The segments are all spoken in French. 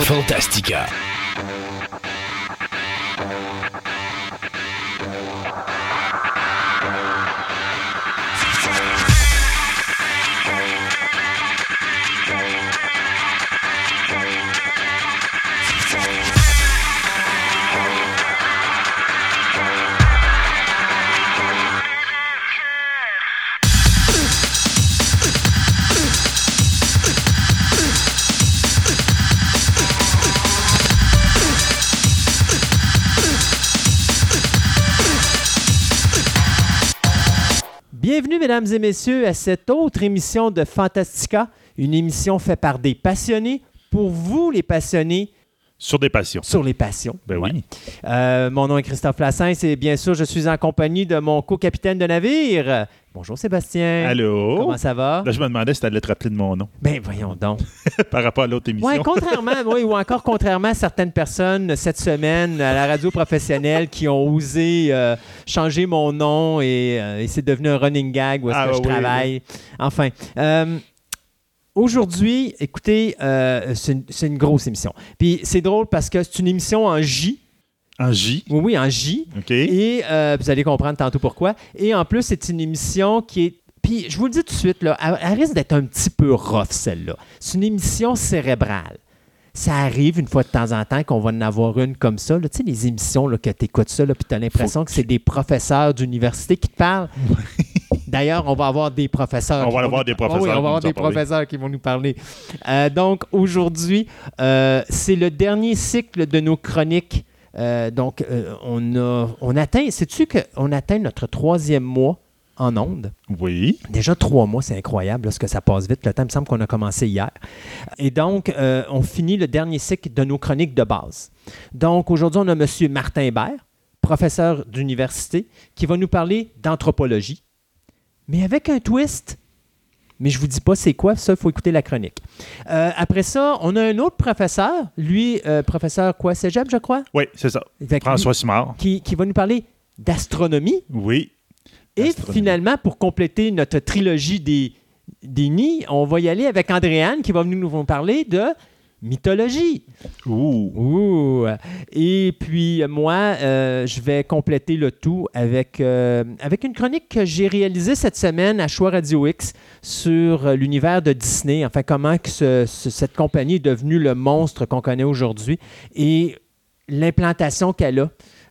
Fantastica. Mesdames et messieurs, à cette autre émission de Fantastica, une émission faite par des passionnés pour vous, les passionnés, Sur des passions. sur les passions. Ben Ouais. oui. Euh, mon nom est Christophe Lassens et bien sûr, je suis en compagnie de mon co-capitaine de navire. Bonjour Sébastien. Allô? Comment ça va? Là, je me demandais si tu allais te rappeler de mon nom Ben voyons donc. par rapport à l'autre émission. Ouais, contrairement, oui, ou encore contrairement à certaines personnes cette semaine à la radio professionnelle qui ont osé euh, changer mon nom et, euh, et c'est devenu un running gag où est-ce Ah, que je oui, travaille. Enfin. Aujourd'hui, écoutez, euh, c'est une, c'est une grosse émission. Puis c'est drôle parce que c'est une émission en J. En J. Oui, oui, en J. OK. Et euh, vous allez comprendre tantôt pourquoi. Et en plus, c'est une émission qui est. Puis je vous le dis tout de suite, là, elle, elle risque d'être un petit peu rough, celle-là. C'est une émission cérébrale. Ça arrive une fois de temps en temps qu'on va en avoir une comme ça. là. Tu sais, les émissions là, que tu écoutes ça, là, puis tu as l'impression que c'est des professeurs d'université qui te parlent. D'ailleurs, on va avoir des professeurs. On va avoir nous- des oui, professeurs on va avoir des professeurs qui vont nous parler. Euh, donc, aujourd'hui, euh, c'est le dernier cycle de nos chroniques. Euh, donc, on, a, on atteint, sais-tu qu'on atteint notre troisième mois en onde? Oui. Déjà trois mois, c'est incroyable, là, ce que ça passe vite. Le temps, il me semble qu'on a commencé hier. Et donc, euh, on finit le dernier cycle de nos chroniques de base. Donc, aujourd'hui, on a M. Martin Hébert, professeur d'université, qui va nous parler d'anthropologie, mais avec un twist. Mais je vous dis pas c'est quoi, ça, il faut écouter la chronique. Euh, après ça, on a un autre professeur, lui, euh, professeur quoi, Cégep, je crois? Oui, c'est ça. François Simard. Qui, qui va nous parler d'astronomie. Oui. Et finalement, pour compléter notre trilogie des, des nids, on va y aller avec Andréane qui va venir nous parler de mythologie. Ouh. Ouh! Et puis, moi, euh, je vais compléter le tout avec, euh, avec une chronique que j'ai réalisée cette semaine à Choix Radio X sur l'univers de Disney. Enfin, comment que ce- ce- cette compagnie est devenue le monstre qu'on connaît aujourd'hui et l'implantation qu'elle a.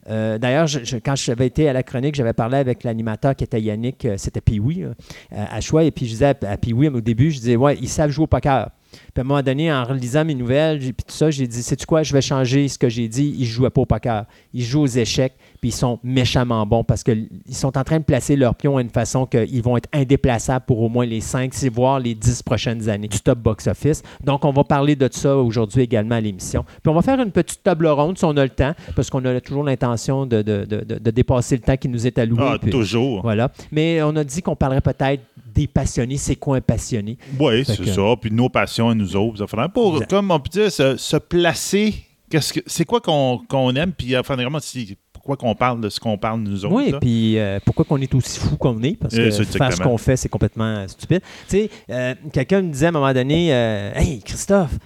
Euh, D'ailleurs, je- je- quand j'avais été à la chronique, j'avais parlé avec l'animateur qui était Yannick, euh, c'était Pee-Wee, là, euh, à Choix, et puis je disais à, à Pee-Wee, au début, je disais, ouais, ils savent jouer au poker. Puis à un moment donné, en relisant mes nouvelles, j'ai- puis tout ça, j'ai dit, sais-tu quoi, je vais changer ce que j'ai dit. Ils ne jouaient pas au poker. Ils jouent aux échecs, puis ils sont méchamment bons parce qu'ils sont en train de placer leurs pions à une façon qu'ils vont être indéplaçables pour au moins les 5, voire les 10 prochaines années du top box-office. Donc, on va parler de ça aujourd'hui également à l'émission. Puis on va faire une petite table ronde si on a le temps, parce qu'on a toujours l'intention de, de- de- de- de dépasser le temps qui nous est alloué. Ah, Puis- toujours. voilà. Mais on a dit qu'on parlerait peut-être des passionnés. C'est quoi un passionné? Oui, c'est que- ça. Puis nos passions à nous autres. Pour, Exact. comme on peut dire, se, se placer. Qu'est-ce que c'est quoi qu'on aime? Puis enfin, vraiment, si, pourquoi qu'on parle de ce qu'on parle nous autres? Oui, puis euh, pourquoi qu'on est aussi fou qu'on est? Parce que faire ce qu'on fait, c'est complètement euh, stupide. Tu sais, euh, quelqu'un me disait à un moment donné Hey, Christophe,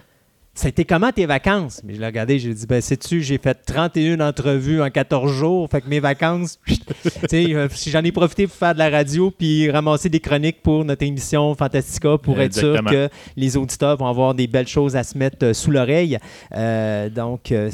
ça a été comment tes vacances? Mais je l'ai regardé, j'ai dit, ben, sais-tu, j'ai fait 31 entrevues en 14 jours, fait que mes vacances, tu sais, euh, si j'en ai profité pour faire de la radio puis ramasser des chroniques pour notre émission Fantastica pour être sûr que les auditeurs vont avoir des belles choses à se mettre euh, sous l'oreille. Euh, donc, euh,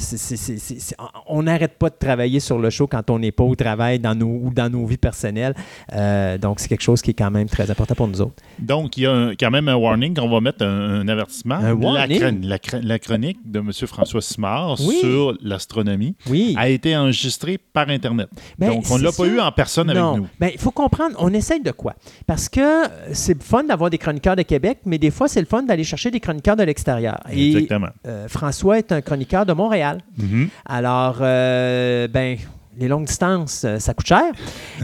on n'arrête pas de travailler sur le show quand on n'est pas au travail dans nos, ou dans nos vies personnelles. Euh, donc, c'est quelque chose qui est quand même très important pour nous autres. Donc, il y a un- quand même un warning qu'on va mettre un, un avertissement. Un La warning? La, chron- la chronique de M. François Simard Oui. sur l'astronomie Oui. a été enregistrée par Internet. Ben, Donc, on ne l'a pas eu en personne avec nous. Ben, il faut comprendre, on essaye de quoi? Parce que euh, c'est fun d'avoir des chroniqueurs de Québec, mais des fois, c'est le fun d'aller chercher des chroniqueurs de l'extérieur. Et Exactement. euh, François est un chroniqueur de Montréal. Mhm. Alors, euh, ben, les longues distances, euh, ça coûte cher.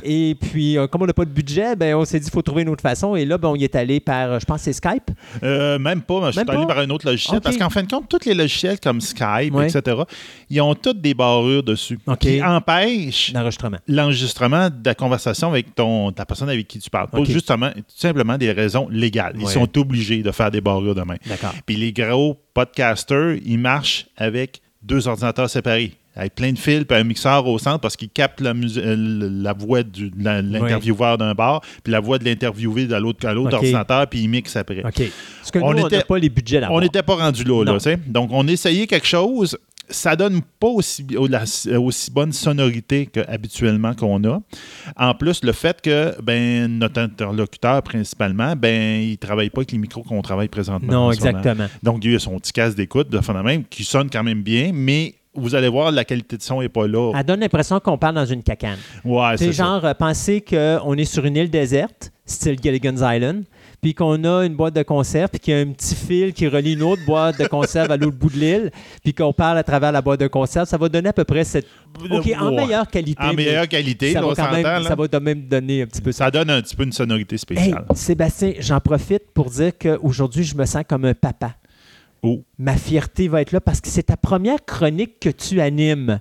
Et puis, euh, comme on n'a pas de budget, ben, on s'est dit qu'il faut trouver une autre façon. Et là, ben, on y est allé par, euh, je pense, c'est Skype. Euh, même pas, je suis allé par un autre logiciel. Parce qu'en fin de compte, tous les logiciels comme Skype, etc., ils ont toutes des barrures dessus qui empêchent L'enregistrement. de la conversation avec ton, ta personne avec qui tu parles. Pour justement, tout simplement des raisons légales. Ils sont obligés de faire des barrures de main. D'accord. Puis les gros podcasters, ils marchent avec deux ordinateurs séparés. Avec plein de fils, puis un mixeur au centre parce qu'ils captent la, euh, la voix de l'intervieweur d'un bar, puis la voix de l'interviewé de l'autre à l'autre ordinateur, puis ils mixent après. OK. Parce que nous, On on n'a était- pas les budgets là On n'était pas rendu là. Donc, on essayait quelque chose. Ça donne pas aussi, bonne sonorité qu'habituellement qu'on a. En plus, le fait que ben, notre interlocuteur, principalement, ben, il travaille pas avec les micros qu'on travaille présentement. Non, exactement. Donc, il a son petit casque d'écoute, de même, qui sonne quand même bien, mais vous allez voir, la qualité de son n'est pas là. Elle donne l'impression qu'on parle dans une cacane. Ouais, C'est ça. genre, euh, penser qu'on est sur une île déserte, style Gilligan's Island, puis qu'on a une boîte de conserve, puis qu'il y a un petit fil qui relie une autre boîte de conserve à l'autre bout de l'île, puis qu'on parle à travers la boîte de conserve. Ça va donner à peu près cette. OK, en Ouais. meilleure qualité. En meilleure qualité, ça là, va quand même, là. Ça va même donner un petit peu ça. Ça donne un petit peu une sonorité Hey, spéciale. Sébastien, j'en profite pour dire qu'aujourd'hui, je me sens comme un papa. Oh. Ma fierté va être là parce que c'est ta première chronique que tu animes.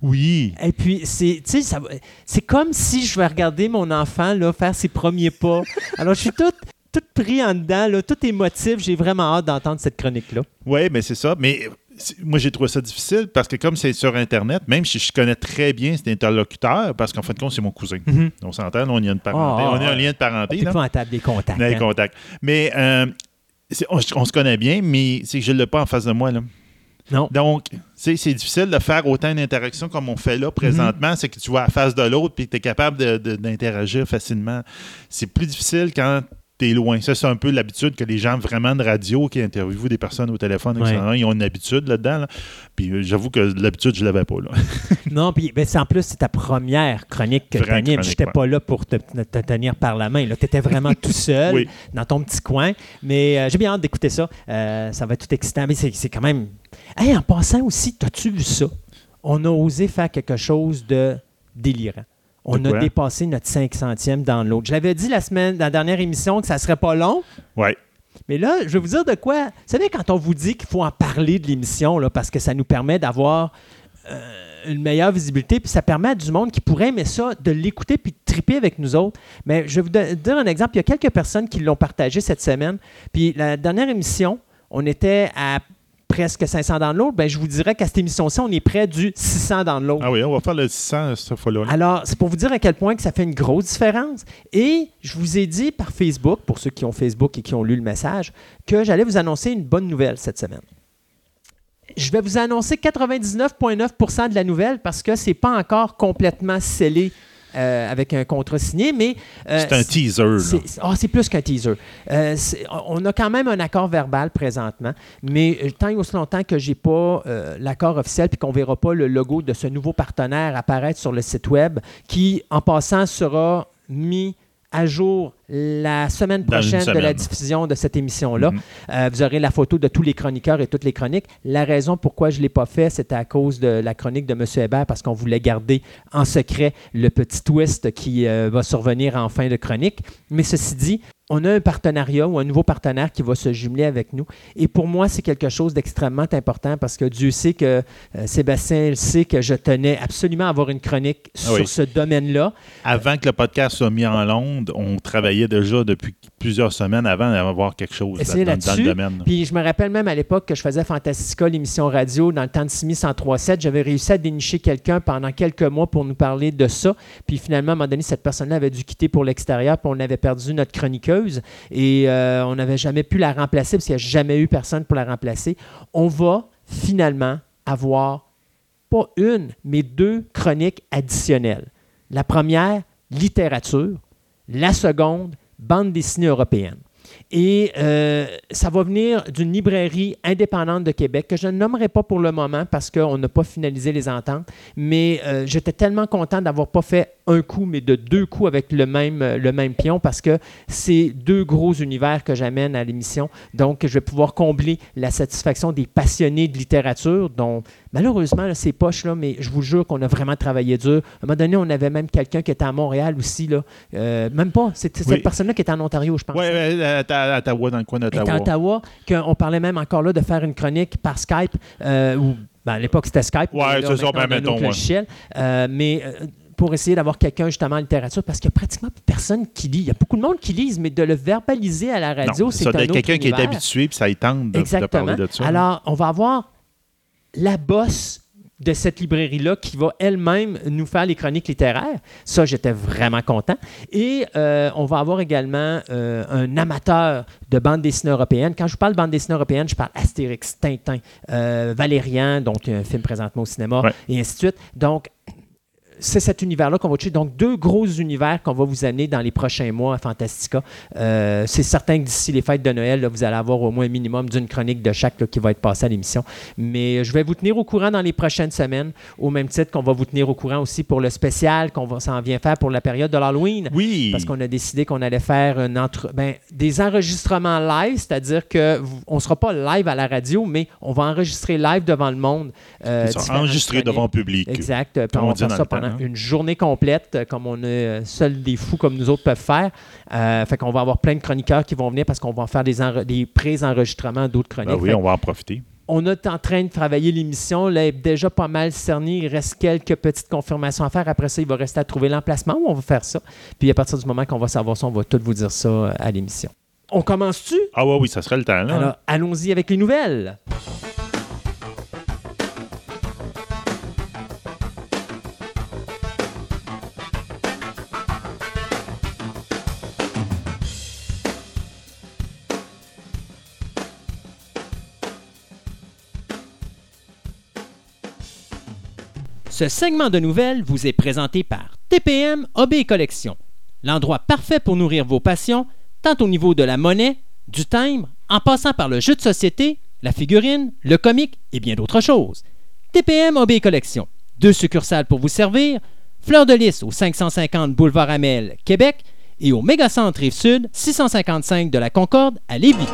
Oui. Et puis, c'est, tu sais, ça va- c'est comme si je vais regarder mon enfant là, faire ses premiers pas. Alors, je suis tout, tout pris en dedans, là, tout émotif. J'ai vraiment hâte d'entendre cette chronique-là. Oui, mais c'est ça. Mais moi, j'ai trouvé ça difficile parce que comme c'est sur Internet, même si je connais très bien cet interlocuteur, parce qu'en fin de compte, c'est mon cousin. On s'entend, on y a une parenté. Ah, on a un ah, lien de parenté. C'est là. épouvantable, des contacts. Les hein. contacts. Mais euh, on, on se connaît bien, mais c'est que je ne l'ai pas en face de moi. Là. Non. Donc, c'est difficile de faire autant d'interactions comme on fait là présentement. C'est que tu vois la face de l'autre puis tu es capable d'interagir facilement. C'est plus difficile quand tu es loin. Ça, c'est un peu l'habitude que les gens vraiment de radio qui interviewent des personnes au téléphone, Ouais. etc., ils ont une habitude là-dedans. là. Puis euh, j'avoue que l'habitude, je l'avais pas. Là. Non, puis ben, en plus, c'est ta première chronique que tu animes. Je n'étais pas là pour te, te tenir par la main. Tu étais vraiment tout seul Oui. dans ton petit coin. Mais euh, j'ai bien hâte d'écouter ça. Euh, ça va être tout excitant. Mais c'est c'est quand même. Hey, en passant aussi, as-tu vu ça? On a osé faire quelque chose de délirant. On De a quoi? dépassé notre 500e dans l'autre. Je l'avais dit la semaine, dans la dernière émission que ça serait pas long. Ouais. Mais là, je vais vous dire de quoi? Vous savez, quand on vous dit qu'il faut en parler de l'émission, là, parce que ça nous permet d'avoir euh, une meilleure visibilité, puis ça permet à du monde qui pourrait aimer ça de l'écouter puis de triper avec nous autres. Mais je vais vous dire un exemple. Il y a quelques personnes qui l'ont partagé cette semaine. Puis la dernière émission, on était à presque 500 downloads. Ben, je vous dirais qu'à cette émission-ci, on est près du 600 downloads. Ah oui, on va faire le 600 cette fois-là. là. Alors, c'est pour vous dire à quel point que ça fait une grosse différence. Et je vous ai dit par Facebook, pour ceux qui ont Facebook et qui ont lu le message, que j'allais vous annoncer une bonne nouvelle cette semaine. Je vais vous annoncer 99,9% de la nouvelle parce que c'est pas encore complètement scellé euh, avec un contrat signé, mais... euh, c'est un teaser. c'est ah, c'est plus qu'un teaser. Euh, on a quand même un accord verbal présentement, mais tant et aussi longtemps que j'ai pas l'accord officiel puis qu'on verra pas le logo de ce nouveau partenaire apparaître sur le site web, qui en passant sera mis à jour la semaine prochaine de la diffusion de cette émission-là. Mhm. Euh, vous aurez la photo de tous les chroniqueurs et toutes les chroniques. La raison pourquoi je ne l'ai pas fait, c'était à cause de la chronique de M. Hébert, parce qu'on voulait garder en secret le petit twist qui euh, va survenir en fin de chronique. Mais ceci dit, on a un partenariat ou un nouveau partenaire qui va se jumeler avec nous. Et pour moi, c'est quelque chose d'extrêmement important parce que Dieu sait que euh, Sébastien il sait que je tenais absolument à avoir une chronique sur oui. ce domaine-là. Avant que le podcast soit mis en onde, on travaillait déjà depuis plusieurs semaines avant d'avoir quelque chose dans, dans le domaine. Puis je me rappelle même à l'époque que je faisais Fantastica, l'émission radio, dans le temps de Simi 103.7. J'avais réussi à dénicher quelqu'un pendant quelques mois pour nous parler de ça. Puis finalement, à un moment donné, cette personne-là avait dû quitter pour l'extérieur, puis on avait perdu notre chroniqueuse. Et euh, on n'avait jamais pu la remplacer parce qu'il n'y a jamais eu personne pour la remplacer. On va finalement avoir pas une, mais deux chroniques additionnelles. La première, littérature. La seconde, bande dessinée européenne. Et euh, ça va venir d'une librairie indépendante de Québec que je ne nommerai pas pour le moment parce qu'on n'a pas finalisé les ententes. Mais euh, j'étais tellement content d'avoir pas fait un coup, mais de deux coups avec le même, le même pion parce que c'est deux gros univers que j'amène à l'émission. Donc, je vais pouvoir combler la satisfaction des passionnés de littérature, dont malheureusement, là, c'est poche, là, mais je vous jure qu'on a vraiment travaillé dur. À un moment donné, on avait même quelqu'un qui était à Montréal aussi. Là. Euh, même pas, c'était Oui. cette personne-là qui était en Ontario, je pense. Oui, à, à Ottawa, dans le coin était à d'Ottawa. Ottawa, qu'on parlait même encore là de faire une chronique par Skype, euh, ou ben, à l'époque c'était Skype. Ouais, c'est ça, ben, mettons, ouais. Euh, mais euh, pour essayer d'avoir quelqu'un justement en littérature, parce qu'il y a pratiquement personne qui lit. Il y a beaucoup de monde qui lise, mais de le verbaliser à la radio, c'est ça, un autre quelqu'un qui est habitué, puis ça y tente de, de parler de ça. Alors, on va avoir la bosse de cette librairie-là qui va elle-même nous faire les chroniques littéraires. Ça, j'étais vraiment content. Et euh, on va avoir également euh, un amateur de bande dessinée européenne. Quand je vous parle de bande dessinée européenne, je parle Astérix, Tintin, euh, Valérian, donc un film présentement au cinéma, Ouais. et ainsi de suite. Donc, c'est cet univers-là qu'on va toucher. Donc, deux gros univers qu'on va vous amener dans les prochains mois à Fantastica. Euh, c'est certain que d'ici les fêtes de Noël, là, vous allez avoir au moins un minimum d'une chronique de chaque là, qui va être passée à l'émission. Mais je vais vous tenir au courant dans les prochaines semaines, au même titre qu'on va vous tenir au courant aussi pour le spécial qu'on va- s'en vient faire pour la période de l'Halloween. Oui. Parce qu'on a décidé qu'on allait faire entre... ben, des enregistrements live, c'est-à-dire qu'on ne sera pas live à la radio, mais on va enregistrer live devant le monde. euh, chroniques. devant le public. Exact. Puis Comme on on va dit faire dans ça le temps, pendant hein. une journée complète, euh, comme on est euh, seuls des fous comme nous autres peuvent faire. Euh, fait qu'on va avoir plein de chroniqueurs qui vont venir parce qu'on va faire des, des pré-enregistrements d'autres chroniques. Ben oui, Fait on va en profiter. on est en train de travailler l'émission. Là, elle est déjà pas mal cernée. Il reste quelques petites confirmations à faire. Après ça, il va rester à trouver l'emplacement où on va faire ça. Puis à partir du moment qu'on va savoir ça, on va tout vous dire ça euh, à l'émission. On commence-tu? Ah ouais, oui, ça serait le temps. Là. Alors, allons-y avec les nouvelles. Ce segment de nouvelles vous est présenté par TPM OB Collection, l'endroit parfait pour nourrir vos passions, tant au niveau de la monnaie, du timbre, en passant par le jeu de société, la figurine, le comique et bien d'autres choses. TPM OB Collection, deux succursales pour vous servir, Fleur de Lys au 550 Boulevard Amel, Québec, et au Mégacentre Rive-Sud, 655 de la Concorde à Lévis.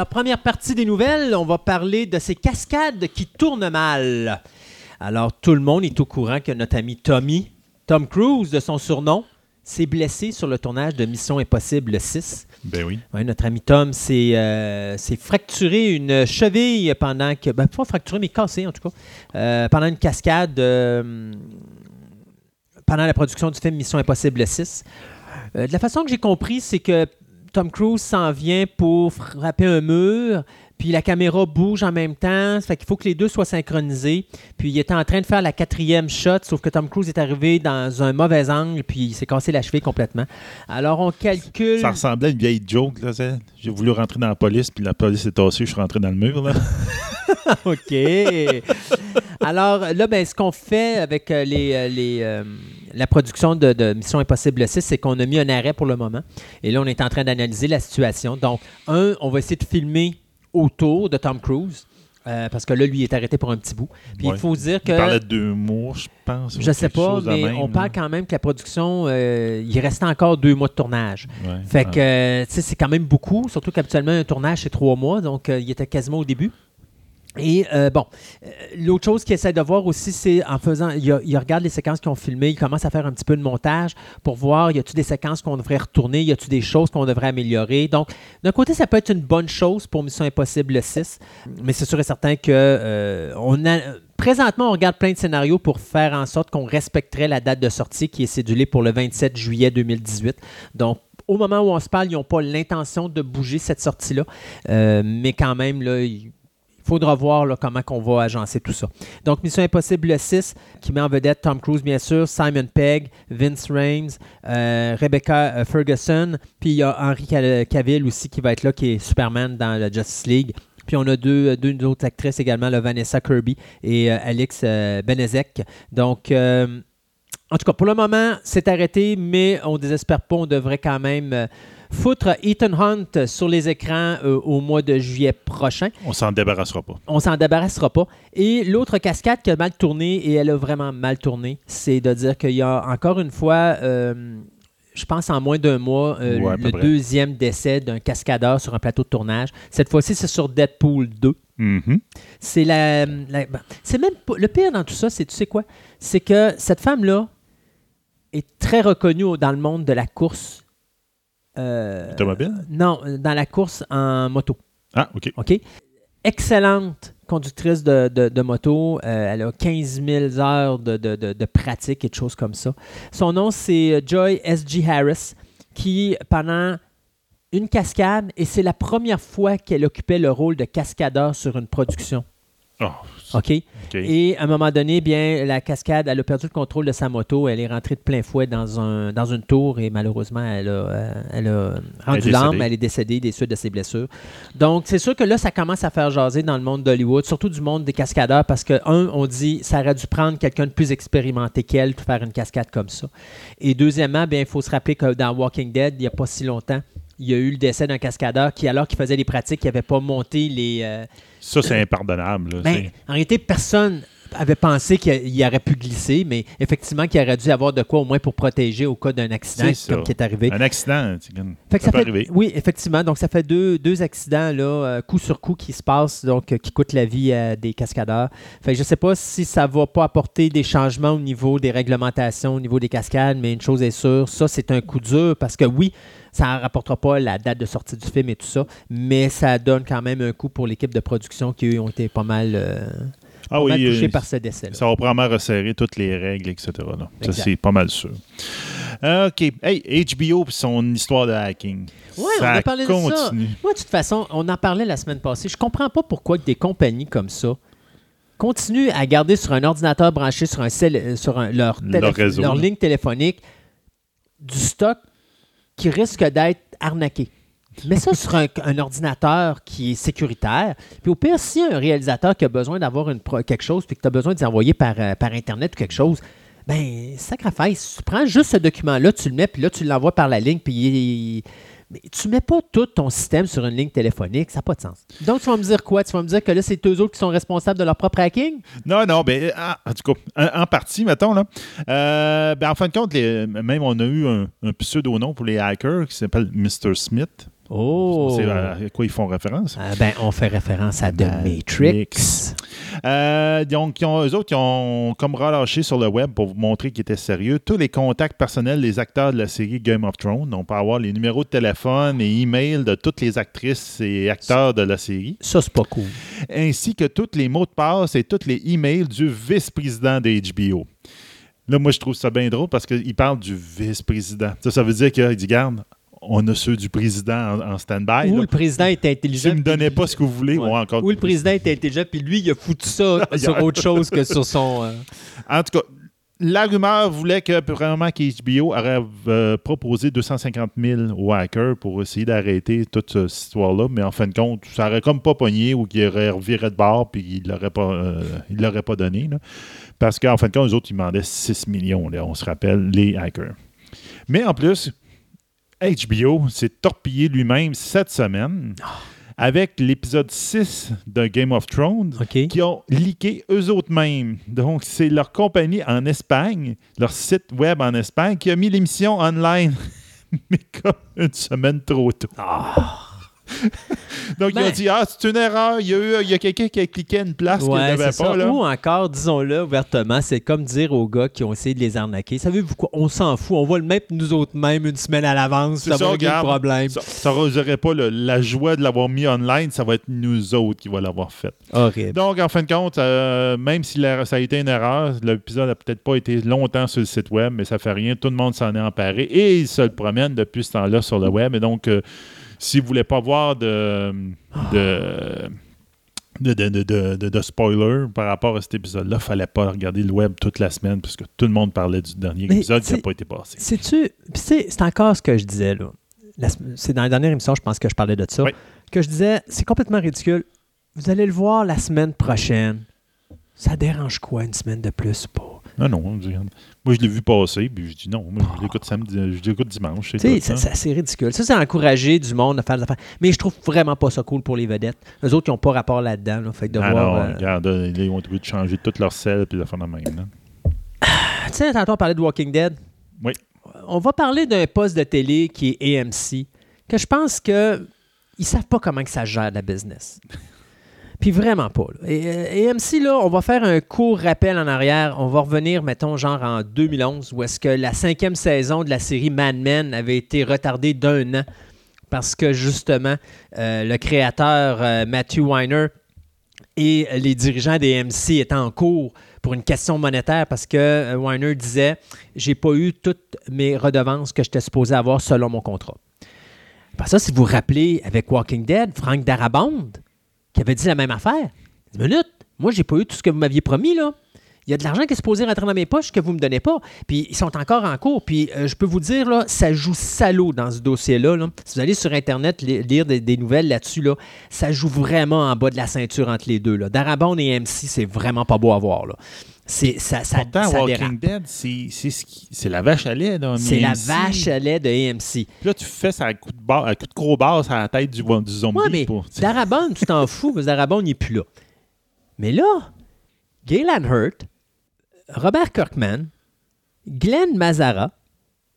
Alors, première partie des nouvelles, on va parler de ces cascades qui tournent mal. Alors, tout le monde est au courant que notre ami Tommy, Tom Cruise de son surnom, s'est blessé sur le tournage de Mission Impossible 6. Ben oui. Ouais, notre ami Tom s'est euh, fracturé une cheville pendant que. Ben, pas fracturé, mais cassé en tout cas. euh, pendant une cascade. euh, pendant la production du film Mission Impossible 6. Euh, de la façon que j'ai compris, c'est que Tom Cruise s'en vient pour frapper un mur, puis la caméra bouge en même temps. Ça fait qu'il faut que les deux soient synchronisés. Puis il était en train de faire la quatrième shot, sauf que Tom Cruise est arrivé dans un mauvais angle, puis il s'est cassé la cheville complètement. Alors on calcule. Ça ressemblait à une vieille joke. Là, ça. J'ai voulu rentrer dans la police, puis la police est tassée, je suis rentré dans le mur. Là. OK. Alors là, ben, ce qu'on fait avec euh, les, euh, les, euh, la production de, de Mission Impossible 6, c'est qu'on a mis un arrêt pour le moment. Et là, on est en train d'analyser la situation. Donc, un, on va essayer de filmer autour de Tom Cruise. euh, parce que là, lui, il est arrêté pour un petit bout. Puis Ouais. il faut dire que. Il parlait de deux mois, je pense. Je sais pas, mais même, on là. parle quand même que la production, euh, il restait encore deux mois de tournage. Ouais. Fait Ah. que, euh, tu sais, c'est quand même beaucoup, surtout qu'habituellement, un tournage, c'est trois mois, donc euh, il était quasiment au début. Et euh, bon, euh, l'autre chose qu'il essaie de voir aussi, c'est en faisant, il, il regarde les séquences qu'ils ont filmées, il commence à faire un petit peu de montage pour voir, y a-tu des séquences qu'on devrait retourner, y a-tu des choses qu'on devrait améliorer. Donc, d'un côté, ça peut être une bonne chose pour Mission Impossible 6, mais c'est sûr et certain que euh, on a, présentement, on regarde plein de scénarios pour faire en sorte qu'on respecterait la date de sortie qui est cédulée pour le 27 juillet 2018. Donc, au moment où on se parle, ils n'ont pas l'intention de bouger cette sortie-là, mais quand même, là, il faudra voir comment on va agencer tout ça. Donc, Mission Impossible 6, qui met en vedette Tom Cruise, bien sûr, Simon Pegg, Vince Raines, euh, Rebecca euh, Ferguson, puis il y a Henry Cavill aussi qui va être là, qui est Superman dans la Justice League. Puis on a deux, deux autres actrices également, là, Vanessa Kirby et euh, Alex euh, Benezek. Donc, euh, en tout cas, pour le moment, c'est arrêté, mais on ne désespère pas. On devrait quand même euh, foutre Ethan Hunt sur les écrans euh, au mois de juillet prochain. On s'en débarrassera pas. On s'en débarrassera pas. Et l'autre cascade qui a mal tourné, et elle a vraiment mal tourné, c'est de dire qu'il y a encore une fois, euh, je pense en moins d'un mois, euh, Ouais, le deuxième décès d'un cascadeur sur un plateau de tournage. Cette fois-ci, c'est sur Deadpool 2. Mhm. C'est la, la- ben, c'est même le pire dans tout ça, c'est tu sais quoi? C'est que cette femme-là est très reconnue dans le monde de la course. Euh, Automobile? Non, dans la course en moto. Ah, OK. OK? Excellente conductrice de, de- de moto. Euh, elle a 15 000 heures de, de- de- de pratique et de choses comme ça. Son nom, c'est euh, Joy S.G. Harris, qui, pendant une cascade, et c'est la première fois qu'elle occupait le rôle de cascadeur sur une production. Oh, OK? OK. Et à un moment donné, bien, la cascade, elle a perdu le contrôle de sa moto. Elle est rentrée de plein fouet dans, un, dans une tour et malheureusement, elle a, euh, elle a rendu l'âme. Elle est décédée des suites de ses blessures. Donc, c'est sûr que là, ça commence à faire jaser dans le monde d'Hollywood, surtout du monde des cascadeurs, parce que, un, on dit, ça aurait dû prendre quelqu'un de plus expérimenté qu'elle pour faire une cascade comme ça. Et deuxièmement, bien, il faut se rappeler que dans Walking Dead, il n'y a pas si longtemps, il y a eu le décès d'un cascadeur qui, alors qu'il faisait des pratiques, il n'avait pas monté les, euh, Ça, c'est impardonnable. là. ben, en réalité, personne avait pensé qu'il il aurait pu glisser, mais effectivement, qu'il aurait dû avoir de quoi au moins pour protéger au cas d'un accident comme qui est arrivé. Un accident, Fait que ça, ça peut fait- arriver. oui, effectivement. Donc, ça fait deux, deux accidents, là, euh, coup sur coup, qui se passent, donc, euh, qui coûtent la vie à des cascadeurs. Fait que je ne sais pas si ça va pas apporter des changements au niveau des réglementations, au niveau des cascades, mais une chose est sûre, ça, c'est un coup dur parce que oui, ça ne rapportera pas la date de sortie du film et tout ça, mais ça donne quand même un coup pour l'équipe de production qui, eux, ont été pas mal, euh, Ah oui, touchés euh, par ce décès ça va probablement resserrer toutes les règles, etc. là. Ça, c'est pas mal sûr. Euh, OK. Hey, HBO et son histoire de hacking. Ça on a parlé de ça. Moi, de toute façon, on en parlait la semaine passée. Je comprends pas pourquoi des compagnies comme ça continuent à garder sur un ordinateur branché sur, un cell- euh, sur un- leur, réseau, leur ligne téléphonique du stock qui risque d'être arnaqué. Mais ça sur un, ordinateur qui est sécuritaire. Puis au pire, si un réalisateur qui a besoin d'avoir une quelque chose, puis que tu as besoin d'y envoyer par, euh, par Internet ou quelque chose, ben, sacrifice. Tu prends juste ce document-là, tu le mets, puis là, tu l'envoies par la ligne, puis il- mais tu mets pas tout ton système sur une ligne téléphonique, ça n'a pas de sens. Donc, tu vas me dire quoi? Tu vas me dire que là, c'est eux autres qui sont responsables de leur propre hacking? Non, non, ben, en, en tout cas, en, partie, mettons, là. Euh, ben, en fin de compte, même on a eu un, un pseudo-nom pour les hackers qui s'appelle Mr. Smith. Oh! C'est à quoi ils font référence. Ah, ben, on fait référence à The Matrix. Matrix. Euh, donc, ils ont- eux autres, ils ont comme relâché sur le web pour vous montrer qu'ils étaient sérieux tous les contacts personnels des acteurs de la série Game of Thrones. On peut avoir les numéros de téléphone et email de toutes les actrices et acteurs de la série, Ça, c'est pas cool. ainsi que tous les mots de passe et tous les emails du vice-président de HBO. Là, moi, je trouve ça bien drôle parce qu'il parle du vice-président. Ça, ça veut dire qu'il dit, garde, on a ceux du président en, en stand-by. Ou là. le président est Si intelligent. vous me donnez pas ce que vous voulez, Ouais. ouais, encore. Ou le président est intelligent, puis lui, il a foutu ça sur autre chose que sur son. euh, En tout cas, la rumeur voulait que vraiment qu'HBO aurait euh, proposé 250 000 aux hackers pour essayer d'arrêter toute cette histoire-là, mais en fin de compte, ça aurait comme pas pogné ou qu'il aurait reviré de bord puis il l'aurait pas, euh, il l'aurait pas donné. là. Parce qu'en fin de compte, les autres, ils demandaient 6 millions, là, on se rappelle, les hackers. Mais en plus, HBO s'est torpillé lui-même cette semaine avec l'épisode 6 de Game of Thrones qui ont leaké eux autres mêmes. Donc, c'est leur compagnie en Espagne, leur site web en Espagne, qui a mis l'émission online, mais comme une semaine trop tôt. Donc, ils Ben- ont dit Ah, c'est une erreur, il y a, eu- il y a quelqu'un qui a cliqué une place qu'il n'avait pas. ça. Là. Ou encore, disons-le ouvertement, c'est comme dire aux gars qui ont essayé de les arnaquer. Savez-vous quoi? On s'en fout. On va le mettre nous autres mêmes une semaine à l'avance. Ça, ça, va régler le problème. Ça, ça n'aurait pas le- la joie de l'avoir mis online, ça va être nous autres qui va l'avoir fait. Horrible. Donc, en fin de compte, euh, même si la- ça a été une erreur, l'épisode n'a peut-être pas été longtemps sur le site web, mais ça fait rien. Tout le monde s'en est emparé et ils se le promènent depuis ce temps-là sur le web. Et donc, euh, si vous voulez pas voir de, de, de, de, de- spoiler par rapport à cet épisode-là, il fallait pas regarder le web toute la semaine parce que tout le monde parlait du dernier Mais épisode qui n'a pas été passé. Puis c'est encore ce que je disais, là. C'est dans la dernière émission, je pense que je parlais de ça. Oui. Que je disais, c'est complètement ridicule. Vous allez le voir la semaine prochaine. Ça dérange quoi une semaine de plus ou pas? Non, non. Moi, je l'ai vu passer, puis je dis non. Moi, je l'écoute samedi, je l'écoute dimanche. c'est hein. c'est ridicule. Ça, c'est encourager du monde à faire des affaires. Mais je trouve vraiment pas ça cool pour les vedettes. Eux autres, ils n'ont pas rapport là-dedans. là. Fait que de Ah voir. non, euh, regarde, là, ils ont obligés de changer toute leur sel puis de faire de même. là. Tu sais, tantôt, on parlait de Walking Dead. Oui. On va parler d'un poste de télé qui est AMC, que je pense que ils savent pas comment que ça gère la business. Puis vraiment pas. Et, euh, AMC, là, on va faire un court rappel en arrière. On va revenir, mettons, genre en 2011, où est-ce que la cinquième saison de la série Mad Men avait été retardée d'un an parce que, justement, euh, le créateur euh, Matthew Weiner et les dirigeants des AMC étaient en cours pour une question monétaire parce que Weiner disait j'ai pas eu toutes mes redevances que j'étais supposé avoir selon mon contrat. Ça, si vous vous rappelez avec Walking Dead, Frank Darabond qui avait dit la même affaire. Une minute, moi j'ai pas eu tout ce que vous m'aviez promis là. Il y a de l'argent qui est supposé rentrer dans mes poches que vous me donnez pas. Puis ils sont encore en cours. Puis euh, je peux vous dire, ça joue salaud dans ce dossier-là. là. Si vous allez sur Internet li- lire des, nouvelles là-dessus, là, ça joue vraiment en bas de la ceinture entre les deux. Là. Darabond et MC, c'est vraiment pas beau à voir. Là. C'est, ça, ça, Pourtant, ça Walking dérape. Dead, c'est la vache à lait. là, C'est la vache à lait de AMC. Puis là, tu fais ça à coup de, bar- à coup de gros barre sur la tête du, du zombie. Ouais, mais pour- Darabon, tu t'en fous, parce que Darabon n'est plus là. Mais là, Gaylan Hurt, Robert Kirkman, Glenn Mazara,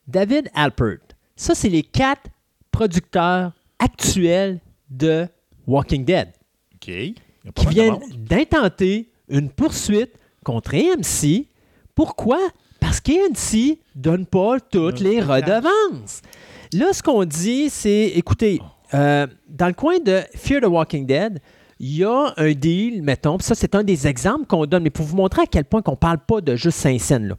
David Alpert, ça, c'est les quatre producteurs actuels de Walking Dead OK. Qui viennent d'intenter une poursuite contre AMC. Pourquoi? Parce qu'AMC ne donne pas toutes les redevances. Là, ce qu'on dit, c'est, écoutez, euh, dans le coin de Fear the Walking Dead, il y a un deal, mettons, ça, c'est un des exemples qu'on donne, mais pour vous montrer à quel point qu'on ne parle pas de juste Saint-Saëns. là.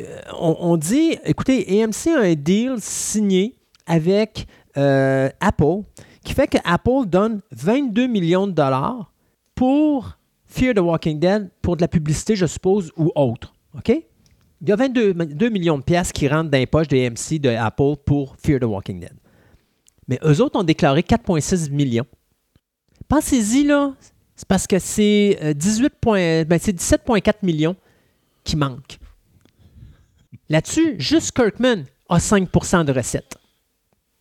Euh, on, on dit, écoutez, AMC a un deal signé avec euh, Apple qui fait que Apple donne 22 millions de dollars pour Fear the Walking Dead, pour de la publicité, je suppose, ou autre. OK? Il y a 22 2 millions de piastres qui rentrent dans les poches de AMC de Apple pour Fear the Walking Dead. Mais eux autres ont déclaré 4,6 millions. Pensez-y, là, c'est parce que c'est euh, 18 point- ben, c'est 17,4 millions qui manquent. Là-dessus, juste Kirkman a 5% de recettes.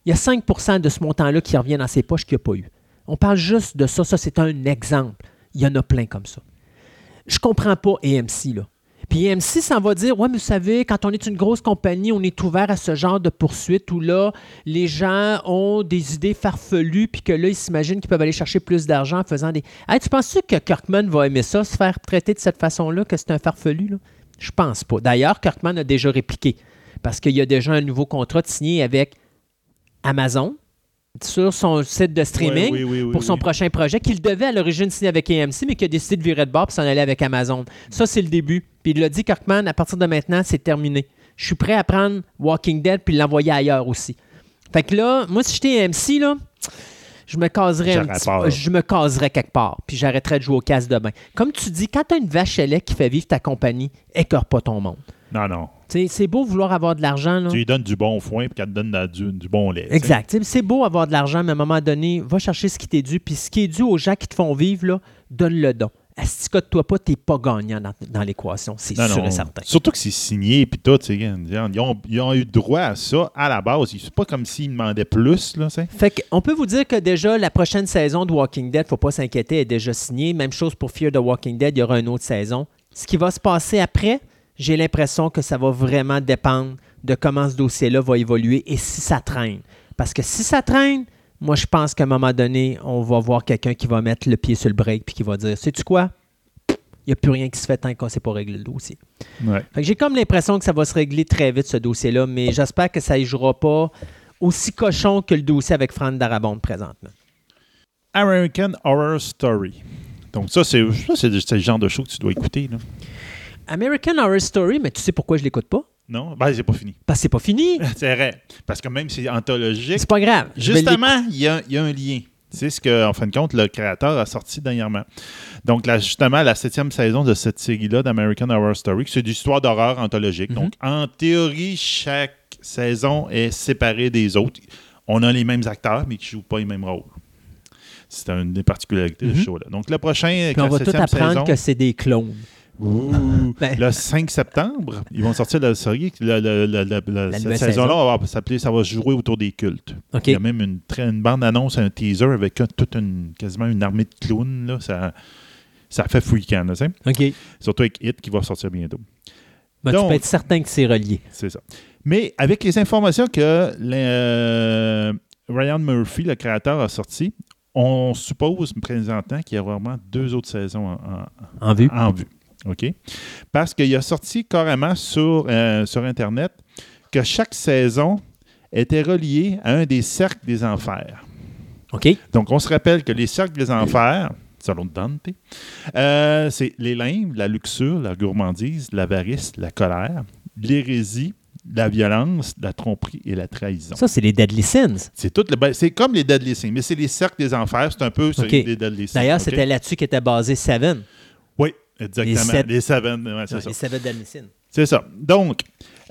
Il y a 5% de ce montant-là qui revient dans ses poches qu'il n'a pas eu. On parle juste de ça. Ça, c'est un exemple. Il y en a plein comme ça. Je comprends pas AMC, là. Puis AMC s'en va dire Ouais, mais vous savez, quand on est une grosse compagnie, on est ouvert à ce genre de poursuite où là, les gens ont des idées farfelues, puis que là, ils s'imaginent qu'ils peuvent aller chercher plus d'argent en faisant des. Hey, tu penses-tu que Kirkman va aimer ça, se faire traiter de cette façon-là, que c'est un farfelu? Là? Je pense pas. D'ailleurs, Kirkman a déjà répliqué parce qu'il y a déjà un nouveau contrat de signé avec Amazon sur son site de streaming Ouais, oui, oui, oui, pour son prochain projet qu'il devait à l'origine signer avec AMC, mais qui a décidé de virer de bord et s'en aller avec Amazon. Ça, c'est le début. Puis il l'a dit, Kirkman, à partir de maintenant, c'est terminé. Je suis prêt à prendre Walking Dead puis l'envoyer ailleurs aussi. Fait que là, moi, si j'étais AMC, là, je me caserais un petit- je me caserais quelque part, puis j'arrêterais de jouer au casse de bain. Comme tu dis, quand tu as une vache à lait qui fait vivre ta compagnie, écœure pas ton monde. Non, non. C'est beau vouloir avoir de l'argent. Tu lui donnes du bon foin puis qu'elle te donne de du, du bon lait. Exact. C'est beau avoir de l'argent, mais à un moment donné, va chercher ce qui t'est dû. Puis ce qui est dû aux gens qui te font vivre, là, donne le don. Si tu toi pas, t'es pas gagnant dans, dans l'équation. C'est sûr non. et certain. Surtout que c'est signé puis tout. tu sais, Ils ont, ils ont eu droit à ça à la base. C'est pas comme s'ils demandaient plus. Là. Fait qu'on peut vous dire que déjà, la prochaine saison de Walking Dead, faut pas s'inquiéter, est déjà signée. Même chose pour Fear the Walking Dead, il y aura une autre saison. Ce qui va se passer après, j'ai l'impression que ça va vraiment dépendre de comment ce dossier-là va évoluer et si ça traîne. Parce que si ça traîne, moi, je pense qu'à un moment donné, on va voir quelqu'un qui va mettre le pied sur le break puis qui va dire Sais-tu quoi? Il n'y a plus rien qui se fait tant qu'on ne s'est pas réglé le dossier. Ouais. J'ai comme l'impression que ça va se régler très vite, ce dossier-là, mais j'espère que ça ne jouera pas aussi cochon que le dossier avec Franck Darabonde présentement. American Horror Story. Donc, ça, c'est le genre de show que tu dois écouter. Là. American Horror Story, mais tu sais pourquoi je l'écoute pas? Non? Ben, c'est pas fini. Parce que c'est pas fini. C'est vrai. Parce que même si c'est anthologique, C'est pas grave. Justement, il y, a, il y a un lien. C'est ce que, en fin de compte, le créateur a sorti dernièrement. Donc, là, justement, la septième saison de cette série-là d'American Horror Story, c'est d'histoire d'horreur anthologique. Mhm. Donc, en théorie, chaque saison est séparée des autres. On a les mêmes acteurs, mais qui ne jouent pas les mêmes rôles. C'est une des particularités du Mhm. show-là. Donc, le prochain, Puis on va tout apprendre saison, que c'est des clones. Ouh. Ben- le 5 septembre, ils vont sortir la série. La cette saison-là saison. s'appeler Ça va se jouer autour des cultes. Il y a même une, bande-annonce, un teaser avec un- toute une, quasiment une armée de clowns. Là. Ça, ça fait freakant, là, tu sais. OK. surtout avec Hit qui va sortir bientôt. Ben, Donc- tu peux être certain que c'est relié. C'est ça. Mais avec les informations que euh, Ryan Murphy, le créateur, a sorti, on suppose présentement qu'il y a vraiment deux autres saisons en, en- En vue. en vue. OK? Parce qu'il a sorti carrément sur, euh, sur Internet que chaque saison était reliée à un des cercles des enfers. OK. Donc, on se rappelle que les cercles des enfers, selon Dante, euh, c'est les limbes, la luxure, la gourmandise, l'avarice, la colère, l'hérésie, la violence, la tromperie et la trahison. Ça, c'est les Deadly Sins. C'est tout le- c'est comme les Deadly Sins, mais c'est les cercles des enfers, c'est un peu ça, OK. les Deadly Sins. D'ailleurs, c'était là-dessus qu'était basé Seven. Oui, exactement. Les Seven, ouais, c'est ça. Les Seven. C'est ça. Donc,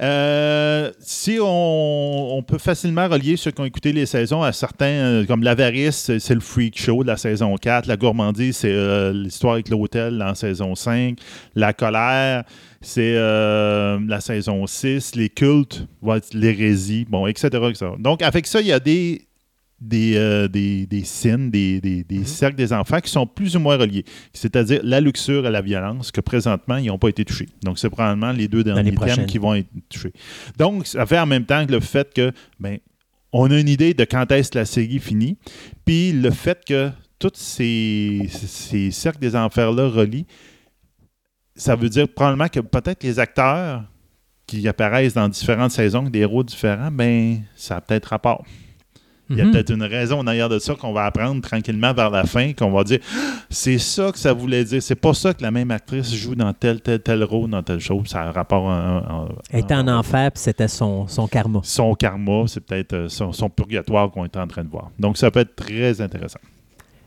euh, si on, on peut facilement relier ceux qui ont écouté les saisons à certains, euh, comme l'avarice, c'est- le freak show de la saison 4. La gourmandise, c'est euh, l'histoire avec l'hôtel en saison 5. La colère, c'est euh, la saison 6. Les cultes, l'hérésie, bon, etc., etc. Donc, avec ça, il y a des des, euh, des, des signes, des, des, des cercles des enfants qui sont plus ou moins reliés. C'est-à-dire la luxure et la violence, que présentement, ils n'ont pas été touchés. Donc, c'est probablement les deux derniers thèmes qui vont être touchés. Donc, ça fait en même temps que le fait que, ben, on a une idée de quand est-ce que la série finit, puis le fait que tous ces, ces cercles des enfers-là relient, ça veut dire probablement que peut-être les acteurs qui apparaissent dans différentes saisons, des rôles différents, ben, ça a peut-être rapport. Il y a Mhm. peut-être une raison en arrière de ça qu'on va apprendre tranquillement vers la fin, qu'on va dire Ah, c'est ça que ça voulait dire. C'est pas ça que la même actrice joue dans tel, tel, tel rôle, dans telle chose. Ça a un rapport en, Elle était en en- enfer, puis c'était son, son karma. Son karma, c'est peut-être euh, son, son purgatoire qu'on est en train de voir. Donc, ça peut être très intéressant.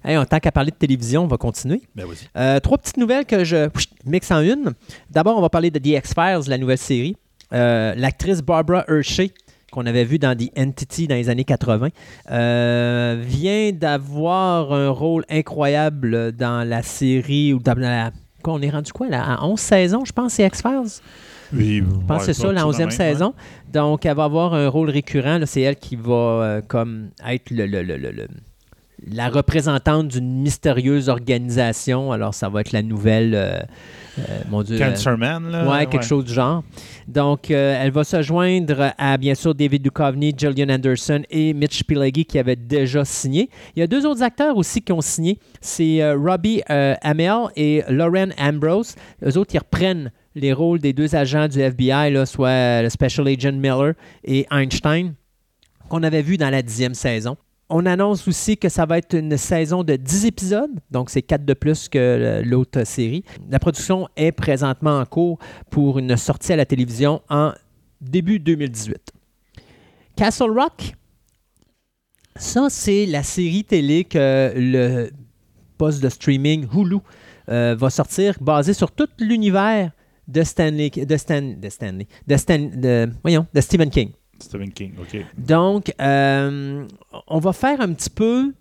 Hey, en tant qu'à parler de télévision, on va continuer. Ben. Euh, trois petites nouvelles que je mixe en une. D'abord, on va parler de The X-Files, la nouvelle série. Euh, L'actrice Barbara Hershey, qu'on avait vue dans The Entity dans les années 80, euh, vient d'avoir un rôle incroyable dans la série. ou dans la, quoi, on est rendu quoi là? À 11 saisons, je pense, c'est X-Files? Oui, Je pense que c'est ça, la 11e saison. Donc, elle va avoir un rôle récurrent. C'est elle qui va euh, comme être le- le- le- la représentante d'une mystérieuse organisation. Alors, ça va être la nouvelle, euh, euh, mon Dieu. euh, Cancerman, là. Ouais, quelque chose du genre. Donc, euh, elle va se joindre à, bien sûr, David Duchovny, Gillian Anderson et Mitch Pileggi qui avaient déjà signé. Il y a deux autres acteurs aussi qui ont signé. C'est Robbie Amell et Lauren Ambrose. Eux autres, ils reprennent les rôles des deux agents du FBI, là, soit le Special Agent Miller et Einstein, qu'on avait vu dans la dixième saison. On annonce aussi que ça va être une saison de 10 épisodes, donc c'est 4 de plus que l'autre série. La production est présentement en cours pour une sortie à la télévision en début 2018. Castle Rock, ça c'est la série télé que le poste de streaming Hulu euh, va sortir, basée sur tout l'univers de Stanley, de Stan, de Stanley, de Stephen King. Stephen King, OK. Donc, euh, on va faire un petit peu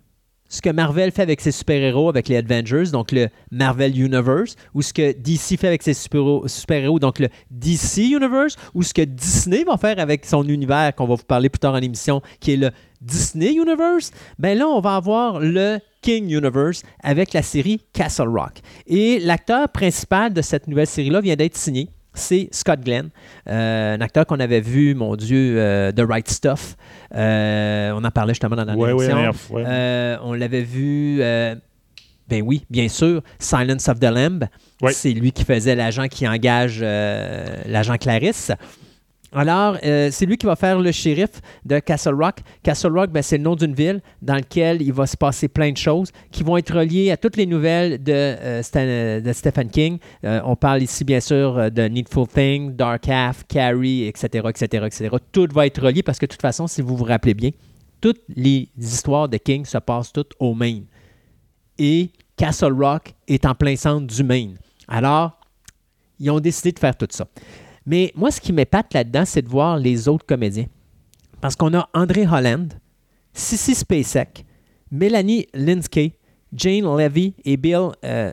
ce que Marvel fait avec ses super-héros, avec les Avengers, donc le Marvel Universe, ou ce que DC fait avec ses super- super-héros, donc le DC Universe, ou ce que Disney va faire avec son univers, qu'on va vous parler plus tard en émission, qui est le Disney Universe. Ben là, on va avoir le King Universe avec la série Castle Rock. Et l'acteur principal de cette nouvelle série-là vient d'être signé. C'est Scott Glenn, euh, un acteur qu'on avait vu, mon Dieu, euh, The Right Stuff. Euh, on en parlait justement dans la Ouais, émission. ouais. On l'avait vu, ben oui, bien sûr, Silence of the Lamb. C'est lui qui faisait l'agent qui engage l'agent Clarisse. Alors, euh, c'est lui qui va faire le shérif de Castle Rock. Castle Rock, ben, c'est le nom d'une ville dans laquelle il va se passer plein de choses qui vont être reliées à toutes les nouvelles de, euh, Stephen King. Euh, on parle ici, bien sûr, de Needful Thing, Dark Half, Carrie, etc., etc., etc. Tout va être relié parce que, de toute façon, si vous vous rappelez bien, toutes les histoires de King se passent toutes au Maine. Et Castle Rock est en plein centre du Maine. Alors, ils ont décidé de faire tout ça. Mais moi, ce qui m'épate là-dedans, c'est de voir les autres comédiens. Parce qu'on a André Holland, Sissy Spacek, Mélanie Linsky, Jane Levy et Bill euh,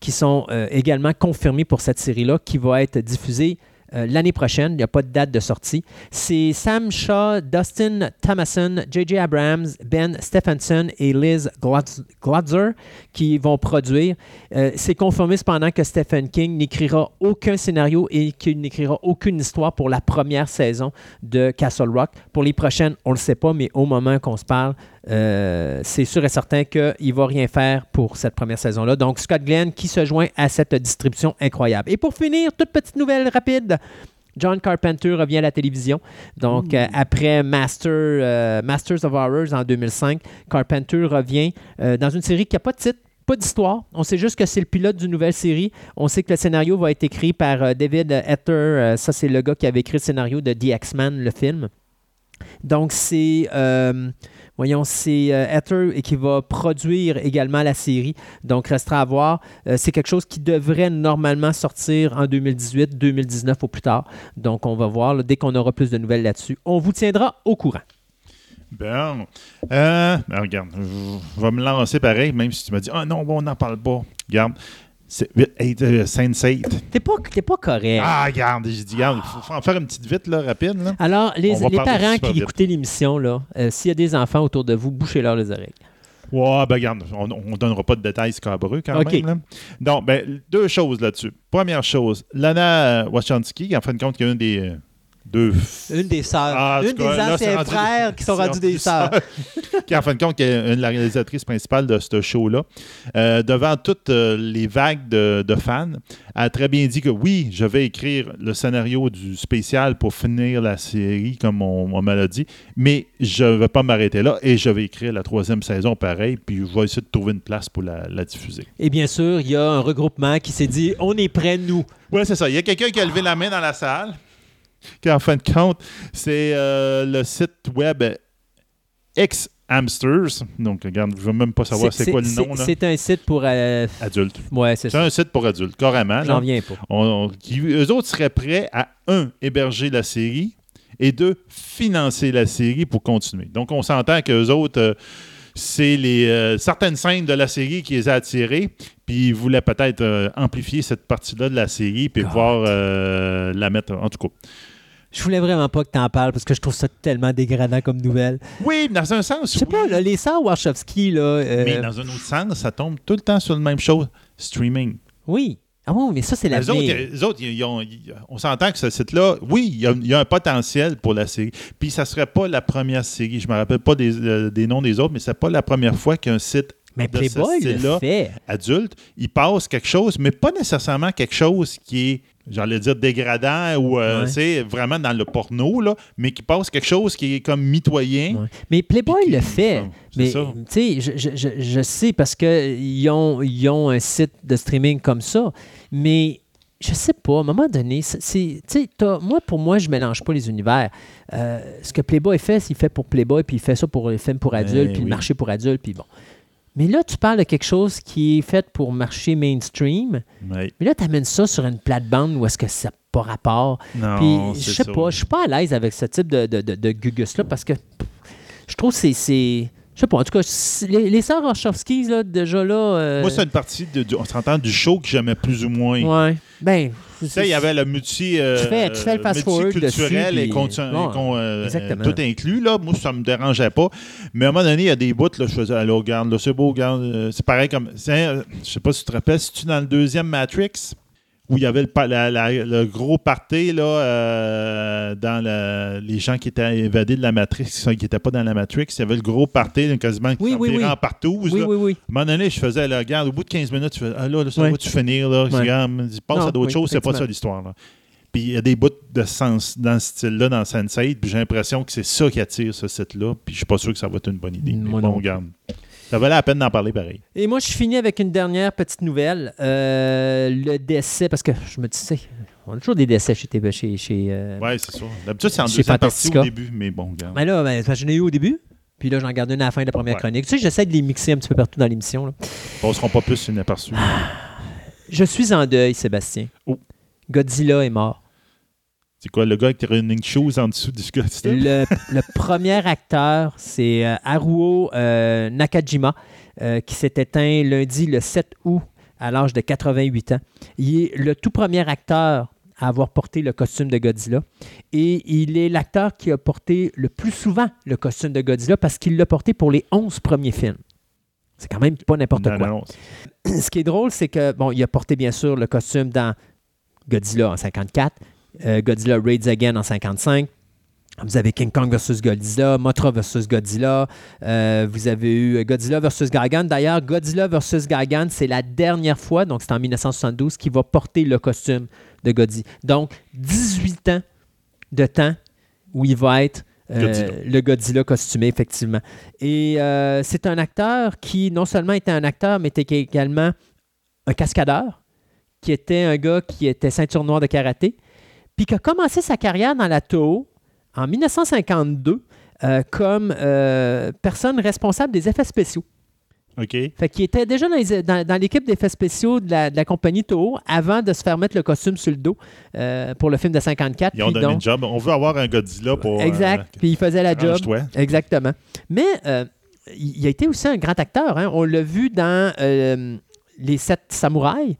qui sont euh, également confirmés pour cette série-là qui va être diffusée euh, l'année prochaine. Il n'y a pas de date de sortie. C'est Sam Shaw, Dustin Thomason, J.J. Abrams, Ben Stephenson et Liz Glotz- Glotzer qui vont produire. Euh, c'est confirmé cependant que Stephen King n'écrira aucun scénario et qu'il n'écrira aucune histoire pour la première saison de Castle Rock. Pour les prochaines, on ne le sait pas, mais au moment qu'on se parle, euh, c'est sûr et certain qu'il ne va rien faire pour cette première saison-là. Donc, Scott Glenn qui se joint à cette distribution incroyable. Et pour finir, toute petite nouvelle rapide. John Carpenter revient à la télévision. Donc, euh, après Master, euh, Masters of Horrors en 2005, Carpenter revient dans une série qui n'a pas de titre, pas d'histoire. On sait juste que c'est le pilote d'une nouvelle série. On sait que le scénario va être écrit par David Etter. Ça, c'est le gars qui avait écrit le scénario de The X-Men, le film. Donc, c'est. euh, voyons, c'est euh, Etter et qui va produire également la série. Donc, restera à voir. Euh, c'est quelque chose qui devrait normalement sortir en 2018, 2019 au plus tard. Donc, on va voir dès qu'on aura plus de nouvelles là-dessus. On vous tiendra au courant. Bon. Euh, ben, regarde, je vais me lancer pareil, même si tu m'as dit, ah non, bon, on n'en parle pas. Regarde. C'est, hey, euh, Sense8. T'es pas, t'es pas correct. Ah, regarde, j'ai dit, regarde, il faut, en faire une petite vite, là, rapide. Là. Alors, les, les parents qui vite. écoutaient l'émission, là, euh, s'il y a des enfants autour de vous, bouchez-leur les oreilles. Ouais, ben regarde, on ne donnera pas de détails scabreux quand même. Là. Donc, ben, deux choses là-dessus. Première chose, Lana Wachowski, en fin de compte, qui est une des euh, deux Une des sœurs. Ah, une des cas, anciens frères qui sont rendus des sœurs. qui, en fin de compte, est une de la réalisatrice principale de ce show-là, euh, devant toutes euh, les vagues de, de fans, a très bien dit que oui, je vais écrire le scénario du spécial pour finir la série, comme on, on me l'a dit, mais je ne vais pas m'arrêter là et je vais écrire la troisième saison pareil, puis je vais essayer de trouver une place pour la, la diffuser. Et bien sûr, il y a un regroupement qui s'est dit on est prêts, nous. Oui, c'est ça. Il y a quelqu'un qui a levé la main dans la salle, qui en fin de compte, c'est euh, le site web X Hamsters. Donc, regarde, je ne veux même pas savoir c'est quoi le nom. C'est un site pour. euh, Adulte. ouais, c'est un site pour adultes, carrément. J'en viens pas. On- on- qui, eux autres seraient prêts à, un, héberger la série et deux, financer la série pour continuer. Donc, on s'entend qu'eux autres, euh, c'est les euh, certaines scènes de la série qui les a attirés, puis ils voulaient peut-être amplifier cette partie-là de la série, puis pouvoir la mettre, en tout cas. Je voulais vraiment pas que t'en parles parce que je trouve ça tellement dégradant comme nouvelle. Oui, dans un sens, Je sais oui. pas, là, les sœurs Warshawski, là. euh, mais dans un autre sens, ça tombe tout le temps sur la même chose, streaming. Oui. Ah oui, mais ça, c'est la Les autres, les autres, ils ont- ils- on s'entend que ce site-là, oui, il y, a, il y a un potentiel pour la série. Puis ça serait pas la première série. Je me rappelle pas des, euh, des noms des autres, mais c'est pas la première fois qu'un site Mais de ce Playboy le fait. adulte, il passe quelque chose, mais pas nécessairement quelque chose qui est, j'allais dire, dégradant ou euh, Ouais. c'est vraiment dans le porno, là, mais qui passe quelque chose qui est comme mitoyen. Ouais. Mais Playboy qui- le fait. Mais tu sais, je, je- je- sais parce qu'ils ont, ils ont un site de streaming comme ça, mais je sais pas, à un moment donné, c'est- moi, pour moi, je mélange pas les univers. Euh, ce que Playboy fait, c'est qu'il fait pour Playboy, puis il fait ça pour les films pour adultes, puis oui. le marché pour adultes, puis bon. Mais là, tu parles de quelque chose qui est fait pour marché mainstream, mais là, tu amènes ça sur une plate-bande où est-ce que ça n'a pas rapport. Non, Puis, je sais ça. pas, je suis pas à l'aise avec ce type de, de, de, de gugus-là parce que pff, je trouve que c'est-. Je sais pas, en tout cas, les, les sœurs Warshawskis, là, déjà là. euh, Moi, c'est une partie, de, du- on s'entend, du show que j'aimais plus ou moins. Ouais. Ben. Tu sais, il y avait le multi, euh, Tu fais- tu fais le fast-forward multiculturel et puis- euh, exactement. tout inclus. Là. Moi, ça me dérangeait pas. Mais à un moment donné, il y a des bouts, là, je faisais, alors, regarde, là, c'est beau, regarde. euh, c'est pareil comme. euh, je sais pas si tu te rappelles, si tu dans le deuxième Matrix, où il y avait le, la- la- gros party là, euh, dans la- les gens qui étaient évadés de la Matrix, qui n'étaient pas dans la Matrix. Il y avait le gros party, quasiment qui Oui, oui, oui. en partouze. Oui, là. oui, oui. À un moment donné, je faisais, là, regarde, au bout de 15 minutes, tu fais, ah là, là, ça va-tu finir, là? Regarde, passe à d'autres choses, c'est pas ça l'histoire, là. Puis il y a des bouts de sens dans ce style-là, dans Sense8, puis j'ai l'impression que c'est ça qui attire ce site-là, puis je suis pas sûr que ça va être une bonne idée. Mais bon, non regarde. Ça valait la peine d'en parler pareil. Et moi, je finis avec une dernière petite nouvelle. Euh, le décès, parce que je me dis, tu sais, on a toujours des décès chez TV, chez. chez euh, Ouais, c'est ça. D'habitude, c'est en deuxième partie au début, mais bon, regarde. Mais là, ben, parce que j'en ai eu au début. Puis là, j'en garde une à la fin de la première Ouais. chronique. Tu sais, j'essaie de les mixer un petit peu partout dans l'émission. là. Ils passeront pas plus une aperçue. Je suis en deuil, Sébastien. Oh. Godzilla est mort. C'est quoi, le gars avec tes running shoes en dessous du Godzilla? Le, le premier acteur, c'est euh, Haruo euh, Nakajima. euh, qui s'est éteint lundi le 7 août à l'âge de 88 ans. Il est le tout premier acteur à avoir porté le costume de Godzilla. Et il est l'acteur qui a porté le plus souvent le costume de Godzilla parce qu'il l'a porté pour les 11 premiers films. C'est quand même pas n'importe quoi. non, Ce qui est drôle, c'est que, bon, il a porté bien sûr le costume dans Godzilla en 54, euh, Godzilla Raids Again en 55. Vous avez King Kong versus Godzilla, Mothra versus Godzilla. euh, vous avez eu Godzilla versus Gigan. D'ailleurs, Godzilla versus Gigan, c'est la dernière fois, donc c'est en 1972, qu'il va porter le costume de Godzilla. Donc, 18 ans de temps où il va être euh, Godzilla. le Godzilla costumé, effectivement. Et euh, c'est un acteur qui, non seulement était un acteur, mais était également un cascadeur, qui était un gars qui était ceinture noire de karaté, puis qui a commencé sa carrière dans la Toho en 1952 euh, comme euh, personne responsable des effets spéciaux. OK. Fait qu'il était déjà dans, les- dans- dans l'équipe d'effets spéciaux de la, de la compagnie Toho avant de se faire mettre le costume sur le dos euh, pour le film de 54. Ils ont donné donc- job. On veut avoir un Godzilla pour. Exact. Puis il faisait la job. Exactement. Mais il a été aussi un grand acteur. hein. On l'a vu dans Les Sept Samouraïs.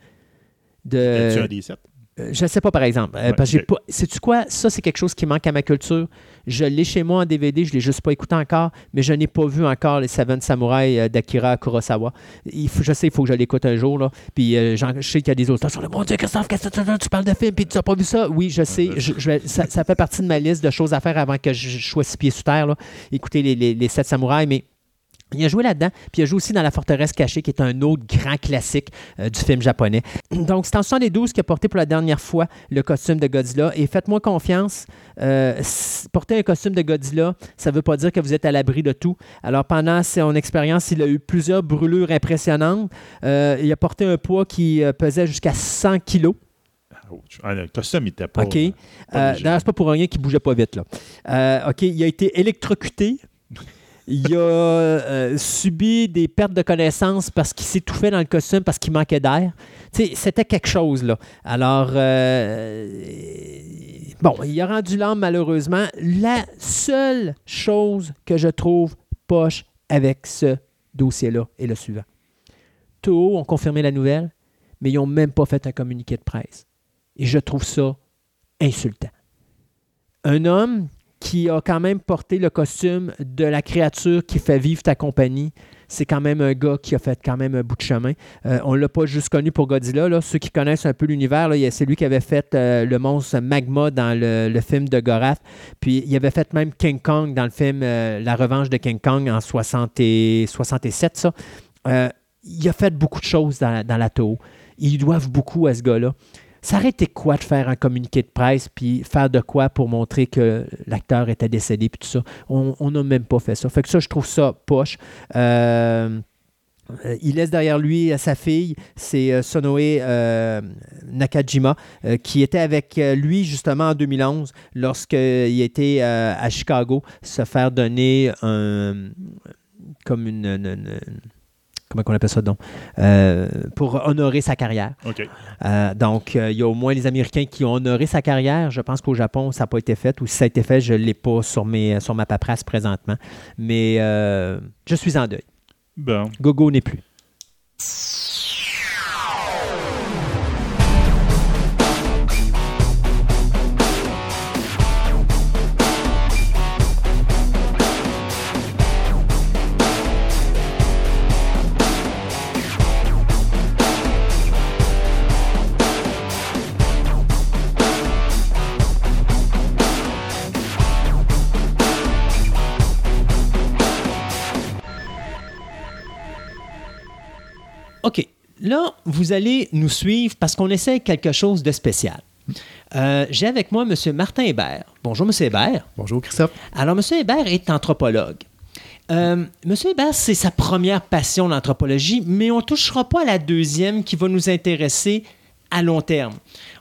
De, un des sept? Euh, je ne sais pas, par exemple. Euh, Ouais, parce que j'ai ok. pas. Sais-tu quoi? Ça, c'est quelque chose qui manque à ma culture. Je l'ai chez moi en DVD, je ne l'ai juste pas écouté encore, mais je n'ai pas vu encore les Seven Samouraïs euh, d'Akira Kurosawa. Il faut, je sais, il faut que je l'écoute un jour. Là. Puis euh, j'en- je sais qu'il y a des auteurs sur le Mon Dieu, Christophe, qu'est-ce que tu, tu parles de film, puis tu n'as pas vu ça? Oui, je sais. Je- je vais- ça, ça fait partie de ma liste de choses à faire avant que je, je sois six pieds sous terre. Là. Écouter les, les, les Sept Samouraïs, mais. Il a joué là-dedans, puis il a joué aussi dans La Forteresse cachée, qui est un autre grand classique euh, du film japonais. Donc, c'est en 72 qu'il a porté pour la dernière fois le costume de Godzilla. Et faites-moi confiance, euh, porter un costume de Godzilla, ça ne veut pas dire que vous êtes à l'abri de tout. Alors, pendant son expérience, il a eu plusieurs brûlures impressionnantes. Euh, il a porté un poids qui pesait jusqu'à 100 kilos. Ah, le costume n'était pas. OK. euh, c'est pas pour rien qu'il bougeait pas vite. Là. Euh, OK, il a été électrocuté. Il a euh, subi des pertes de connaissance parce qu'il s'étouffait dans le costume, parce qu'il manquait d'air. C'était quelque chose, là. Alors, euh, bon, il a rendu l'âme, malheureusement. La seule chose que je trouve poche avec ce dossier-là est le suivant. Toho ont confirmé la nouvelle, mais ils n'ont même pas fait un communiqué de presse. Et je trouve ça insultant. Un homme qui a quand même porté le costume de la créature qui fait vivre ta compagnie, c'est quand même un gars qui a fait quand même un bout de chemin. Euh, on ne l'a pas juste connu pour Godzilla. Ceux qui connaissent un peu l'univers, c'est lui qui avait fait euh, le monstre Magma dans le, film de Gorath. Puis il avait fait même King Kong dans le film euh, La revanche de King Kong en 60 et 67. Ça. Il a fait beaucoup de choses dans, dans la Toho. Ils doivent beaucoup à ce gars-là. Ça aurait été quoi de faire un communiqué de presse puis faire de quoi pour montrer que l'acteur était décédé puis tout ça? On n'a même pas fait ça. Fait que ça, je trouve ça poche. Euh, il laisse derrière lui euh, sa fille, c'est euh, Sonoe Nakajima, qui était avec lui justement en 2011 lorsqu'il était à Chicago se faire donner un comme une- comment on appelle ça donc? Euh, pour honorer sa carrière. Euh, donc, euh, il y a au moins les Américains qui ont honoré sa carrière. Je pense qu'au Japon, ça n'a pas été fait. Ou si ça a été fait, je ne l'ai pas sur, mes, sur ma paperasse présentement. Mais je suis en deuil. Bon. Gogo n'est plus. OK. Là, vous allez nous suivre parce qu'on essaie quelque chose de spécial. Euh, J'ai avec moi M. Martin Hébert. Bonjour, M. Hébert. Bonjour Christophe. Alors, M. Hébert est anthropologue. Euh, M. Hébert, c'est sa première passion, l'anthropologie, mais on ne touchera pas à la deuxième qui va nous intéresser à long terme.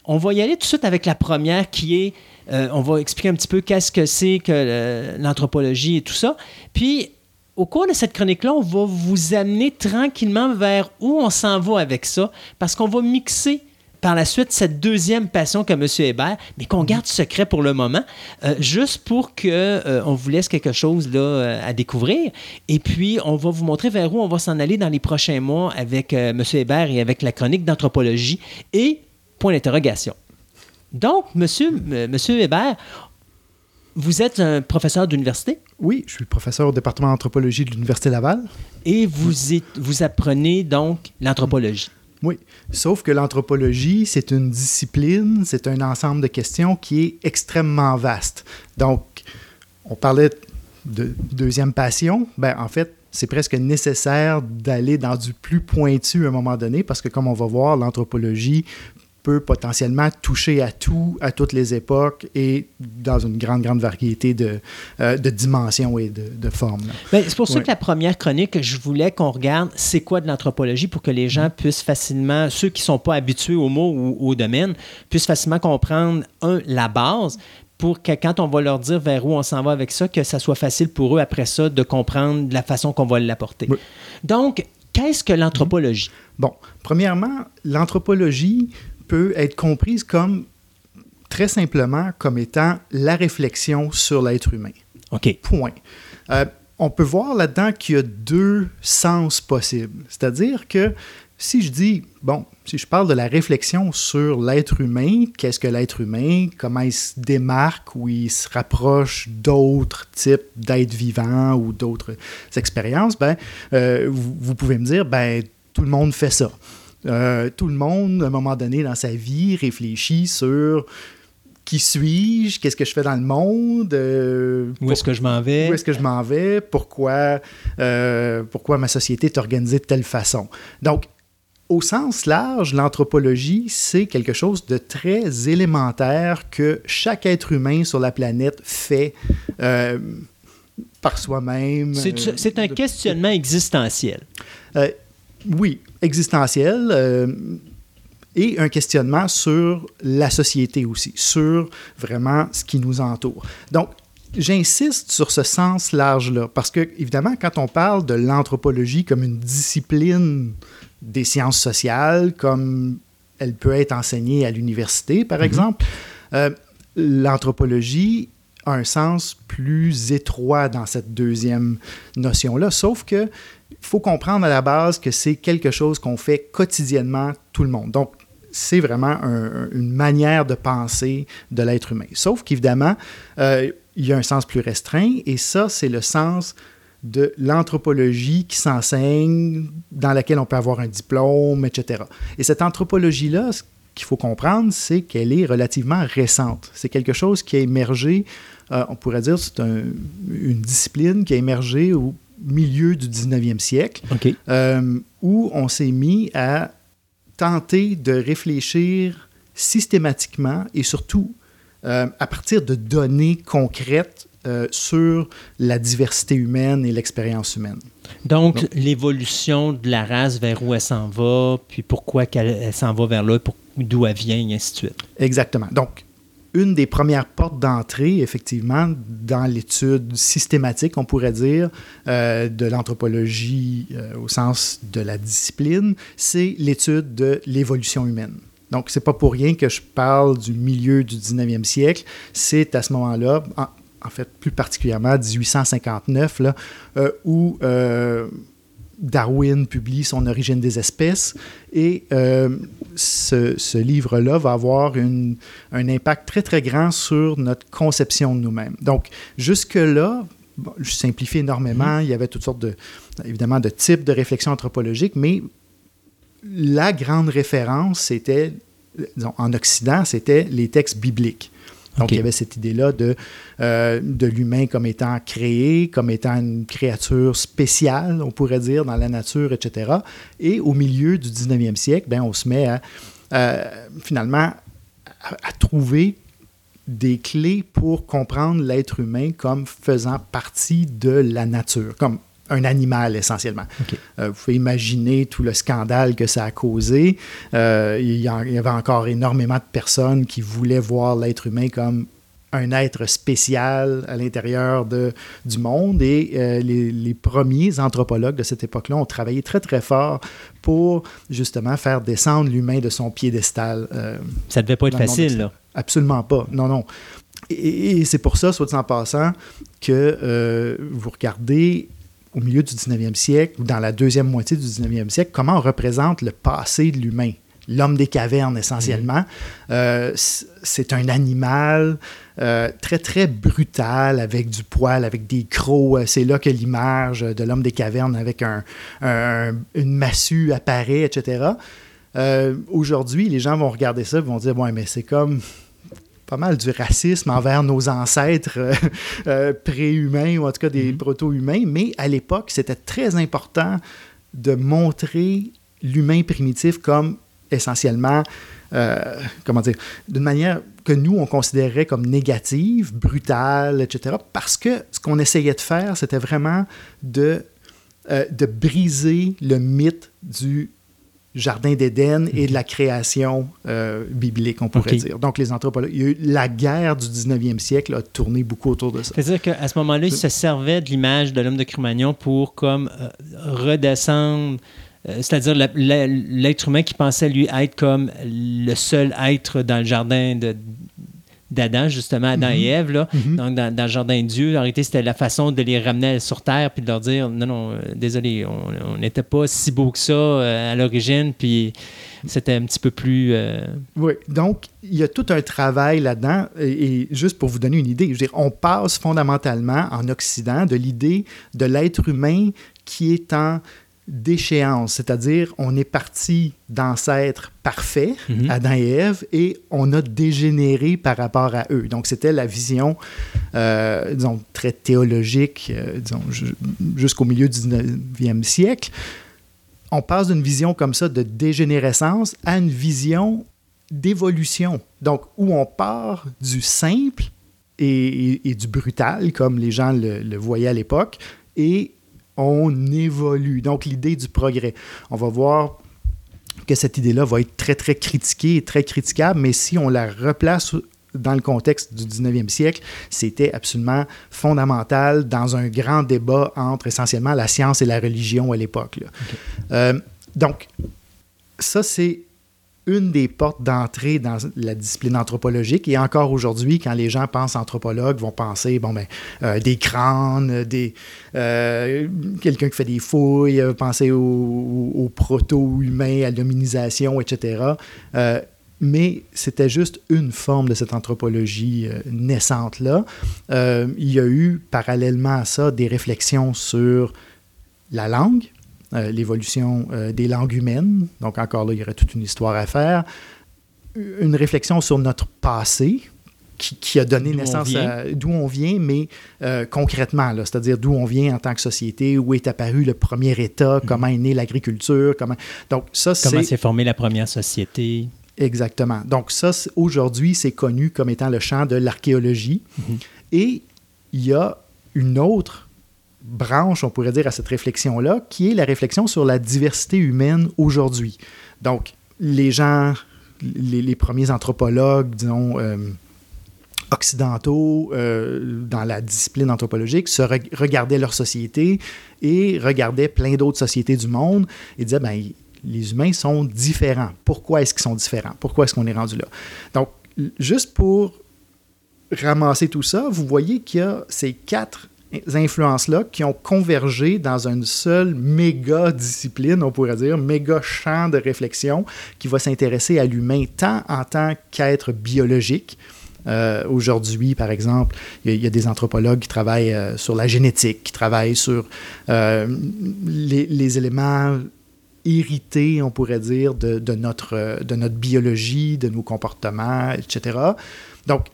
On va y aller tout de suite avec la première qui est, euh, on va expliquer un petit peu qu'est-ce que c'est que euh, l'anthropologie et tout ça. Puis, au cours de cette chronique-là, on va vous amener tranquillement vers où on s'en va avec ça, parce qu'on va mixer par la suite cette deuxième passion que M. Hébert, mais qu'on garde secret pour le moment, euh, juste pour que euh, on vous laisse quelque chose là euh, à découvrir. Et puis on va vous montrer vers où on va s'en aller dans les prochains mois avec M. Hébert et avec la chronique d'anthropologie et point d'interrogation. Donc, Monsieur, Monsieur Hébert, vous êtes un professeur d'université? Oui, je suis professeur au département d'anthropologie de l'Université Laval. Et vous, vous apprenez donc l'anthropologie? Oui, sauf que l'anthropologie, c'est une discipline, c'est un ensemble de questions qui est extrêmement vaste. Donc, on parlait de deuxième passion. Ben, en fait, c'est presque nécessaire d'aller dans du plus pointu à un moment donné parce que, comme on va voir, l'anthropologie peut potentiellement toucher à tout, à toutes les époques et dans une grande, grande variété de, euh, de dimensions et de, de formes. Ben, c'est pour ça que la première chronique, je voulais qu'on regarde c'est quoi de l'anthropologie pour que les gens mm-hmm. puissent facilement, ceux qui ne sont pas habitués au mot ou au domaine, puissent facilement comprendre, un, la base, pour que quand on va leur dire vers où on s'en va avec ça, que ça soit facile pour eux après ça de comprendre la façon qu'on va l'apporter. Donc, qu'est-ce que l'anthropologie? Bon, premièrement, l'anthropologie, peut être comprise comme très simplement comme étant la réflexion sur l'être humain. OK. Point. Euh, on peut voir là-dedans qu'il y a deux sens possibles. C'est-à-dire que si je dis, bon, si je parle de la réflexion sur l'être humain, qu'est-ce que l'être humain, comment il se démarque ou il se rapproche d'autres types d'êtres vivants ou d'autres expériences, ben, euh, vous, vous, pouvez me dire, ben, tout le monde fait ça. Euh, tout le monde, à un moment donné dans sa vie, réfléchit sur qui suis-je, qu'est-ce que je fais dans le monde, euh, où est-ce que je m'en vais, où est-ce que je m'en vais, pourquoi, euh, pourquoi ma société est organisée de telle façon. Donc, au sens large, l'anthropologie, c'est quelque chose de très élémentaire que chaque être humain sur la planète fait par soi-même. C'est un questionnement existentiel oui, existentiel euh, et un questionnement sur la société aussi, sur vraiment ce qui nous entoure. Donc, j'insiste sur ce sens large-là, parce que, évidemment, quand on parle de l'anthropologie comme une discipline des sciences sociales, comme elle peut être enseignée à l'université, par mm-hmm. exemple, euh, l'anthropologie a un sens plus étroit dans cette deuxième notion-là, sauf que il faut comprendre à la base que c'est quelque chose qu'on fait quotidiennement tout le monde. Donc, c'est vraiment une manière de penser de l'être humain. Sauf qu'évidemment, euh, il y a un sens plus restreint, et ça, c'est le sens de l'anthropologie qui s'enseigne, dans laquelle on peut avoir un diplôme, etc. Et cette anthropologie-là, ce qu'il faut comprendre, c'est qu'elle est relativement récente. C'est quelque chose qui a émergé, euh, on pourrait dire, c'est une discipline qui a émergé au milieu du 19e siècle, euh, où on s'est mis à tenter de réfléchir systématiquement et surtout euh, à partir de données concrètes euh, sur la diversité humaine et l'expérience humaine. Donc, l'évolution de la race, vers où elle s'en va, puis pourquoi elle, s'en va vers là, d'où elle vient, et ainsi de suite. Exactement. Donc, une des premières portes d'entrée, effectivement, dans l'étude systématique, on pourrait dire, euh, de l'anthropologie euh, au sens de la discipline, c'est l'étude de l'évolution humaine. Donc, c'est pas pour rien que je parle du milieu du 19e siècle. C'est à ce moment-là, en, fait, plus particulièrement 1859, là, euh, où Darwin publie son Origine des espèces et euh, ce, livre-là va avoir un impact très très grand sur notre conception de nous-mêmes. Donc jusque-là, je simplifie énormément, mm-hmm. il y avait toutes sortes de, évidemment, de types de réflexions anthropologiques, mais la grande référence, c'était, en Occident, c'était les textes bibliques. Donc, il y avait cette idée-là de, euh, de l'humain comme étant créé, comme étant une créature spéciale, on pourrait dire, dans la nature, etc. Et au milieu du 19e siècle, ben, on se met à, finalement à, trouver des clés pour comprendre l'être humain comme faisant partie de la nature, comme un animal essentiellement. Euh, vous pouvez imaginer tout le scandale que ça a causé. Euh, il, y avait encore énormément de personnes qui voulaient voir l'être humain comme un être spécial à l'intérieur du monde. Et euh, les, les, premiers anthropologues de cette époque-là ont travaillé très, très fort pour justement faire descendre l'humain de son piédestal. Ça devait pas être facile, là. Absolument pas. Non, non. Et, c'est pour ça, soit en passant, que vous regardez au milieu du 19e siècle ou dans la deuxième moitié du 19e siècle, comment on représente le passé de l'humain l'homme des cavernes essentiellement. Mhm. Euh, c'est un animal euh, très, très brutal avec du poil, avec des crocs. C'est là que l'image de l'homme des cavernes avec un, une massue apparaît, etc. Euh, aujourd'hui, les gens vont regarder ça et vont dire, ouais, mais c'est comme pas mal du racisme envers nos ancêtres préhumains ou en tout cas des mhm. proto-humains, mais à l'époque, c'était très important de montrer l'humain primitif comme essentiellement, euh, comment dire, d'une manière que nous, on considérait comme négative, brutale, etc. Parce que ce qu'on essayait de faire, c'était vraiment de, euh, de briser le mythe du jardin d'Éden et de la création euh, biblique, on pourrait dire. Donc, les anthropologues, il y a eu, la guerre du 19e siècle a tourné beaucoup autour de ça. C'est-à-dire qu'à ce moment-là, ils se servaient de l'image de l'homme de Cro-Magnon pour comme redescendre euh, c'est-à-dire l'être humain qui pensait lui être comme le seul être dans le jardin d'Adam, justement, Adam et mhm. Ève, mhm. donc dans, le jardin de Dieu. En réalité, c'était la façon de les ramener sur Terre puis de leur dire non, non, euh, désolé, on n'était pas si beau que ça euh, à l'origine, puis c'était un petit peu plus. Oui, donc il y a tout un travail là-dedans. Et, juste pour vous donner une idée, je veux dire, on passe fondamentalement en Occident de l'idée de l'être humain qui est en d'échéance, c'est-à-dire on est parti d'ancêtres parfaits, mhm. Adam et Ève, et on a dégénéré par rapport à eux. Donc c'était la vision, euh, disons, très théologique, euh, disons, jusqu'au milieu du 19e siècle. On passe d'une vision comme ça de dégénérescence à une vision d'évolution. Donc où on part du simple et, du brutal, comme les gens le, le voyaient à l'époque, et on évolue. Donc, l'idée du progrès. On va voir que cette idée-là va être très, très critiquée et très critiquable, mais si on la replace dans le contexte du 19e siècle, c'était absolument fondamental dans un grand débat entre essentiellement la science et la religion à l'époque. Euh, donc, ça, c'est une des portes d'entrée dans la discipline anthropologique. Et encore aujourd'hui, quand les gens pensent anthropologue, vont penser bon ben euh, des crânes, des euh, quelqu'un qui fait des fouilles, euh, penser aux, proto-humains, à l'hominisation, etc. mais c'était juste une forme de cette anthropologie naissante-là. il y a eu, parallèlement à ça, des réflexions sur la langue, euh, l'évolution euh, des langues humaines. Donc encore là, il y aurait toute une histoire à faire. Une réflexion sur notre passé, qui, a donné naissance à d'où on vient, mais euh, concrètement, c'est-à-dire d'où on vient en tant que société, où est apparu le premier État, mm. comment est née l'agriculture, comment. Donc ça, comment s'est formée la première société. Exactement. Donc ça, aujourd'hui, c'est connu comme étant le champ de l'archéologie. Mm-hmm. Et il y a une autre branche, on pourrait dire, à cette réflexion-là, qui est la réflexion sur la diversité humaine aujourd'hui. Donc, les gens, les, premiers anthropologues, disons, euh, occidentaux euh, dans la discipline anthropologique se regardaient leur société et regardaient plein d'autres sociétés du monde et disaient, ben, les humains sont différents. Pourquoi est-ce qu'ils sont différents? Pourquoi est-ce qu'on est rendu là? Donc, juste pour ramasser tout ça, vous voyez qu'il y a ces quatre influences-là qui ont convergé dans une seule méga discipline, on pourrait dire, méga champ de réflexion qui va s'intéresser à l'humain tant en tant qu'être biologique. Euh, aujourd'hui, par exemple, il y, a des anthropologues qui travaillent euh, sur la génétique, qui travaillent sur euh, les, éléments hérités, on pourrait dire, de, de, notre, de notre biologie, de nos comportements, etc. Donc,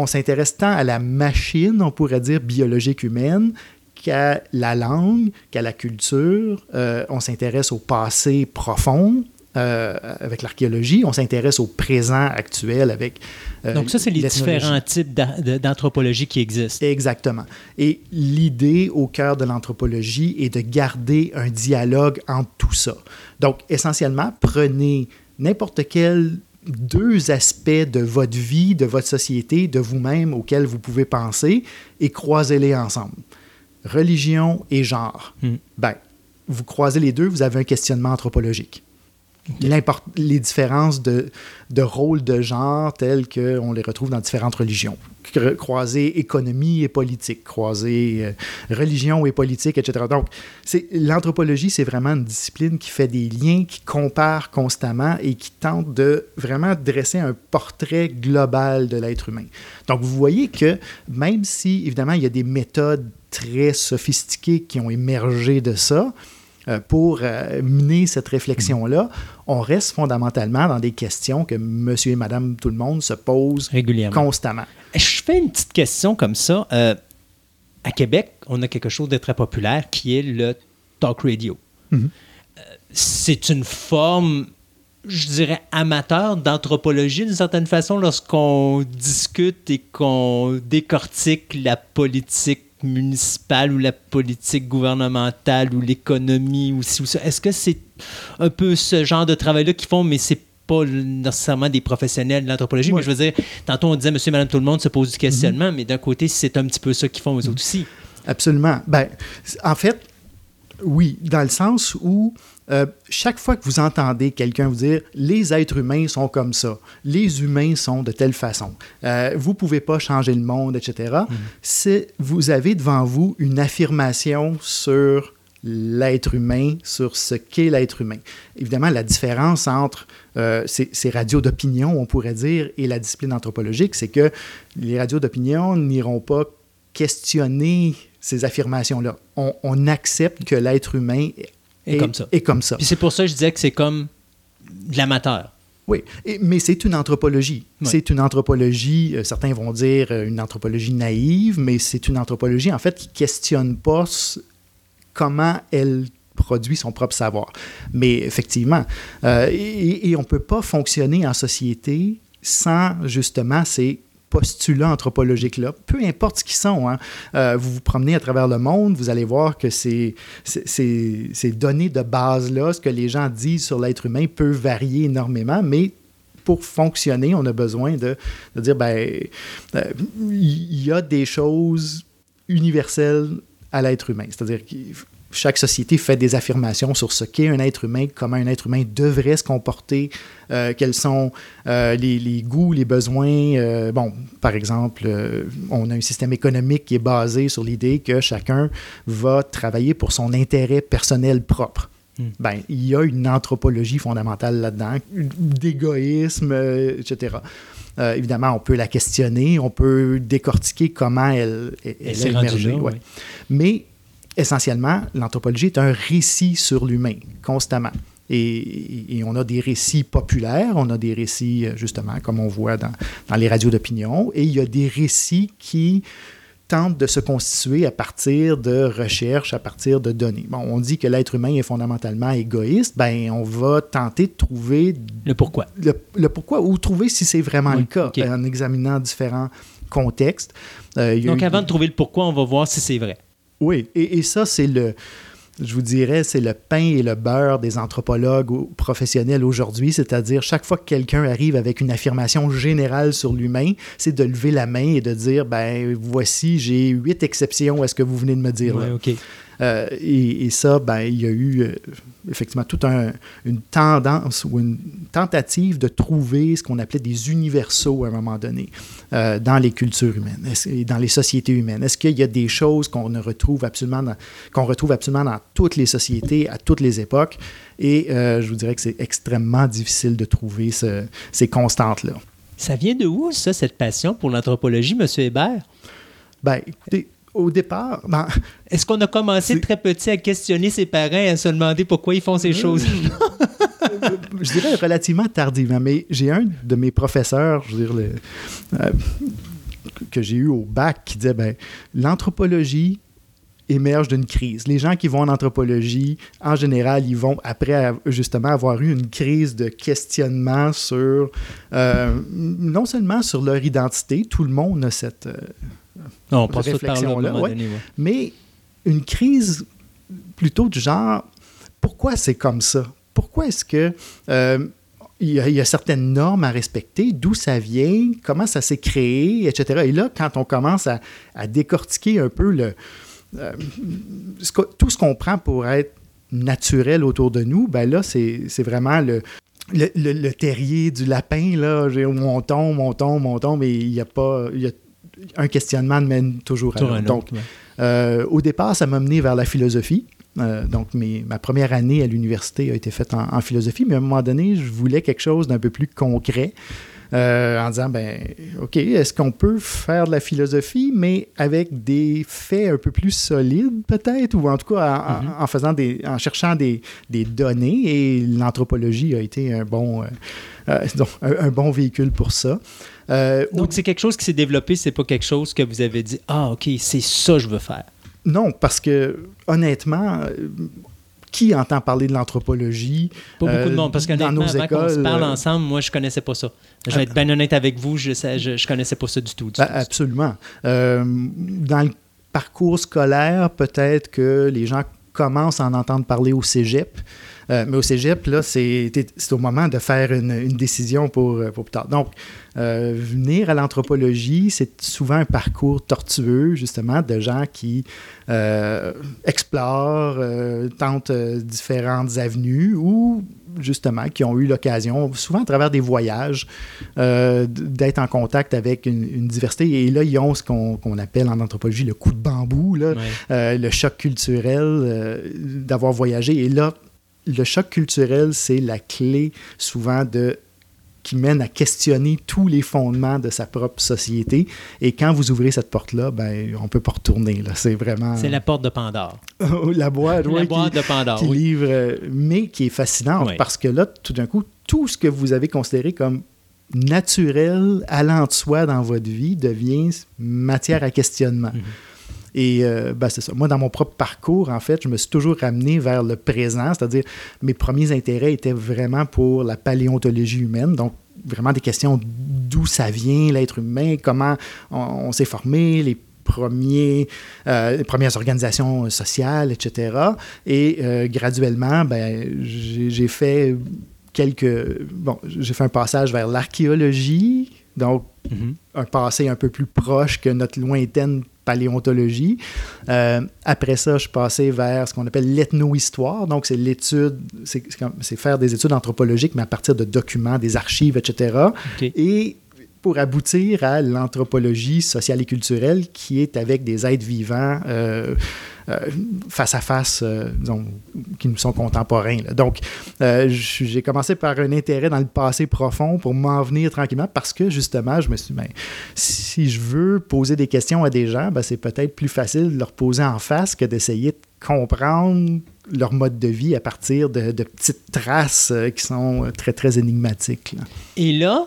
on s'intéresse tant à la machine, on pourrait dire, biologique humaine, qu'à la langue, qu'à la culture. Euh, on s'intéresse au passé profond. Euh, avec l'archéologie, on s'intéresse au présent actuel avec. Euh, Donc, ça, c'est les différents types d'anthropologie qui existent. Exactement. Et l'idée au cœur de l'anthropologie est de garder un dialogue entre tout ça. Donc, essentiellement, prenez n'importe quel deux aspects de votre vie, de votre société, de vous-même auxquels vous pouvez penser et croisez-les ensemble. Religion et genre. Hmm. Ben, vous croisez les deux, vous avez un questionnement anthropologique. Les différences de, de rôle de genre tels qu'on les retrouve dans différentes religions. Croiser économie et politique, croiser euh, religion et politique, etc. Donc, l'anthropologie, c'est vraiment une discipline qui fait des liens, qui compare constamment et qui tente de vraiment dresser un portrait global de l'être humain. Donc, vous voyez que même si, évidemment, il y a des méthodes très sophistiquées qui ont émergé de ça, euh, pour euh, mener cette réflexion-là, on reste fondamentalement dans des questions que monsieur et madame tout le monde se posent Régulièrement. constamment. Je fais une petite question comme ça. Euh, à Québec, on a quelque chose de très populaire qui est le talk radio. Mhm. Euh, c'est une forme, je dirais, amateur d'anthropologie d'une certaine façon lorsqu'on discute et qu'on décortique la politique municipale ou la politique gouvernementale ou l'économie ou ci ou ça? Est-ce que c'est un peu ce genre de travail-là qu'ils font, mais c'est pas nécessairement des professionnels de l'anthropologie, mais je veux dire, tantôt on disait monsieur, madame, tout le monde se pose du questionnement, mais d'un côté, c'est un petit peu ça qu'ils font eux autres aussi. Absolument. Ben, en fait, oui, dans le sens où euh, chaque fois que vous entendez quelqu'un vous dire les êtres humains sont comme ça, les humains sont de telle façon, euh, vous pouvez pas changer le monde, etc. C'est vous avez devant vous une affirmation sur l'être humain, sur ce qu'est l'être humain. Évidemment, la différence entre euh, ces, ces radios d'opinion, on pourrait dire, et la discipline anthropologique, c'est que les radios d'opinion n'iront pas questionner ces affirmations-là. On, on accepte que l'être humain Et comme ça. est comme ça. Puis c'est pour ça que je disais que c'est comme de l'amateur. Oui, Et- mais c'est une anthropologie. C'est une anthropologie, euh, certains vont dire euh, une anthropologie naïve, mais c'est une anthropologie en fait qui questionne pas comment elle produit son propre savoir. Mais effectivement, euh, et, et on ne peut pas fonctionner en société sans justement ces postulats anthropologiques-là, peu importe ce qu'ils sont. hein. Euh, vous vous promenez à travers le monde, vous allez voir que ces, données de base-là, ce que les gens disent sur l'être humain peut varier énormément, mais pour fonctionner, on a besoin de, dire, ben, euh, il y a des choses universelles à l'être humain. C'est-à-dire que chaque société fait des affirmations sur ce qu'est un être humain, comment un être humain devrait se comporter, euh, quels sont euh, les, les goûts, les besoins. euh, bon, par exemple, on a un système économique qui est basé sur l'idée que chacun va travailler pour son intérêt personnel propre. Hmm. Ben, il y a une anthropologie fondamentale là-dedans, d'égoïsme, etc. Euh, évidemment, on peut la questionner, on peut décortiquer comment elle, elle, Elle elle s'est a rendue émergé. là, ouais. ouais. Mais essentiellement, l'anthropologie est un récit sur l'humain, constamment. Et, et on a des récits populaires, on a des récits, euh, justement, comme on voit dans, dans les radios d'opinion, et il y a des récits qui tentent de se constituer à partir de recherches, à partir de données. Bon, on dit que l'être humain est fondamentalement égoïste, ben on va tenter de trouver Le pourquoi. le, le pourquoi ou trouver si c'est vraiment Oui, le cas en examinant différents contextes. Euh, Donc eu- avant de trouver le pourquoi, on va voir si c'est vrai. Oui, et, et ça, c'est le, je vous dirais, c'est le pain et le beurre des anthropologues ou professionnels aujourd'hui, c'est-à-dire chaque fois que quelqu'un arrive avec une affirmation générale sur l'humain, c'est de lever la main et de dire, ben voici, j'ai huit exceptions à ce que vous venez de me dire. là. Euh, et, et ça, ben, il y a eu euh, effectivement toute un- une tendance ou une tentative de trouver ce qu'on appelait des universaux à un moment donné euh, dans les cultures humaines et dans les sociétés humaines. Est-ce qu'il y a des choses qu'on retrouve absolument qu'on retrouve absolument dans toutes les sociétés, à toutes les époques? Et je vous dirais que c'est extrêmement difficile de trouver ce- ces constantes-là. Ça vient de où, ça, cette passion pour l'anthropologie, M. Hébert? Ben, écoutez, au départ, ben, Est-ce qu'on a commencé très petit à questionner ses parents et à se demander pourquoi ils font ces choses? je dirais relativement tardivement, mais j'ai un de mes professeurs, je veux dire, le- euh, que j'ai eu au bac qui disait ben, l'anthropologie émerge d'une crise. Les gens qui vont en anthropologie, en général, ils vont après justement avoir eu une crise de questionnement sur euh, non seulement sur leur identité, tout le monde a cette euh, Non, on passe réflexion-là, ouais. mais une crise plutôt du genre pourquoi c'est comme ça? Pourquoi est-ce que euh, il y, a, il y, a, certaines normes à respecter, d'où ça vient, comment ça s'est créé, etc. Et là, quand on commence à, à décortiquer un peu le, euh, ce que, tout ce qu'on prend pour être naturel autour de nous, ben là, c'est vraiment le, le, le, le, terrier du lapin, là, où on tombe, on tombe, on tombe, il n'y a pas... Il y a, un questionnement mène toujours à l'autre. Donc, euh, au départ, ça m'a mené vers la philosophie. Euh, donc, mes, ma première année à l'université a été faite en, en, philosophie, mais à un moment donné, je voulais quelque chose d'un peu plus concret. Euh, en disant, ben, OK, est-ce qu'on peut faire de la philosophie, mais avec des faits un peu plus solides, peut-être, ou en tout cas en, mm-hmm. en, faisant des, en cherchant des, des données, et l'anthropologie a été un bon, euh, donc, un, un, bon véhicule pour ça. Euh, donc, c'est quelque chose qui s'est développé, c'est pas quelque chose que vous avez dit, ah, OK, c'est ça que je veux faire. Non, parce que honnêtement, qui entend parler de l'anthropologie Pas beaucoup de monde, parce que dans nos avant écoles, se parle ensemble, moi, je connaissais pas ça. Je vais être bien honnête avec vous, je ne je, je connaissais pas ça du tout. Du ben, tout. Absolument. Euh, dans le parcours scolaire, peut-être que les gens commencent à en entendre parler au cégep. Euh, mais au cégep, là, c'est au moment de faire une, une décision pour, pour, plus tard. Donc, euh, venir à l'anthropologie, c'est souvent un parcours tortueux, justement, de gens qui euh, explorent, euh, tentent différentes avenues ou, justement, qui ont eu l'occasion, souvent à travers des voyages, d'être en contact avec une, une, diversité. Et là, ils ont ce qu'on qu appelle en anthropologie le coup de bambou, là, ouais. le choc culturel d'avoir voyagé. Et là, le choc culturel, c'est la clé souvent de qui mène à questionner tous les fondements de sa propre société. Et quand vous ouvrez cette porte-là, ben, on ne peut pas retourner. C'est vraiment... C'est la porte de Pandore. la boîte, la ouais, boîte qui, de Pandore, qui oui. livre, mais qui est fascinante oui. parce que là, tout d'un coup, tout ce que vous avez considéré comme naturel, allant de soi dans votre vie, devient matière à questionnement. Mm -hmm. Et euh, ben c'est ça. Moi, dans mon propre parcours, en fait, je me suis toujours ramené vers le présent, c'est-à-dire mes premiers intérêts étaient vraiment pour la paléontologie humaine, donc vraiment des questions d'où ça vient, l'être humain, comment on, on s'est formé, les premiers, euh, les premières organisations sociales, etc. Et euh, graduellement, ben, j'ai fait quelques... Bon, j'ai fait un passage vers l'archéologie, donc mm -hmm. un passé un peu plus proche que notre lointaine paléontologie. Euh, après ça, je suis passé vers ce qu'on appelle l'ethnohistoire. Donc, c'est l'étude, c'est faire des études anthropologiques, mais à partir de documents, des archives, etc. Okay. Et pour aboutir à l'anthropologie sociale et culturelle qui est avec des êtres vivants euh, euh, face à face, euh, disons, qui nous sont contemporains. Donc, euh, j'ai commencé par un intérêt dans le passé profond pour m'en venir tranquillement parce que justement, je me suis dit, ben, si je veux poser des questions à des gens, ben, c'est peut-être plus facile de leur poser en face que d'essayer de comprendre leur mode de vie à partir de, petites traces qui sont très, très énigmatiques. Et là,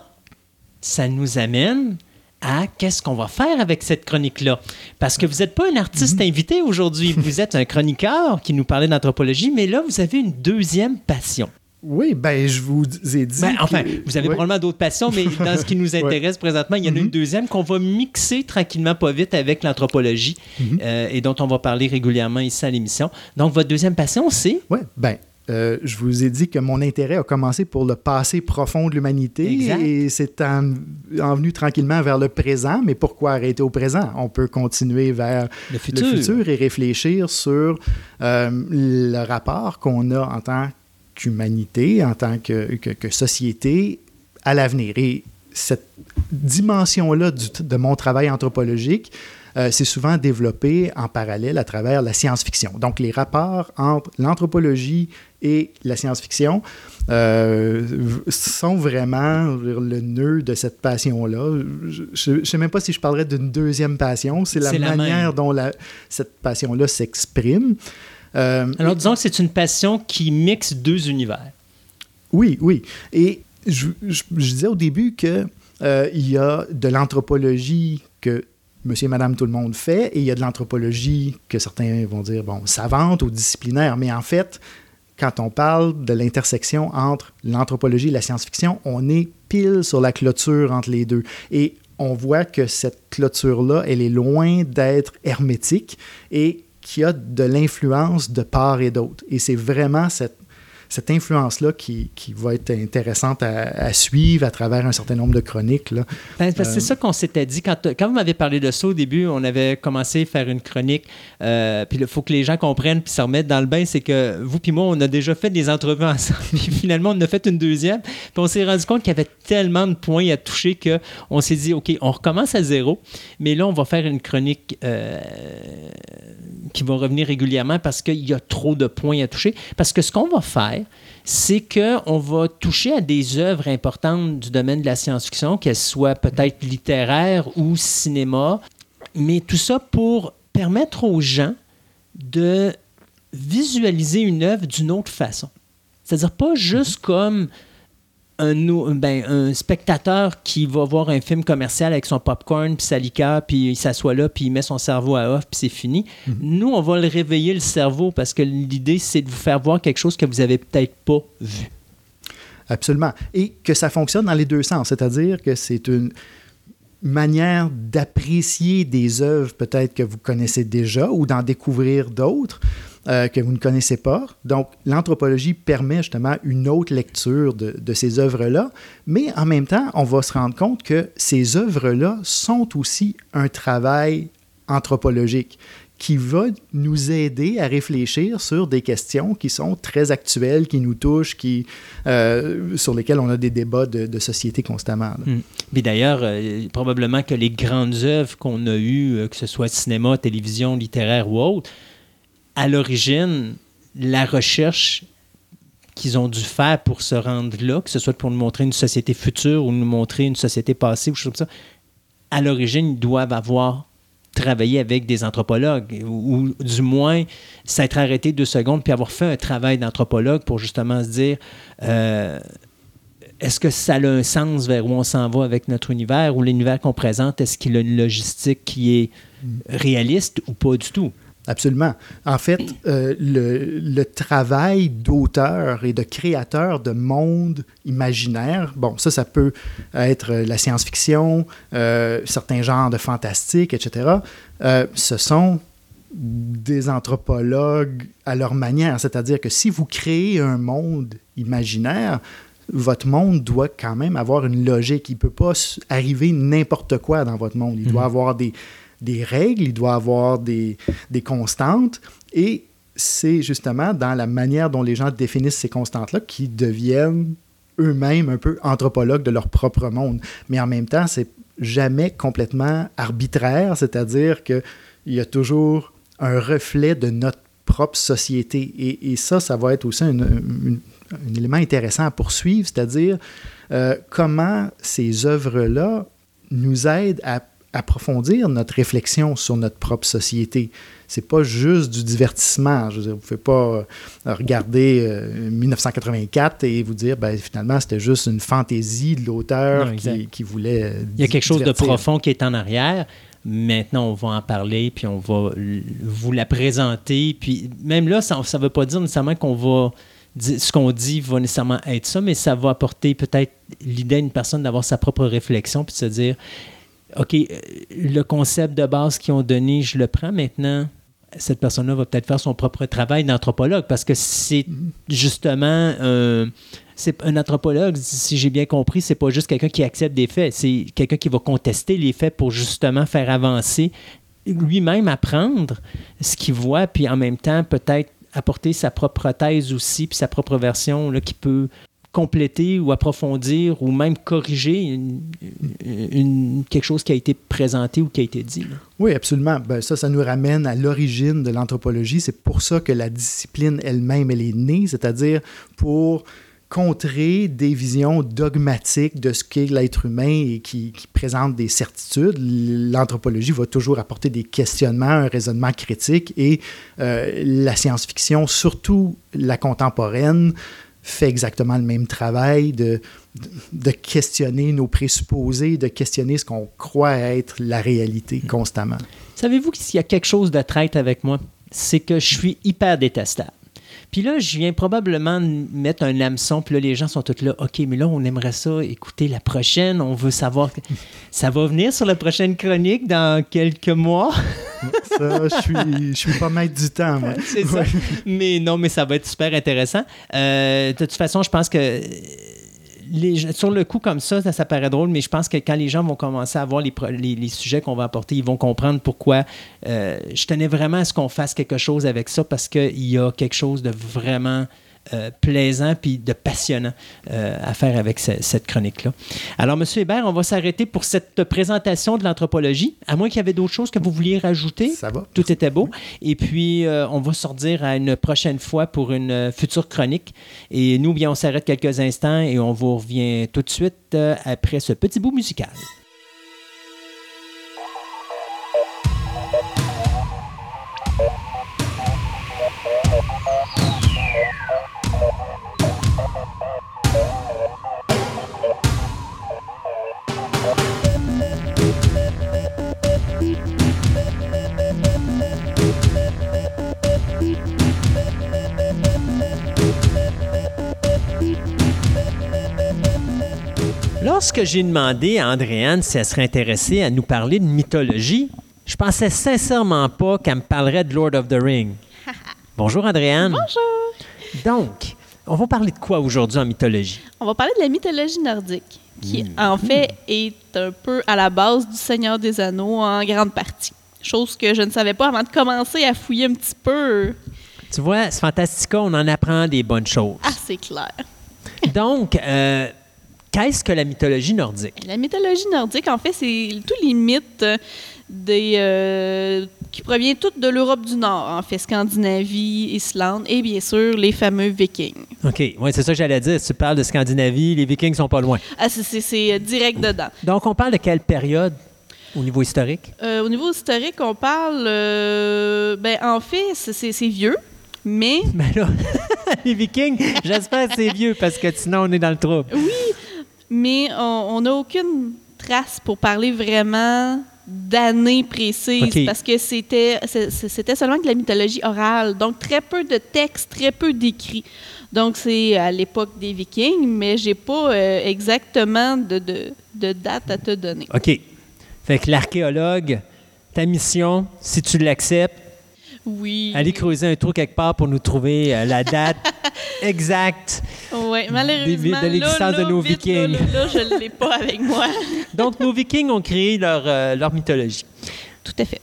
ça nous amène à qu'est-ce qu'on va faire avec cette chronique-là. Parce que vous n'êtes pas un artiste -hmm. invité aujourd'hui, vous êtes un chroniqueur qui nous parlait d'anthropologie, mais là, vous avez une deuxième passion. Oui, ben je vous ai dit. Ben, enfin, que... vous avez probablement d'autres passions, mais dans ce qui nous intéresse ouais. présentement, il y en a mm -hmm. une deuxième qu'on va mixer tranquillement, pas vite, avec l'anthropologie mm -hmm. euh, et dont on va parler régulièrement ici à l'émission. Donc, votre deuxième passion, c'est? Oui, ben euh, je vous ai dit que mon intérêt a commencé pour le passé profond de l'humanité et c'est en, en, venu tranquillement vers le présent. Mais pourquoi arrêter au présent? On peut continuer vers le futur, le futur et réfléchir sur euh, le rapport qu'on a en tant qu'humanité, en tant que, que, que société à l'avenir. Et cette dimension-là de mon travail anthropologique, euh, c'est souvent développé en parallèle à travers la science-fiction. Donc, les rapports entre l'anthropologie et la science-fiction euh, sont vraiment le nœud de cette passion-là. Je ne sais même pas si je parlerais d'une deuxième passion. C'est la, manière dont la, cette passion-là s'exprime. Euh, Alors, disons que c'est une passion qui mixe deux univers. Oui, oui. Et je, je, je disais au début qu'il euh, y a de l'anthropologie que monsieur et madame tout le monde fait, et il y a de l'anthropologie que certains vont dire, bon, savante ou disciplinaire, mais en fait, quand on parle de l'intersection entre l'anthropologie et la science-fiction, on est pile sur la clôture entre les deux. Et on voit que cette clôture-là, elle est loin d'être hermétique et qu'il y a de l'influence de part et d'autre. Et c'est vraiment cette, cette influence-là qui, qui, va être intéressante à, suivre à travers un certain nombre de chroniques. Là. Ben, c'est ça qu'on s'était dit. Quand, quand vous m'avez parlé de ça au début, on avait commencé à faire une chronique. puis il faut que les gens comprennent puis se remettre dans le bain. C'est que vous puis moi, on a déjà fait des entrevues ensemble. puis finalement, on a fait une deuxième. Puis on s'est rendu compte qu'il y avait tellement de points à toucher qu'on s'est dit, OK, on recommence à zéro. Mais là, on va faire une chronique qui va revenir régulièrement parce qu'il y a trop de points à toucher. Parce que ce qu'on va faire, c'est qu'on va toucher à des œuvres importantes du domaine de la science-fiction, qu'elles soient peut-être littéraires ou cinéma, mais tout ça pour permettre aux gens de visualiser une œuvre d'une autre façon. C'est-à-dire pas juste comme un, ben, un spectateur qui va voir un film commercial avec son popcorn puis sa liqueur, puis il s'assoit là, puis il met son cerveau à off, puis c'est fini. Mhm. Nous, on va le réveiller le cerveau parce que l'idée, c'est de vous faire voir quelque chose que vous avez peut-être pas vu. Absolument. Et que ça fonctionne dans les deux sens, c'est-à-dire que c'est une manière d'apprécier des œuvres peut-être que vous connaissez déjà ou d'en découvrir d'autres. Euh, que vous ne connaissez pas. Donc, l'anthropologie permet justement une autre lecture de, ces œuvres-là, mais en même temps, on va se rendre compte que ces œuvres-là sont aussi un travail anthropologique qui va nous aider à réfléchir sur des questions qui sont très actuelles, qui nous touchent, qui, euh, sur lesquelles on a des débats de, société constamment. Hmm. Mais d'ailleurs, euh, probablement que les grandes œuvres qu'on a eues, que ce soit cinéma, télévision, littéraire ou autre, à l'origine, la recherche qu'ils ont dû faire pour se rendre là, que ce soit pour nous montrer une société future ou nous montrer une société passée ou chose comme ça, à l'origine, ils doivent avoir travaillé avec des anthropologues ou, du moins s'être arrêté deux secondes puis avoir fait un travail d'anthropologue pour justement se dire euh, est-ce que ça a un sens vers où on s'en va avec notre univers ou l'univers qu'on présente, est-ce qu'il a une logistique qui est réaliste ou pas du tout? Absolument. En fait, euh, le, travail d'auteur et de créateur de mondes imaginaires, bon, ça, ça peut être la science-fiction, euh, certains genres de fantastique, etc. Euh, ce sont des anthropologues à leur manière. C'est-à-dire que si vous créez un monde imaginaire, votre monde doit quand même avoir une logique. Il ne peut pas arriver n'importe quoi dans votre monde. Il doit mhm. avoir des, des règles, il doit avoir des, des constantes. Et c'est justement dans la manière dont les gens définissent ces constantes-là qui deviennent eux-mêmes un peu anthropologues de leur propre monde. Mais en même temps, c'est jamais complètement arbitraire, c'est-à-dire qu'il y a toujours un reflet de notre propre société. Et, ça, ça va être aussi un, un, élément intéressant à poursuivre, c'est-à-dire euh, comment ces œuvres-là nous aident à approfondir notre réflexion sur notre propre société. C'est pas juste du divertissement. Je veux dire, vous ne pouvez pas euh, regarder 1984 euh, et vous dire, ben, finalement, c'était juste une fantaisie de l'auteur qui, qui, voulait. Euh, Il y a quelque chose de profond qui est en arrière. Maintenant, on va en parler, puis on va vous la présenter. Puis même là, ça ne veut pas dire nécessairement qu'on va ce qu'on dit va nécessairement être ça, mais ça va apporter peut-être l'idée à une personne d'avoir sa propre réflexion puis de se dire OK, euh, le concept de base qu'ils ont donné, je le prends maintenant. Cette personne-là va peut-être faire son propre travail d'anthropologue parce que c'est justement c'est un anthropologue, si j'ai bien compris, c'est pas juste quelqu'un qui accepte des faits, c'est quelqu'un qui va contester les faits pour justement faire avancer, lui-même apprendre ce qu'il voit, puis en même temps peut-être apporter sa propre thèse aussi, puis sa propre version là, qui peut compléter ou approfondir ou même corriger quelque chose qui a été présenté ou qui a été dit. Oui, absolument. Ben, ça, ça nous ramène à l'origine de l'anthropologie. C'est pour ça que la discipline elle-même, elle est née, c'est-à-dire pour contrer des visions dogmatiques de ce qu'est l'être humain et qui, qui présentent des certitudes. L'anthropologie va toujours apporter des questionnements, un raisonnement critique et euh, la science-fiction, surtout la contemporaine, fait exactement le même travail de, de, questionner nos présupposés, de questionner ce qu'on croit être la réalité constamment. Savez-vous qu'il y a quelque chose de traite avec moi? C'est que je suis hyper détestable. Puis là, je viens probablement mettre un hameçon, puis là, les gens sont tous là, OK, mais là, on aimerait ça écouter la prochaine, on veut savoir... ça va venir sur la prochaine chronique dans quelques mois. Ça, je suis, je suis pas maître du temps, moi. C'est ça. Mais non, mais ça va être super intéressant. Euh, de toute façon, je pense que sur le coup comme ça, ça, paraît drôle, mais je pense que quand les gens vont commencer à voir les, les sujets qu'on va apporter, ils vont comprendre pourquoi euh, je tenais vraiment à ce qu'on fasse quelque chose avec ça parce qu'il y a quelque chose de vraiment euh, plaisant puis de passionnant euh, à faire avec ce- cette chronique-là. Alors, M. Hébert, on va s'arrêter pour cette présentation de l'anthropologie, à moins qu'il y avait d'autres choses que vous vouliez rajouter. Ça va. Tout était beau. Et puis, euh, on va se redire à une prochaine fois pour une future chronique. Et nous, bien, on s'arrête quelques instants et on vous revient tout de suite après ce petit bout musical. Lorsque j'ai demandé à Andréane si elle serait intéressée à nous parler de mythologie, je pensais sincèrement pas qu'elle me parlerait de Lord of the Ring. Bonjour Andréane. Bonjour. Donc, on va parler de quoi aujourd'hui en mythologie? On va parler de la mythologie nordique, qui en fait est un peu à la base du Seigneur des Anneaux en grande partie. Chose que je ne savais pas avant de commencer à fouiller un petit peu. Tu vois, c'est Fantastica, on en apprend des bonnes choses. Ah, c'est clair. Donc, euh, qu'est-ce que la mythologie nordique? La mythologie nordique, en fait, c'est tous les mythes euh, des, euh, qui proviennent toutes de l'Europe du Nord, en fait, Scandinavie, Islande et bien sûr les fameux Vikings. OK, ouais, c'est ça que j'allais dire. Si tu parles de Scandinavie, les Vikings sont pas loin. Ah, c'est- euh, direct dedans. Donc, on parle de quelle période au niveau historique? Euh, au niveau historique, on parle. euh, ben, en fait, c'est- vieux, mais Ben là, les Vikings, j'espère que c'est vieux parce que sinon on est dans le trouble. Mais on n'a aucune trace pour parler vraiment d'années précises parce que c'était c'était seulement de la mythologie orale, donc très peu de textes, très peu d'écrits. Donc c'est à l'époque des Vikings, mais j'ai pas euh, exactement de, de, de date à te donner. OK. Fait que l'archéologue, ta mission, si tu l'acceptes, Oui. aller creuser un trou quelque part pour nous trouver euh, la date exacte. Ouais, malheureusement, de l'existence de nos vite, Vikings. Là, là, je ne l'ai pas avec moi. Donc, nos Vikings ont créé leur, euh, leur mythologie. Tout à fait.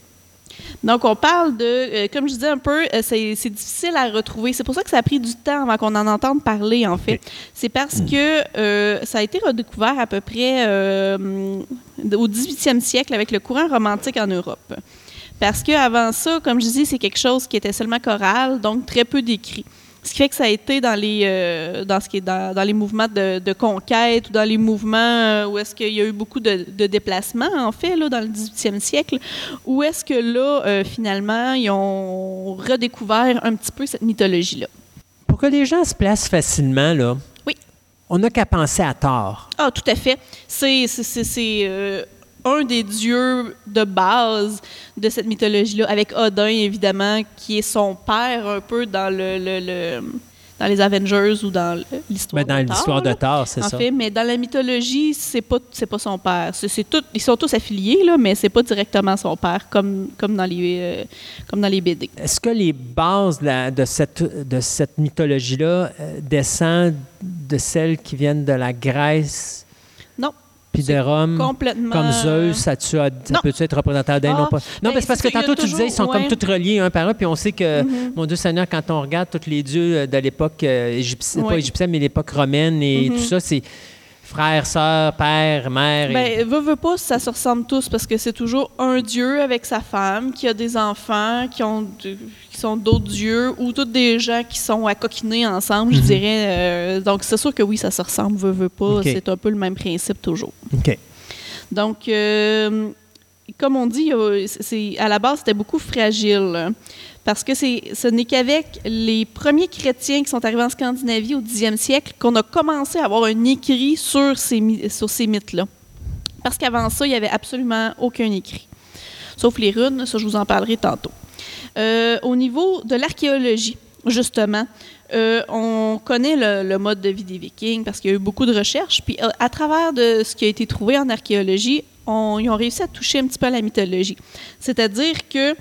Donc, on parle de, euh, comme je disais un peu, euh, c'est difficile à retrouver. C'est pour ça que ça a pris du temps avant qu'on en entende parler, en fait. C'est parce que euh, ça a été redécouvert à peu près au 18e siècle avec le courant romantique en Europe. Parce qu'avant ça, comme je dis, c'est quelque chose qui était seulement choral, donc très peu décrit. Ce qui fait que ça a été dans les, euh, dans ce qui est dans, dans les mouvements de, de conquête ou dans les mouvements euh, où est-ce qu'il y a eu beaucoup de, de déplacements, en fait, là, dans le 18e siècle, où est-ce que là, euh, finalement, ils ont redécouvert un petit peu cette mythologie-là. Pour que les gens se placent facilement, là, Oui. on n'a qu'à penser à tort. Ah, tout à fait. C'est un des dieux de base de cette mythologie-là, avec Odin, évidemment, qui est son père un peu dans le, le- le- dans les Avengers ou dans l'histoire Ben, dans de Thor, l'histoire de là. Thor, c'est En ça. fait, mais dans la mythologie, c'est pas c'est pas son père. C'est tout, ils sont tous affiliés là, mais c'est pas directement son père comme comme dans les euh, comme dans les BD. Est-ce que les bases de, cette, de cette mythologie-là euh, descendent de celles qui viennent de la Grèce puis de C'est Rome? complètement Comme Zeus, ça, tu as- ça Non. peut-être représentant d'un Ah, non pas. Non, ben, mais c'est parce que tantôt tu disais ils sont comme tous reliés un par un, puis on sait que, Mhm. mon Dieu Seigneur, quand on regarde tous les dieux euh, de l'époque euh, égyptienne, pas égyptienne, mais l'époque romaine et Mhm. tout ça, c'est frère, sœur, père, mère. et- Ben, veux, veux pas, ça se ressemble tous parce que c'est toujours un dieu avec sa femme qui a des enfants, qui, ont, qui sont d'autres dieux ou tous des gens qui sont à coquiner ensemble, je Mhm. dirais. Euh, donc, c'est sûr que oui, ça se ressemble, veux pas. C'est un peu le même principe toujours. OK. Donc, euh, comme on dit, euh, c'est, à la base, c'était beaucoup fragile. Parce que ce n'est qu'avec les premiers chrétiens qui sont arrivés en Scandinavie au 10e siècle qu'on a commencé à avoir un écrit sur ces, sur ces mythes-là. Parce qu'avant ça, il n'y avait absolument aucun écrit. Sauf les runes, ça, je vous en parlerai tantôt. Euh, au niveau de l'archéologie, justement, euh, on connaît le, mode de vie des Vikings parce qu'il y a eu beaucoup de recherches. Puis euh, à travers de ce qui a été trouvé en archéologie, ils ont réussi à toucher un petit peu à la mythologie. C'est-à-dire que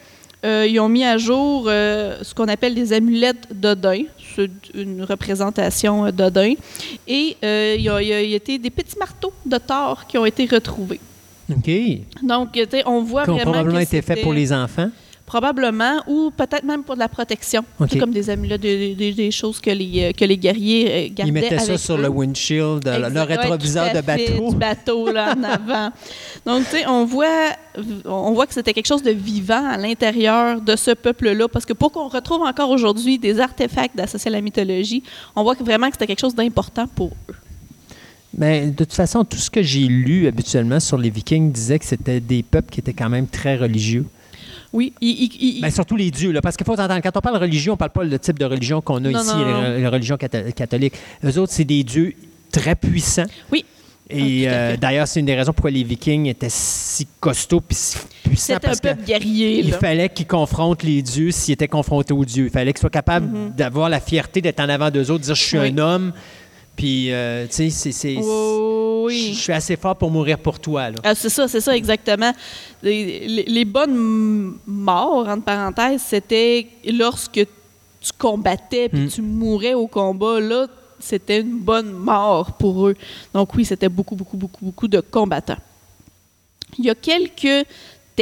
euh, ils ont mis à jour euh, ce qu'on appelle des amulettes d'Odin, une représentation euh, d'Odin, et il y, a, il y été des petits marteaux de Thor qui ont été retrouvés. OK. Donc, on voit Qui ont probablement que été faits pour les enfants. Probablement, ou peut-être même pour de la protection. OK. C'est comme des amulettes, des, des- des choses que les, euh, que les guerriers euh, gardaient Ils mettaient ça sur eux. le windshield, le- Exact. le rétroviseur Ouais, de bateau. Du bateau là, en avant. Donc, tu sais, on voit, on voit que c'était quelque chose de vivant à l'intérieur de ce peuple-là, parce que pour qu'on retrouve encore aujourd'hui des artefacts associés à la mythologie, on voit que vraiment que c'était quelque chose d'important pour eux. Mais de toute façon, tout ce que j'ai lu habituellement sur les Vikings disait que c'était des peuples qui étaient quand même très religieux. Oui, il- Ben, surtout les dieux, là, parce qu'il faut entendre, quand on parle de religion, on ne parle pas le type de religion qu'on a Non, ici, non, les, non. les religions catho- catholiques. Eux autres, c'est des dieux très puissants. Oui. Et Ah, euh, d'ailleurs, c'est une des raisons pourquoi les Vikings étaient si costauds puis si puissants. c'était un peuple guerrier. il là. fallait qu'ils confrontent les dieux s'ils étaient confrontés aux dieux. Il fallait qu'ils soient capables d'avoir la fierté d'être en avant d'eux autres, de dire je suis. Oui. un homme. Puis, euh, tu sais, c'est-. Oh, Je oui. suis assez fort pour mourir pour toi. Là. Ah, c'est ça, c'est ça exactement. Les, les- les bonnes morts, entre parenthèses, c'était lorsque tu combattais puis Mm. tu mourais au combat. Là, c'était une bonne mort pour eux. Donc oui, c'était beaucoup, beaucoup, beaucoup, beaucoup de combattants. Il y a quelques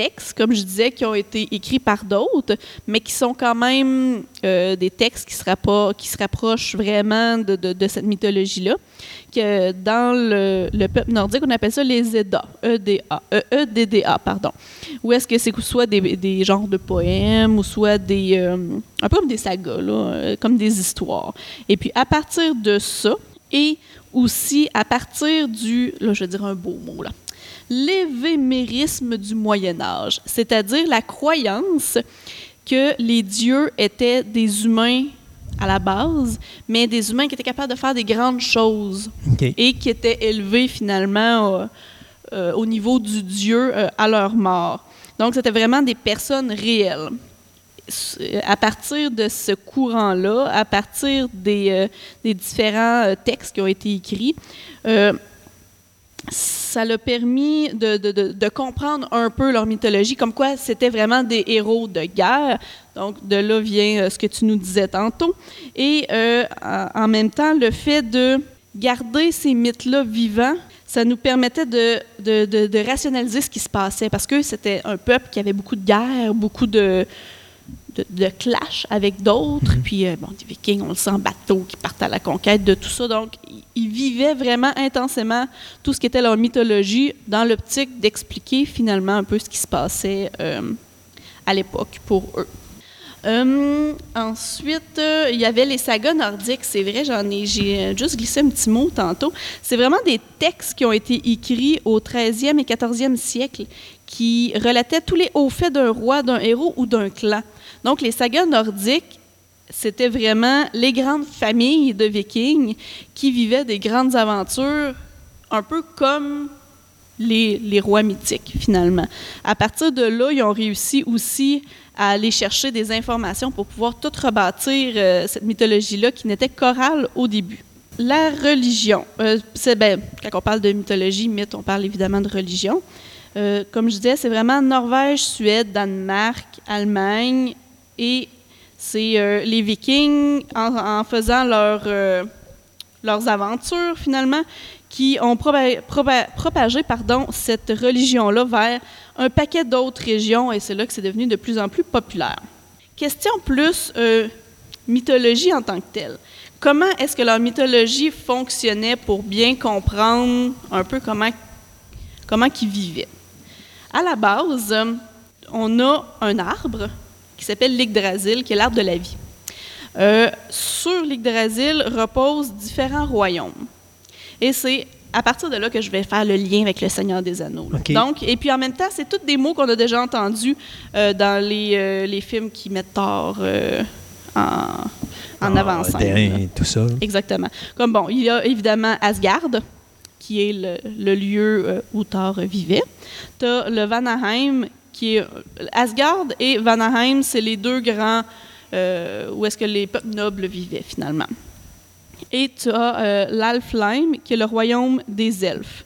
textes, comme je disais, qui ont été écrits par d'autres, mais qui sont quand même euh, des textes qui se, rappo- qui se rapprochent vraiment de, de- cette mythologie-là. Que dans le, le peuple nordique, on appelle ça les Edda, E-D-A, euh, E-D-D-A, pardon. Ou est-ce que c'est soit des, des genres de poèmes, ou soit des... euh, un peu comme des sagas, là, comme des histoires. Et puis, à partir de ça, et aussi à partir du... Là, je vais dire un beau mot, là l'évémérisme du Moyen Âge, c'est-à-dire la croyance que les dieux étaient des humains à la base, mais des humains qui étaient capables de faire des grandes choses et qui étaient élevés finalement euh, euh, au niveau du dieu euh, à leur mort. Donc c'était vraiment des personnes réelles. À partir de ce courant-là, à partir des, euh, des différents euh, textes qui ont été écrits, euh, ça l'a permis de, de- de- comprendre un peu leur mythologie, comme quoi c'était vraiment des héros de guerre. Donc, de là vient euh, ce que tu nous disais tantôt. Et euh, en en même temps, le fait de garder ces mythes-là vivants, ça nous permettait de, de- de- de rationaliser ce qui se passait, parce que c'était un peuple qui avait beaucoup de guerres, beaucoup de, de, de clash avec d'autres. Puis, euh, bon, des Vikings, on le sent, bateaux qui partent à la conquête de tout ça. Donc, ils- vivaient vraiment intensément tout ce qui était leur mythologie dans l'optique d'expliquer finalement un peu ce qui se passait euh, à l'époque pour eux. Euh, ensuite, euh, il y avait les sagas nordiques. C'est vrai, j'en ai, j'ai juste glissé un petit mot tantôt. C'est vraiment des textes qui ont été écrits au 13e et 14e siècle qui relataient tous les hauts faits d'un roi, d'un héros ou d'un clan. Donc, les sagas nordiques, c'était vraiment les grandes familles de vikings qui vivaient des grandes aventures, un peu comme les, rois mythiques, finalement. À partir de là, ils ont réussi aussi à aller chercher des informations pour pouvoir tout rebâtir euh, cette mythologie-là qui n'était chorale au début. La religion. Euh, c'est, ben, quand on parle de mythologie, mythe, on parle évidemment de religion. Euh, comme je disais, c'est vraiment Norvège, Suède, Danemark, Allemagne et c'est euh, les Vikings en, faisant euh, leurs aventures finalement qui ont propagé pardon, cette religion-là vers un paquet d'autres régions et c'est là que c'est devenu de plus en plus populaire. Question plus euh, mythologie en tant que telle. Comment est-ce que leur mythologie fonctionnait pour bien comprendre un peu comment, comment ils vivaient? À la base, on a un arbre qui s'appelle l'Yggdrasil, qui est l'arbre de la vie. Euh, sur l'Yggdrasil reposent différents royaumes. Et c'est à partir de là que je vais faire le lien avec le Seigneur des Anneaux. Donc, et puis en même temps, c'est tous des mots qu'on a déjà entendus euh, dans les, euh, les films qui mettent Thor euh, en, en Ah, avant-scène. Tout ça. Exactement. Comme bon, il y a évidemment Asgard, qui est le, le lieu où Thor vivait. Tu as le Vanaheim, qui est. Asgard et Vanaheim, c'est les deux grands. euh, où est-ce que les peuples nobles vivaient finalement. Et tu as euh, l'Alfheim, qui est le royaume des elfes.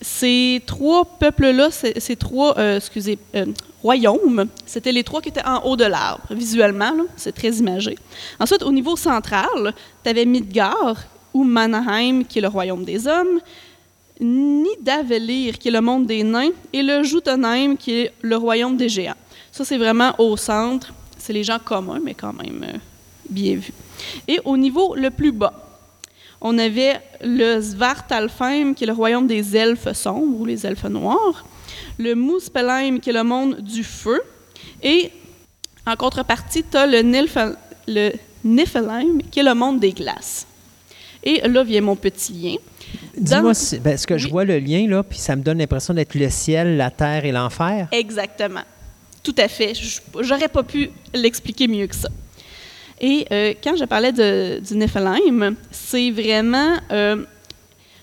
ces trois peuples-là, ces, trois, euh, excusez, euh, royaumes, c'était les trois qui étaient en haut de l'arbre, visuellement, c'est très imagé. Ensuite, au niveau central, tu avais Midgard, ou Manaheim, qui est le royaume des hommes, Nidavellir, qui est le monde des nains, et le Jotunheim, qui est le royaume des géants. Ça, c'est vraiment au centre. C'est les gens communs, mais quand même euh, bien vu. Et au niveau le plus bas, on avait le Svartalfheim, qui est le royaume des elfes sombres ou les elfes noirs, le Muspelheim, qui est le monde du feu, et en contrepartie, tu as le, Nilf- le Niflheim, qui est le monde des glaces. Et là vient mon petit lien. Dis-moi, si- ben, est-ce que je vois le lien, là, puis ça me donne l'impression d'être le ciel, la terre et l'enfer? Exactement. Tout à fait. Je- J'aurais pas pu l'expliquer mieux que ça. Et euh, quand je parlais de, du Nephilim, c'est vraiment euh,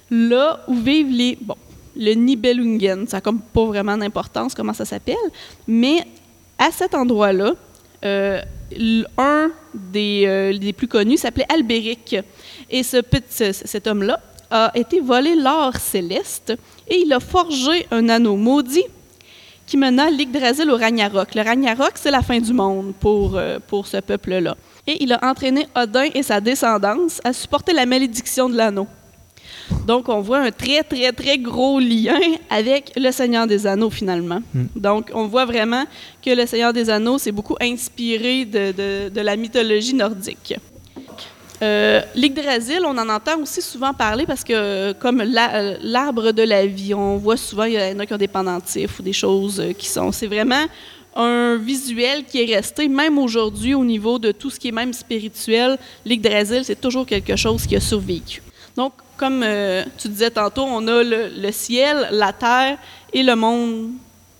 là où vivent les. Bon, le Nibelungen. Ça n'a comme pas vraiment d'importance comment ça s'appelle, mais à cet endroit-là, euh, un des, euh, des plus connus s'appelait Albéric. Et ce petit, ce- cet homme-là a été volé l'or céleste et il a forgé un anneau maudit qui mena l'Yggdrasil au Ragnarok. Le Ragnarok, c'est la fin du monde pour, euh, pour ce peuple-là. Et il a entraîné Odin et sa descendance à supporter la malédiction de l'anneau. Donc, on voit un très, très, très gros lien avec le Seigneur des Anneaux, finalement. Donc, on voit vraiment que le Seigneur des Anneaux s'est beaucoup inspiré de, de- de la mythologie nordique. Euh, L'Yggdrasil, on en entend aussi souvent parler parce que, euh, comme la- euh, l'arbre de la vie, on voit souvent, il y en a qui ont des pendentifs ou des choses euh, qui sont. C'est vraiment un visuel qui est resté, même aujourd'hui, au niveau de tout ce qui est même spirituel. L'Yggdrasil, c'est toujours quelque chose qui a survécu. Donc, comme euh, tu disais tantôt, on a le, le ciel, la terre et le monde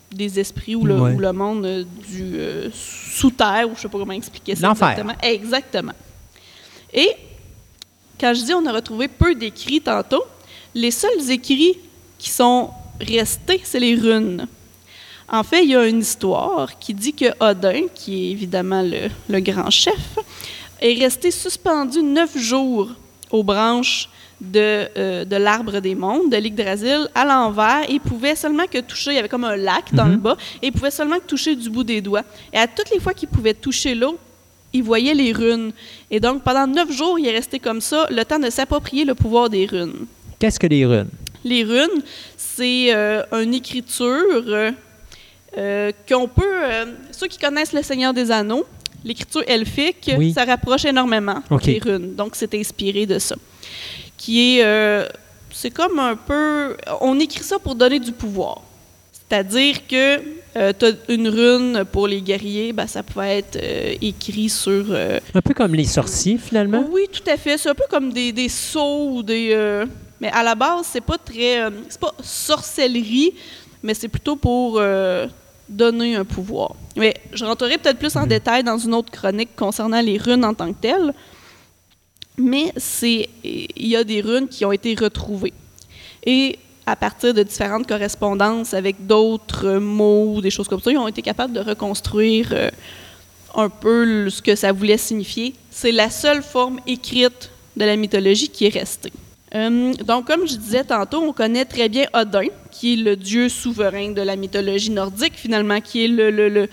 des esprits ou le, Ouais. ou le monde du euh, sous-terre, ou je sais pas comment expliquer ça L'enfer. exactement. Exactement. Et quand je dis on a retrouvé peu d'écrits tantôt, les seuls écrits qui sont restés, c'est les runes. En fait, il y a une histoire qui dit que Odin, qui est évidemment le, le grand chef, est resté suspendu neuf jours aux branches de, euh, de l'arbre des mondes, de l'Yggdrasil, à l'envers, et il pouvait seulement que toucher, il y avait comme un lac dans le bas, et il pouvait seulement que toucher du bout des doigts. Et à toutes les fois qu'il pouvait toucher l'eau, il voyait les runes. Et donc, pendant neuf jours, il est resté comme ça, le temps de s'approprier le pouvoir des runes. Qu'est-ce que les runes? Les runes, c'est euh, une écriture euh, euh, qu'on peut. euh, ceux qui connaissent le Seigneur des Anneaux, l'écriture elfique, Oui. ça rapproche énormément OK. des runes. Donc, c'est inspiré de ça. Qui est. c'est comme un peu. On écrit ça pour donner du pouvoir. C'est-à-dire que tu as une rune pour les guerriers, ben, ça pouvait être euh, écrit sur. euh, Un peu comme les sorciers, finalement. oui, tout à fait. C'est un peu comme des, des sceaux ou des. euh, mais à la base, c'est pas très. euh, c'est pas sorcellerie, mais c'est plutôt pour euh, donner un pouvoir. Mais je rentrerai peut-être plus en détail dans une autre chronique concernant les runes en tant que telles. Mais c'est il y a des runes qui ont été retrouvées. Et à partir de différentes correspondances avec d'autres mots ou des choses comme ça, ils ont été capables de reconstruire euh, un peu ce que ça voulait signifier. C'est la seule forme écrite de la mythologie qui est restée. Euh, donc, comme je disais tantôt, on connaît très bien Odin, qui est le dieu souverain de la mythologie nordique, finalement, qui est le, le, le,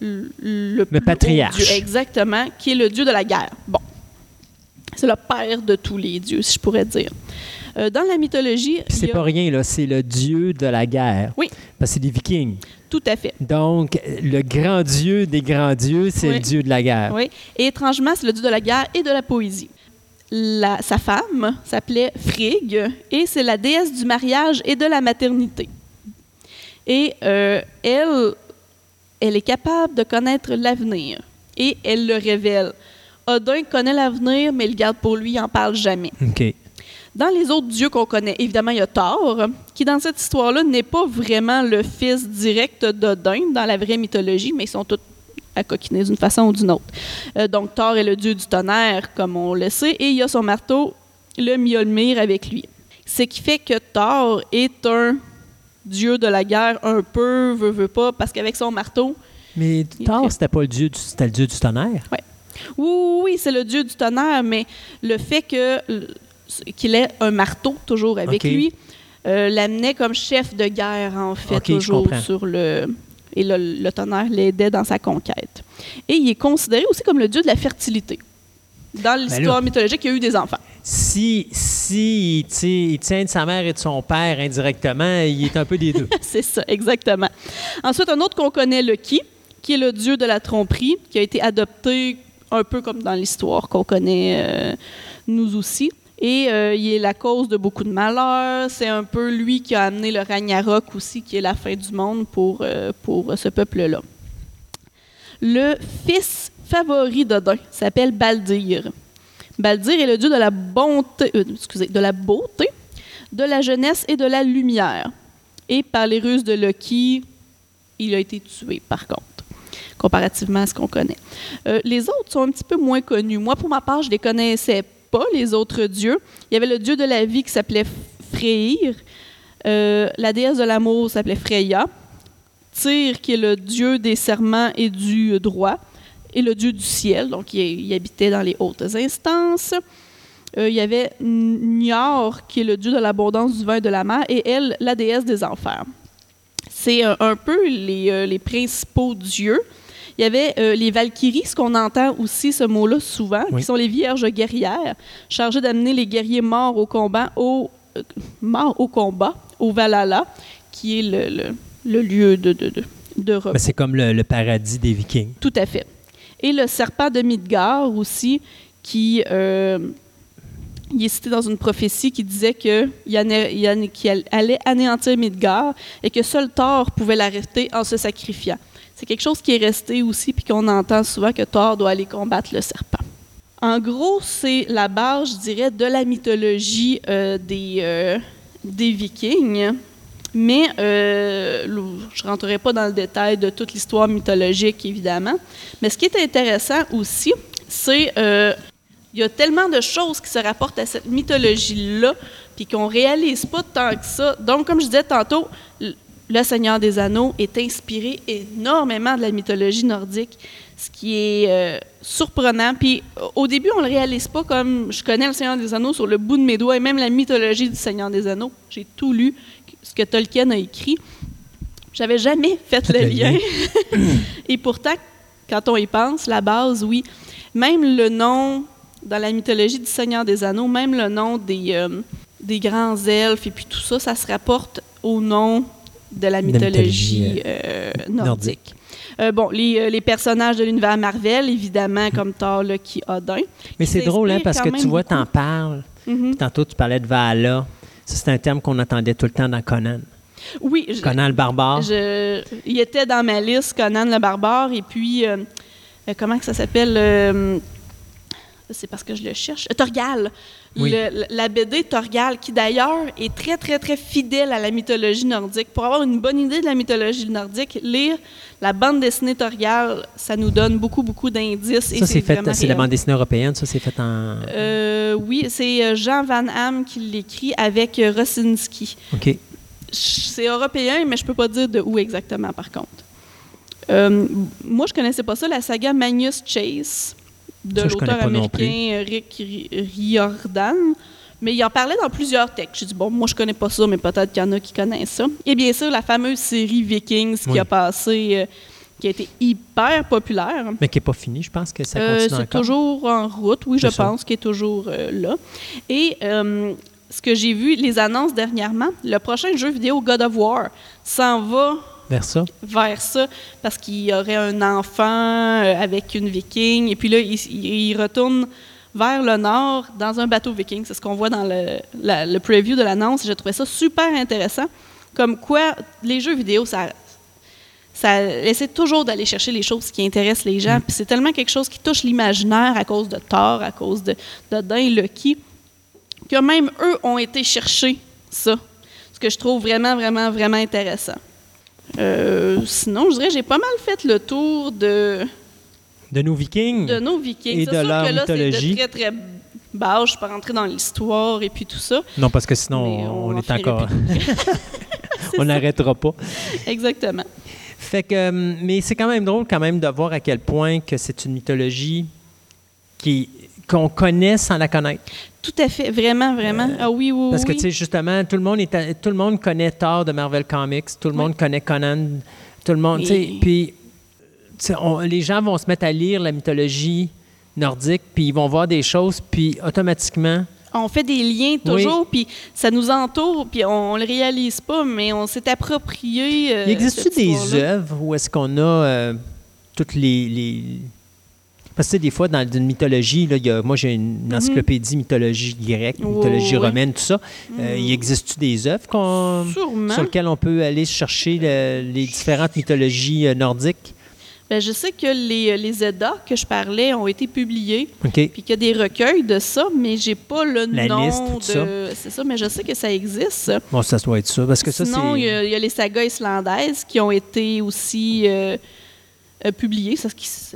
le, le plus haut patriarche. dieu. Exactement, qui est le dieu de la guerre. Bon. C'est le père de tous les dieux, si je pourrais dire. Euh, dans la mythologie, c'est a- pas rien, là. C'est le dieu de la guerre. Oui. Parce que c'est des vikings. tout à fait. Donc, le grand dieu des grands dieux, c'est Oui. le dieu de la guerre. Oui. Et étrangement, c'est le dieu de la guerre et de la poésie. La- sa femme s'appelait Frigg et c'est la déesse du mariage et de la maternité. Et euh, elle, elle est capable de connaître l'avenir et elle le révèle. Odin connaît l'avenir, mais il le garde pour lui, il n'en parle jamais. OK. Dans les autres dieux qu'on connaît, évidemment, il y a Thor, qui dans cette histoire-là n'est pas vraiment le fils direct d'Odin dans la vraie mythologie, mais ils sont tous à coquiner d'une façon ou d'une autre. Euh, donc Thor est le dieu du tonnerre, comme on le sait, et il y a son marteau, le Mjolnir, avec lui. Ce qui fait que Thor est un dieu de la guerre un peu, veut, veut pas, parce qu'avec son marteau, Mais Thor, c'était pas le dieu du, c'était le dieu du tonnerre? Oui, oui, oui, c'est le dieu du tonnerre, mais le fait que qu'il ait un marteau toujours avec lui euh, l'amenait comme chef de guerre, en fait, toujours sur le. Et le, le tonnerre l'aidait dans sa conquête. Et il est considéré aussi comme le dieu de la fertilité. Dans l'histoire mythologique, il y a eu des enfants. Si, si il, ti- il tient de sa mère et de son père indirectement, il est un peu des deux. C'est ça, exactement. Ensuite, un autre qu'on connaît, Loki, qui est le dieu de la tromperie, qui a été adopté un peu comme dans l'histoire qu'on connaît euh, nous aussi. Et euh, il est la cause de beaucoup de malheurs. C'est un peu lui qui a amené le Ragnarok aussi, qui est la fin du monde pour, euh, pour ce peuple-là. Le fils favori d'Odin s'appelle Baldir. Baldir est le dieu de la bonté, euh, excusez, de la beauté, de la jeunesse et de la lumière. Et par les ruses de Loki, il a été tué, par contre, comparativement à ce qu'on connaît. Les autres sont un petit peu moins connus. Moi, pour ma part, je les connaissais les autres dieux. Il y avait le dieu de la vie qui s'appelait Freyr. Euh, la déesse de l'amour s'appelait Freya. Tyr, qui est le dieu des serments et du droit, et le dieu du ciel, donc il, habitait dans les hautes instances. Euh, il y avait Nior, qui est le dieu de l'abondance du vin et de la mer, et elle, la déesse des enfers. C'est euh, un peu les principaux dieux. Il y avait euh, les Valkyries, ce qu'on entend aussi ce mot-là souvent, Oui. qui sont les vierges guerrières, chargées d'amener les guerriers morts au combat au, euh, morts au combat, au Valhalla, qui est le, le- le lieu de, de, de, de repos. C'est comme le, le paradis des Vikings. Tout à fait. Et le serpent de Midgard aussi, qui euh, il est cité dans une prophétie qui disait que qu'il allait anéantir Midgard et que seul Thor pouvait l'arrêter en se sacrifiant. C'est quelque chose qui est resté aussi, puis qu'on entend souvent que Thor doit aller combattre le serpent. En gros, c'est la base, je dirais, de la mythologie euh, des, euh, des Vikings. Mais euh, je ne rentrerai pas dans le détail de toute l'histoire mythologique, évidemment. Mais ce qui est intéressant aussi, c'est il y a tellement de choses qui se rapportent à cette mythologie-là, puis qu'on réalise pas tant que ça. Donc, comme je disais tantôt, le Seigneur des Anneaux est inspiré énormément de la mythologie nordique, ce qui est euh, surprenant. Puis au début, on le réalise pas comme je connais le Seigneur des Anneaux sur le bout de mes doigts et même la mythologie du Seigneur des Anneaux. J'ai tout lu, ce que Tolkien a écrit. J'avais jamais fait le lien. et pourtant, quand on y pense, la base, oui. Même le nom, dans la mythologie du Seigneur des Anneaux, même le nom des, euh, des grands elfes et puis tout ça, ça se rapporte au nom de la mythologie mythologie, euh, nordique. Euh, bon, les, euh, les personnages de l'univers Marvel, évidemment, comme Thor, Loki, Odin. Mais c'est drôle, hein, parce que tu vois, t'en parles. Mhm. Tantôt, tu parlais de Valhalla. Ça, c'est un terme qu'on entendait tout le temps dans Conan. Oui, je- Conan le barbare. Je- il était dans ma liste, Conan le barbare, et puis, euh, euh, comment que ça s'appelle? C'est parce que je le cherche. Euh, Torgal. Oui. Le- la BD Torgal, qui d'ailleurs est très, très, très fidèle à la mythologie nordique. Pour avoir une bonne idée de la mythologie nordique, lire la bande dessinée Torgal, ça nous donne beaucoup, beaucoup d'indices. et Ça, c'est fait. C'est la bande dessinée européenne. Ça, c'est fait en. Euh, oui, c'est euh, Jean Van Ham qui l'écrit avec Rosinski. OK. C'est européen, mais je peux pas dire de où exactement, par contre. Euh, moi, je connaissais pas ça, la saga Magnus Chase de l'auteur américain euh, Rick Ri- Riordan. Mais il en parlait dans plusieurs textes. J'ai dit, bon, moi, je connais pas ça, mais peut-être qu'il y en a qui connaissent ça. Et bien sûr, la fameuse série Vikings qui Oui. a passé, euh, qui a été hyper populaire. Mais qui n'est pas fini. Je pense que ça Euh, continue c'est encore. toujours en route, oui, je C'est ça. pense, qui est toujours euh, là. Et euh, ce que j'ai vu, les annonces dernièrement, le prochain jeu vidéo God of War s'en va Vers ça? vers ça parce qu'il y aurait un enfant euh, avec une viking et puis là, il, il- retourne vers le nord dans un bateau viking. C'est ce qu'on voit dans le, la- le preview de l'annonce. J'ai trouvé ça super intéressant. Comme quoi, les jeux vidéo, ça, ça essaie toujours d'aller chercher les choses qui intéressent les gens. Puis c'est tellement quelque chose qui touche l'imaginaire à cause de Thor, à cause de d'Odin et Loki, que même eux ont été chercher ça. Ce que je trouve vraiment, vraiment, vraiment intéressant. Euh, sinon, je dirais j'ai pas mal fait le tour de, De nos Vikings. de nos Vikings. Et de sûr leur que là, c'est mythologie. de très, très bas. Je ne suis pas rentrer dans l'histoire et puis tout ça. Non, parce que sinon, Mais on, est encore. on n'arrêtera pas. Exactement. Fait que, euh, mais c'est quand même drôle quand même de voir à quel point que c'est une mythologie qui, qu'on connaît sans la connaître. Tout à fait, vraiment, vraiment. ah oui, oui, Parce que, tu sais, justement, tout le, monde est à- tout le monde connaît Thor de Marvel Comics, tout le monde connaît Conan, tout le monde, tu sais, puis tu sais, on- les gens vont se mettre à lire la mythologie nordique, puis ils vont voir des choses, puis automatiquement, On fait des liens toujours, puis ça nous entoure, puis on, on le réalise pas, mais on s'est approprié. euh, il existe cette des œuvres où est-ce qu'on a euh, toutes les, les- Parce que des fois, dans une mythologie, là, il y a- moi j'ai une encyclopédie mythologie grecque, Mhm. Mythologie oui. romaine, tout ça. Euh, il existe des œuvres qu'on- sur lesquelles on peut aller chercher le- les différentes mythologies euh, nordiques? Ben, je sais que les, les Eddas que je parlais ont été publiés, puis qu'il y a des recueils de ça, mais j'ai pas le La nom liste, tout de. C'est ça, mais je sais que ça existe. Bon, ça doit être ça. Parce que ça, c'est. il y, a- il y a les sagas islandaises qui ont été aussi euh, euh, publiées. Ça,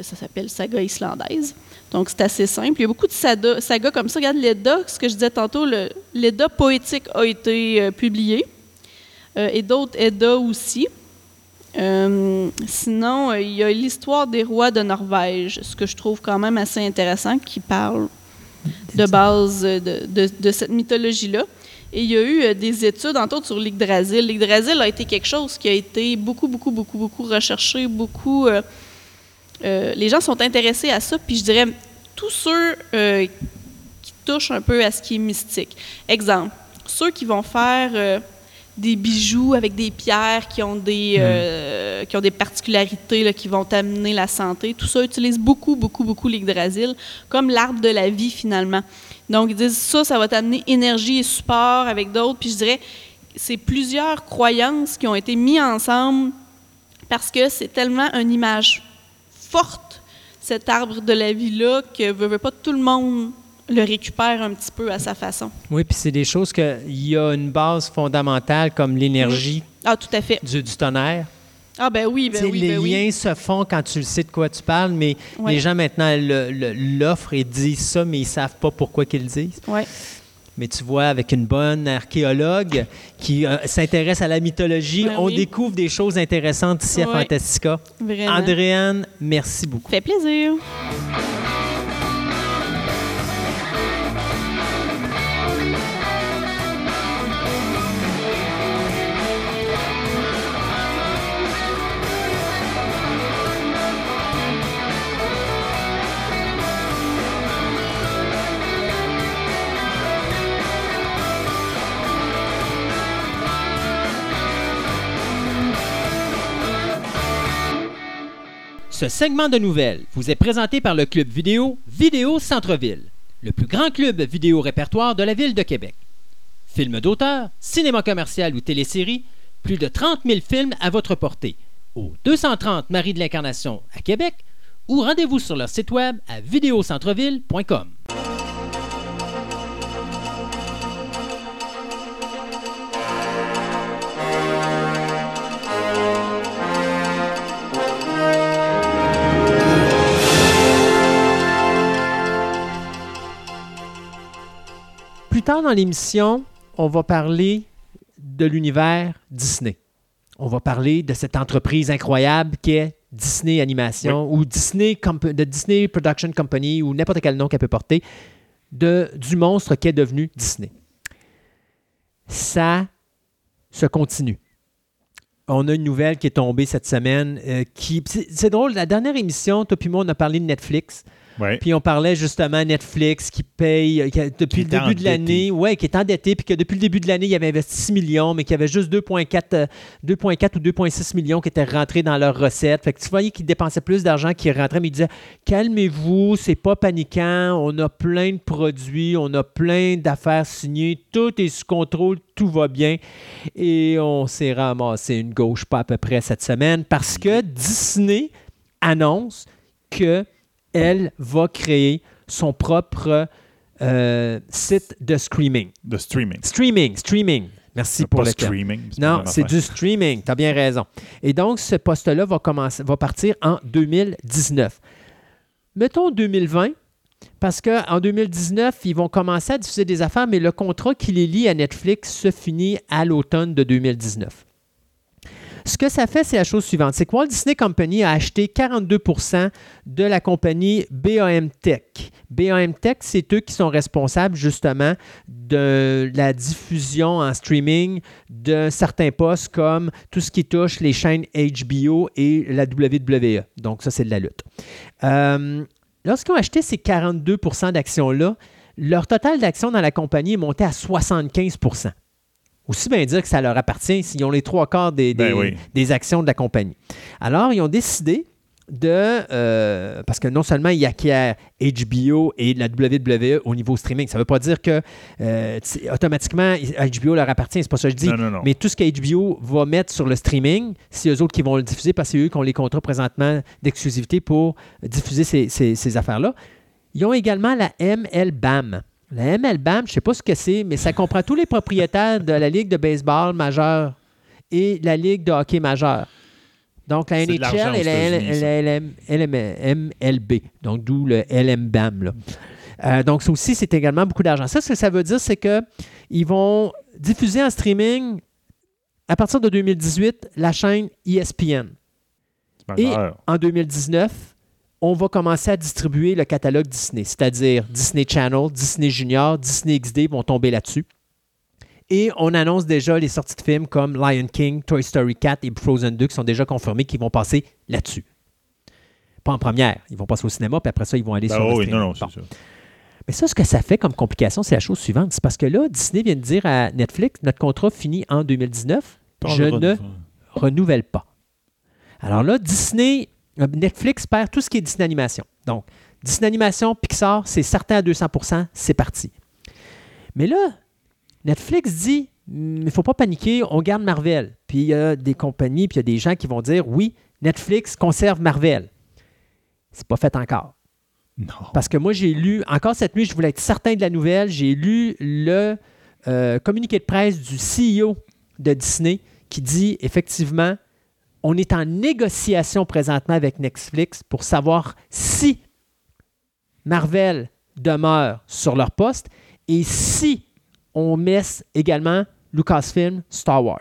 s'appelle saga islandaise. Donc, c'est assez simple. Il y a beaucoup de saga- sagas comme ça. Regarde, l'Edda, ce que je disais tantôt, le- l'Edda poétique a été euh, publié. Euh, et d'autres Edda aussi. Sinon, il y a l'histoire des rois de Norvège, ce que je trouve quand même assez intéressant, qui parle de base de, de- de cette mythologie-là. Et il y a eu euh, des études, entre autres, sur l'Yggdrasil. L'Yggdrasil a été quelque chose qui a été beaucoup, beaucoup, beaucoup, beaucoup recherché, beaucoup... euh, euh, les gens sont intéressés à ça, puis je dirais, tous ceux euh, qui touchent un peu à ce qui est mystique. Exemple, ceux qui vont faire des bijoux avec des pierres qui ont des, euh, qui ont des particularités, là, qui vont amener la santé, tout ça utilise beaucoup, beaucoup, beaucoup l'Yggdrasil comme l'arbre de la vie, finalement. Donc, ils disent ça, ça va t'amener énergie et support avec d'autres. Puis je dirais, c'est plusieurs croyances qui ont été mises ensemble parce que c'est tellement une image forte, cet arbre de la vie-là, que veut, veut pas tout le monde le récupère un petit peu à sa façon. Oui, puis c'est des choses qu'il y a une base fondamentale comme l'énergie Ah, tout à fait. du, du tonnerre. Ah, ben oui, ben oui, les ben oui. liens se font quand tu le sais de quoi tu parles, mais Ouais. les gens maintenant l'offrent et disent ça, mais ils ne savent pas pourquoi qu'ils le disent. Ouais. Mais tu vois, avec une bonne archéologue qui euh, s'intéresse à la mythologie, Ben on oui. découvre des choses intéressantes ici à Ouais. Fantastica. Vraiment. Andréane, merci beaucoup. Fait plaisir. Ce segment de nouvelles vous est présenté par le club vidéo Vidéo Centre-Ville, le plus grand club vidéo répertoire de la ville de Québec. Films d'auteur, cinéma commercial ou télésérie, plus de 30 000 films à votre portée au 230 Marie de l'Incarnation à Québec ou rendez-vous sur leur site web à vidéocentreville.com. Plus tard dans l'émission, on va parler de l'univers Disney. On va parler de cette entreprise incroyable qui est Disney Animation ou Disney de Disney Production Company ou n'importe quel nom qu'elle peut porter de, du monstre qui est devenu Disney. Ça se continue. On a une nouvelle qui est tombée cette semaine. euh, qui c'est c'est drôle, la dernière émission, toi puis moi, on a parlé de Netflix. Ouais. Puis on parlait justement Netflix qui paye euh, qui a- depuis Qui le début de l'année, ouais, qui est endetté, puis que depuis le début de l'année, il avait investi 6 millions, mais qu'il y avait juste 2,4 euh, 2,4 ou 2,6 millions qui étaient rentrés dans leurs recettes. Fait que tu voyais qu'ils dépensaient plus d'argent qu'ils rentraient, mais ils disaient calmez-vous, c'est pas paniquant, on a plein de produits, on a plein d'affaires signées, tout est sous contrôle, tout va bien. Et on s'est ramassé une gauche pas à peu près cette semaine parce que Disney annonce que elle va créer son propre euh, site de streaming. De streaming. Streaming, streaming. Merci pour pas le streaming. Non, c'est du streaming. Tu as bien raison. Et donc, ce poste-là va, commencer, va partir en 2019. Mettons 2020, parce qu'en 2019, ils vont commencer à diffuser des affaires, mais le contrat qui les lie à Netflix se finit à l'automne de 2019. Ce que ça fait, c'est la chose suivante. C'est que Walt Disney Company a acheté 42% de la compagnie BAM Tech. BAM Tech, c'est eux qui sont responsables justement de la diffusion en streaming de certains postes comme tout ce qui touche les chaînes HBO et la WWE. Donc ça, c'est de la lutte. Euh, Lorsqu'ils ont acheté ces 42% d'actions-là, leur total d'actions dans la compagnie est monté à 75 aussi bien dire que ça leur appartient s'ils ont les trois quarts des, des, Ben oui. des actions de la compagnie. Alors, ils ont décidé de. euh, parce que non seulement ils acquièrent HBO et la WWE au niveau streaming, ça ne veut pas dire que euh, automatiquement HBO leur appartient, c'est pas ça que je dis. Non, non, non. Mais tout ce que HBO va mettre sur le streaming, c'est eux autres qui vont le diffuser parce que c'est eux qui ont les contrats présentement d'exclusivité pour diffuser ces, ces- ces affaires-là. Ils ont également la MLBAM. La MLBAM, je ne sais pas ce que c'est, mais ça comprend tous les propriétaires de la Ligue de baseball majeure et la Ligue de hockey majeure. Donc, la NHL et la, MLB. Donc, d'où le LMBAM. là. Euh, donc, ça aussi, c'est également beaucoup d'argent. Ça, ce que ça veut dire, c'est qu'ils vont diffuser en streaming, à partir de 2018, la chaîne E ESPN. Et en 2019, on va commencer à distribuer le catalogue Disney, c'est-à-dire Disney Channel, Disney Junior, Disney XD vont tomber là-dessus. Et on annonce déjà les sorties de films comme Lion King, Toy Story 4 et Frozen 2 qui sont déjà confirmés qui vont passer là-dessus. Pas en première, ils vont passer au cinéma, puis après ça, ils vont aller Ben sur le oui, streaming. non, non, Bon. c'est ça. Mais ça, ce que ça fait comme complication, c'est la chose suivante. C'est parce que là, Disney vient de dire à Netflix, notre contrat finit en 2019. Je ne renouvelle pas. Alors là, Disney, Netflix perd tout ce qui est Disney Animation. Donc, Disney Animation, Pixar, c'est certain à 200% c'est parti. Mais là, Netflix dit, il ne faut pas paniquer, on garde Marvel. Puis il y a des compagnies, puis il y a des gens qui vont dire, oui, Netflix conserve Marvel. C'est pas fait encore. Non. Parce que moi, j'ai lu, encore cette nuit, je voulais être certain de la nouvelle, j'ai lu le euh, communiqué de presse du CEO de Disney qui dit effectivement, on est en négociation présentement avec Netflix pour savoir si Marvel demeure sur leur poste et si on met également Lucasfilm Star Wars.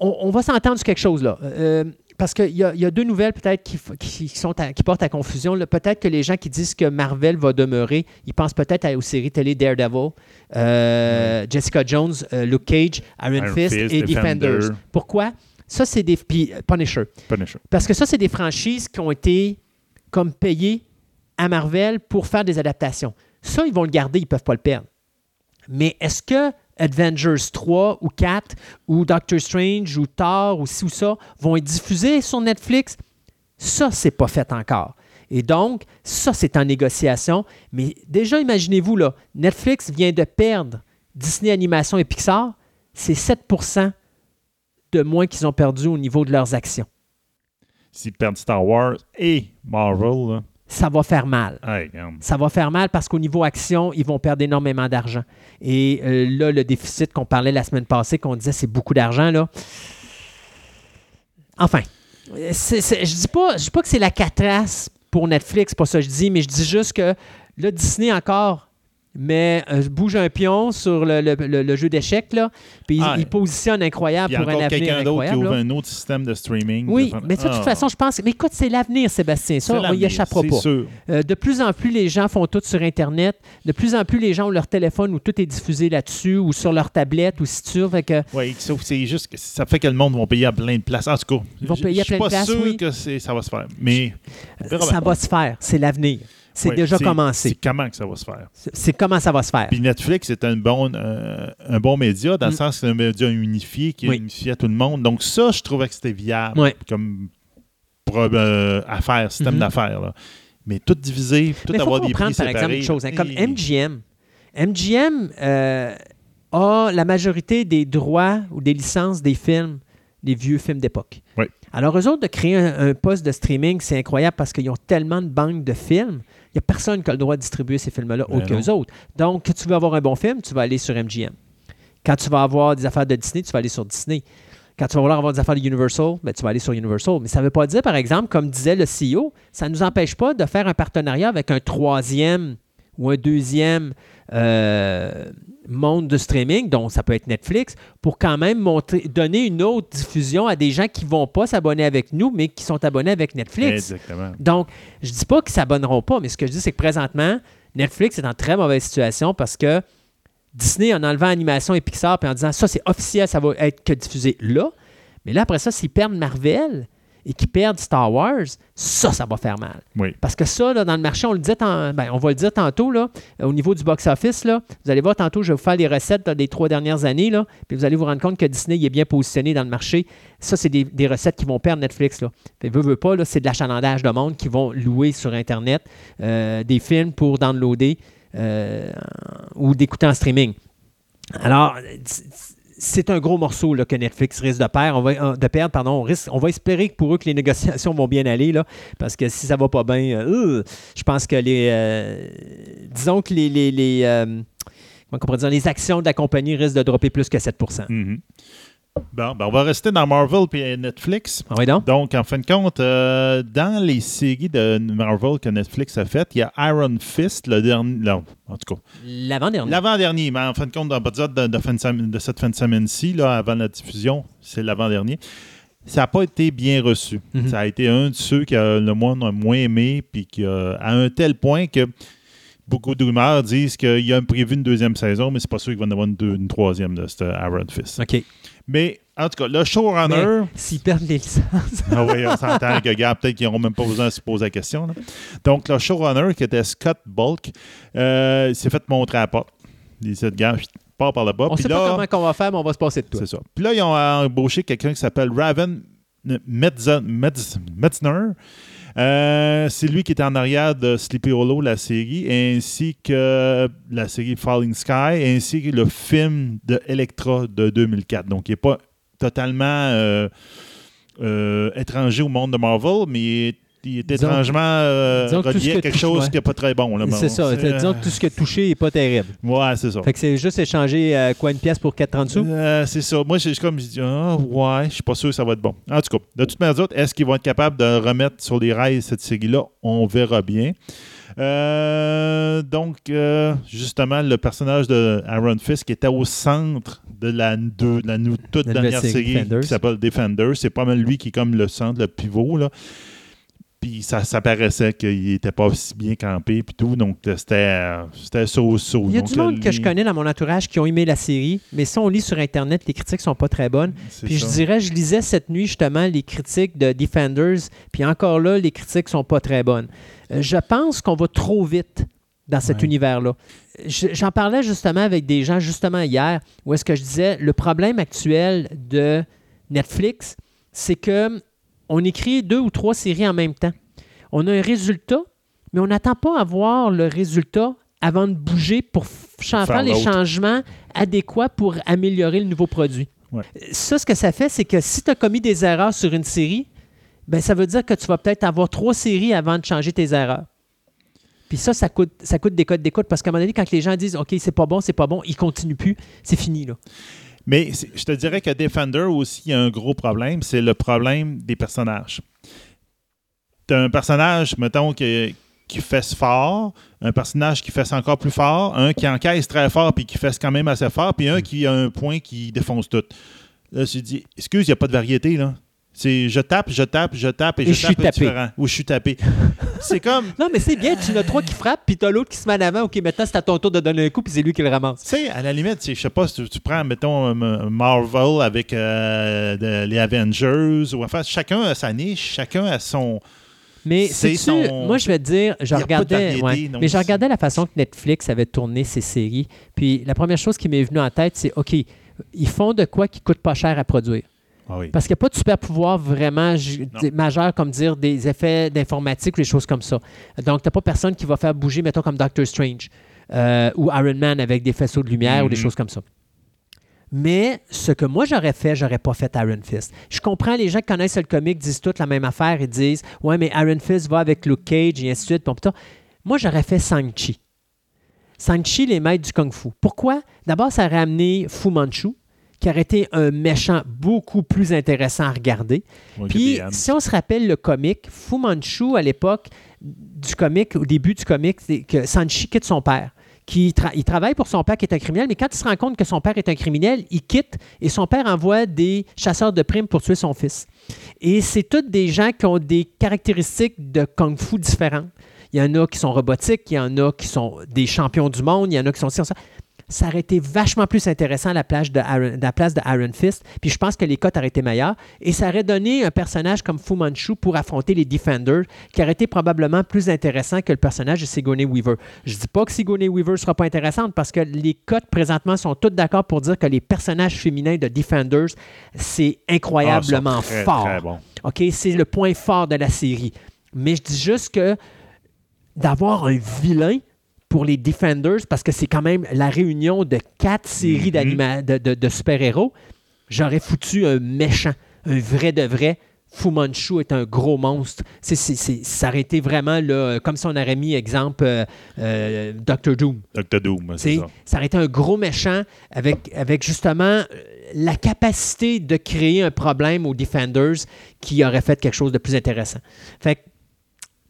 On, on va s'entendre sur quelque chose là. Euh, parce qu'il y, a- il y a deux nouvelles peut-être qui, f- qui sont à- qui portent à confusion. Peut-être que les gens qui disent que Marvel va demeurer, ils pensent peut-être aux séries télé Daredevil, euh, Jessica Jones, euh, Luke Cage, Iron, Iron Fist, Fist, et Defender. Defenders. Pourquoi? Ça, c'est des... Puis euh, Punisher. Punisher. Parce que ça, c'est des franchises qui ont été comme payées à Marvel pour faire des adaptations. Ça, ils vont le garder, ils ne peuvent pas le perdre. Mais est-ce que Avengers 3 ou 4 ou Doctor Strange ou Thor ou ci ou ça vont être diffusés sur Netflix? Ça, c'est pas fait encore. Et donc, ça, c'est en négociation. Mais déjà, imaginez-vous, là, Netflix vient de perdre Disney Animation et Pixar. C'est 7 de moins qu'ils ont perdu au niveau de leurs actions. S'ils perdent Star Wars et Marvel, là, Ça va faire mal. hey. Ça va faire mal parce qu'au niveau action, ils vont perdre énormément d'argent. Et euh, là, le déficit qu'on parlait la semaine passée, qu'on disait c'est beaucoup d'argent, là. Enfin, je dis pas, je dis pas que c'est la catrasse pour Netflix, pas ça que je dis, mais je dis juste que là, Disney encore mais euh, bouge un pion sur le, le- le- le jeu d'échecs, là, puis il- Ah, il, positionne incroyable Il y a pour un encore avenir quelqu'un d'autre qui ouvre là. un autre système de streaming. Oui, De- mais de toute Ah, façon, je pense. Mais écoute, c'est l'avenir, Sébastien. Ça, on y l'avenir, échappera pas. sûr. Euh, de plus en plus, les gens font tout sur Internet. De plus en plus, les gens ont leur téléphone où tout est diffusé là-dessus ou sur leur tablette ou si tu que Oui, sauf que c'est juste que ça fait que le monde va payer à plein de places. En tout cas, Ils vont je- payer à je suis plein de pas places, sûr oui. que c'est- ça va se faire. Mais ça va se faire. C'est l'avenir. C'est Ouais, déjà C'est commencé. comment que ça va se faire? C'est c'est comment ça va se faire. Puis Netflix est un bon, euh, un bon média, dans Mm. le sens que c'est un média unifié qui est unifié à tout le monde. Donc ça, je trouvais que c'était viable comme euh, affaire, système Mhm. d'affaires. Mais tout divisé, tout Mais il faut avoir des prix par exemple, séparés. une chose. hein, comme MGM. MGM euh, a la majorité des droits ou des licences des films, des vieux films d'époque. Oui. Alors, eux autres, de créer un, un poste de streaming, c'est incroyable parce qu'ils ont tellement de banques de films. Il n'y a personne qui a le droit de distribuer ces films-là, Ben autre qu'eux non. autres. Donc, quand tu veux avoir un bon film, tu vas aller sur MGM. Quand tu vas avoir des affaires de Disney, tu vas aller sur Disney. Quand tu vas vouloir avoir des affaires de Universal, ben, tu vas aller sur Universal. Mais ça ne veut pas dire, par exemple, comme disait le CEO, ça ne nous empêche pas de faire un partenariat avec un troisième ou un deuxième euh, monde de streaming, dont ça peut être Netflix, pour quand même montrer, donner une autre diffusion à des gens qui ne vont pas s'abonner avec nous, mais qui sont abonnés avec Netflix. Exactement. Donc, je dis pas qu'ils s'abonneront pas, mais ce que je dis, c'est que présentement, Netflix est en très mauvaise situation parce que Disney, en enlevant animation et Pixar, puis en disant ça, c'est officiel, ça va être que diffusé là. Mais là, après ça, s'ils perdent Marvel et qu'ils perdent Star Wars, ça, ça va faire mal. Oui. Parce que ça, là, dans le marché, on le tant- ben, on va le dire tantôt, là, euh, au niveau du box-office, là, vous allez voir tantôt, je vais vous faire les recettes là, des trois dernières années, là, puis vous allez vous rendre compte que Disney il est bien positionné dans le marché. Ça, c'est des, des recettes qui vont perdre Netflix. Là. Fait, veut, veut pas, c'est de l'achalandage de monde qui vont louer sur Internet euh, des films pour downloader euh, ou d'écouter en streaming. Alors, c'est un gros morceau là, que Netflix risque de perdre. On va, euh, de perdre pardon, on, risque, on va espérer que pour eux que les négociations vont bien aller, là, parce que si ça va pas bien, euh, je pense que les. euh, disons que les. les, euh, comment on pourrait dire, les actions de la compagnie risquent de dropper plus que 7 Mhm. Bon, ben, on va rester dans Marvel et Netflix. Oui, donc? Donc, en fin de compte, euh, dans les séries de Marvel que Netflix a faites, il y a Iron Fist, le dernier. non, en tout cas, L'avant-dernier. l'avant-dernier, mais en fin de compte, va dire de, de fin de, cette fin de semaine-ci, là, avant la diffusion, c'est l'avant-dernier. Ça n'a pas été bien reçu. Mhm. Ça a été un de ceux que le monde a moins aimé, puis à un tel point que beaucoup de rumeurs disent qu'il y a prévu une deuxième saison, mais c'est pas sûr qu'il va y en avoir une, deux- une troisième de ce Iron Fist. OK. Mais en tout cas, le showrunner. S'ils perdent les licences. Ah oui, on s'entend que, gars, peut-être qu'ils n'auront même pas besoin de se poser la question. là. Donc, le showrunner, qui était Scott Bulk, euh, il s'est fait montrer à la porte. Il s'est dit, gars, je pars par là-bas. on Puis sait là, pas comment qu'on va faire, mais on va se passer de toi. c'est ça. Puis là, ils ont embauché quelqu'un qui s'appelle Raven Metzner. Euh, c'est lui qui était en arrière de Sleepy Hollow, la série, ainsi que la série Falling Sky, ainsi que le film de Electra de 2004. Donc, il n'est pas totalement euh, euh, étranger au monde de Marvel, mais il est, il est Disons- étrangement euh, que relié à que quelque chose ouais. qui n'est pas très bon. là, C'est bon. ça. Disons que tout ce qui a touché n'est pas terrible. euh, Ouais, c'est ça. Fait que c'est juste échanger euh, quoi une pièce pour 4,30 sous? Euh, c'est ça. Moi, j'ai comme je dis, ah, ouais, je suis pas sûr que ça va être bon. En tout cas, de toute manière, est-ce qu'ils vont être capables de remettre sur les rails cette série-là? On verra bien. Euh, donc, euh, justement, le personnage de Aaron Fisk qui était au centre de la, de la toute dernière série série Defenders. qui s'appelle Defender. C'est pas mal lui qui est comme le centre, le pivot. Là. Puis ça, ça paraissait qu'il était pas aussi bien campé puis tout. Donc, c'était euh, so-so. Il y a Donc, du monde que je connais dans mon entourage qui ont aimé la série, mais si on lit sur Internet, les critiques sont pas très bonnes. Puis je ça. dirais, je lisais cette nuit justement les critiques de Defenders, puis encore là, les critiques sont pas très bonnes. Euh, je pense qu'on va trop vite dans cet Ouais. univers-là. Je- J'en parlais justement avec des gens justement hier, où est-ce que je disais, le problème actuel de Netflix, c'est que on écrit deux ou trois séries en même temps. On a un résultat, mais on n'attend pas à voir le résultat avant de bouger pour Faire les changements adéquats pour améliorer le nouveau produit. Ouais. Ça, ce que ça fait, c'est que si tu as commis des erreurs sur une série, ben, ça veut dire que tu vas peut-être avoir trois séries avant de changer tes erreurs. Puis ça, ça coûte, ça coûte des codes d'écoute parce qu'à un moment donné, quand les gens disent OK, c'est pas bon, c'est pas bon, ils continuent plus, c'est fini. Là. Mais je te dirais que Defender aussi, a un gros problème, c'est le problème des personnages. Tu as un personnage, mettons, qui, qui fesse fort, un personnage qui fesse encore plus fort, un qui encaisse très fort puis qui fesse quand même assez fort, puis un qui a un point qui défonce tout. Là, je dis, excuse, il n'y a pas de variété, là. C'est je tape, je tape, je tape et, Et je, je suis tape est tapé. différent. Ou je suis tapé. c'est comme, Non, mais c'est bien, tu en as trois qui frappent, puis tu as l'autre qui se met en avant. OK, maintenant, c'est à ton tour de donner un coup, puis c'est lui qui le ramasse. Tu sais, à la limite, je sais pas si tu, tu prends, mettons, euh, Marvel avec euh, de- les Avengers, ou enfin, chacun a sa niche, chacun a son. Mais C'est son- moi je vais te dire, je regardais, ouais, mais je regardais la façon que Netflix avait tourné ses séries. Puis la première chose qui m'est venue en tête, c'est OK, ils font de quoi qui coûte pas cher à produire. Ah oui. Parce qu'il n'y a pas de super pouvoir vraiment majeur comme dire des effets d'informatique ou des choses comme ça. Donc, tu n'as pas personne qui va faire bouger, mettons, comme Doctor Strange euh, ou Iron Man avec des faisceaux de lumière ou des Mhm. choses comme ça. Mais ce que moi j'aurais fait, j'aurais pas fait Iron Fist. Je comprends les gens qui connaissent le comic disent toutes la même affaire et disent Ouais, mais Iron Fist va avec Luke Cage et ainsi de suite. Bon, putain. Moi, j'aurais fait Shang-Chi. Shang-Chi, les maîtres du Kung Fu. Pourquoi? D'abord, ça aurait amené Fu Manchu, qui aurait été un méchant beaucoup plus intéressant à regarder. Puis, si on se rappelle le comic, Fu Manchu, à l'époque, du comic, au début du comic, c'est que Sanchi quitte son père. Qui tra- il travaille pour son père qui est un criminel, mais quand il se rend compte que son père est un criminel, il quitte et son père envoie des chasseurs de primes pour tuer son fils. Et c'est tous des gens qui ont des caractéristiques de kung-fu différentes. Il y en a qui sont robotiques, il y en a qui sont des champions du monde, il y en a qui sont ci, ça. Ça aurait été vachement plus intéressant à la, plage de à la place de Iron Fist. Puis je pense que les cotes auraient été meilleures. Et ça aurait donné un personnage comme Fu Manchu pour affronter les Defenders, qui aurait été probablement plus intéressant que le personnage de Sigourney Weaver. Je dis pas que Sigourney Weaver sera pas intéressante parce que les cotes présentement sont toutes d'accord pour dire que les personnages féminins de Defenders, c'est incroyablement Ah, très, fort. très. OK, c'est le point fort de la série. Mais je dis juste que d'avoir un vilain pour les Defenders, parce que c'est quand même la réunion de quatre séries d'anima- de, de- de super-héros, j'aurais foutu un méchant, un vrai de vrai. Fu Manchu est un gros monstre. Ça aurait été vraiment là, comme si on aurait mis, exemple, euh, euh, Doctor Doom. Doctor Doom, c'est ça. ça aurait été un gros méchant avec, avec justement euh, la capacité de créer un problème aux Defenders qui aurait fait quelque chose de plus intéressant. Fait que,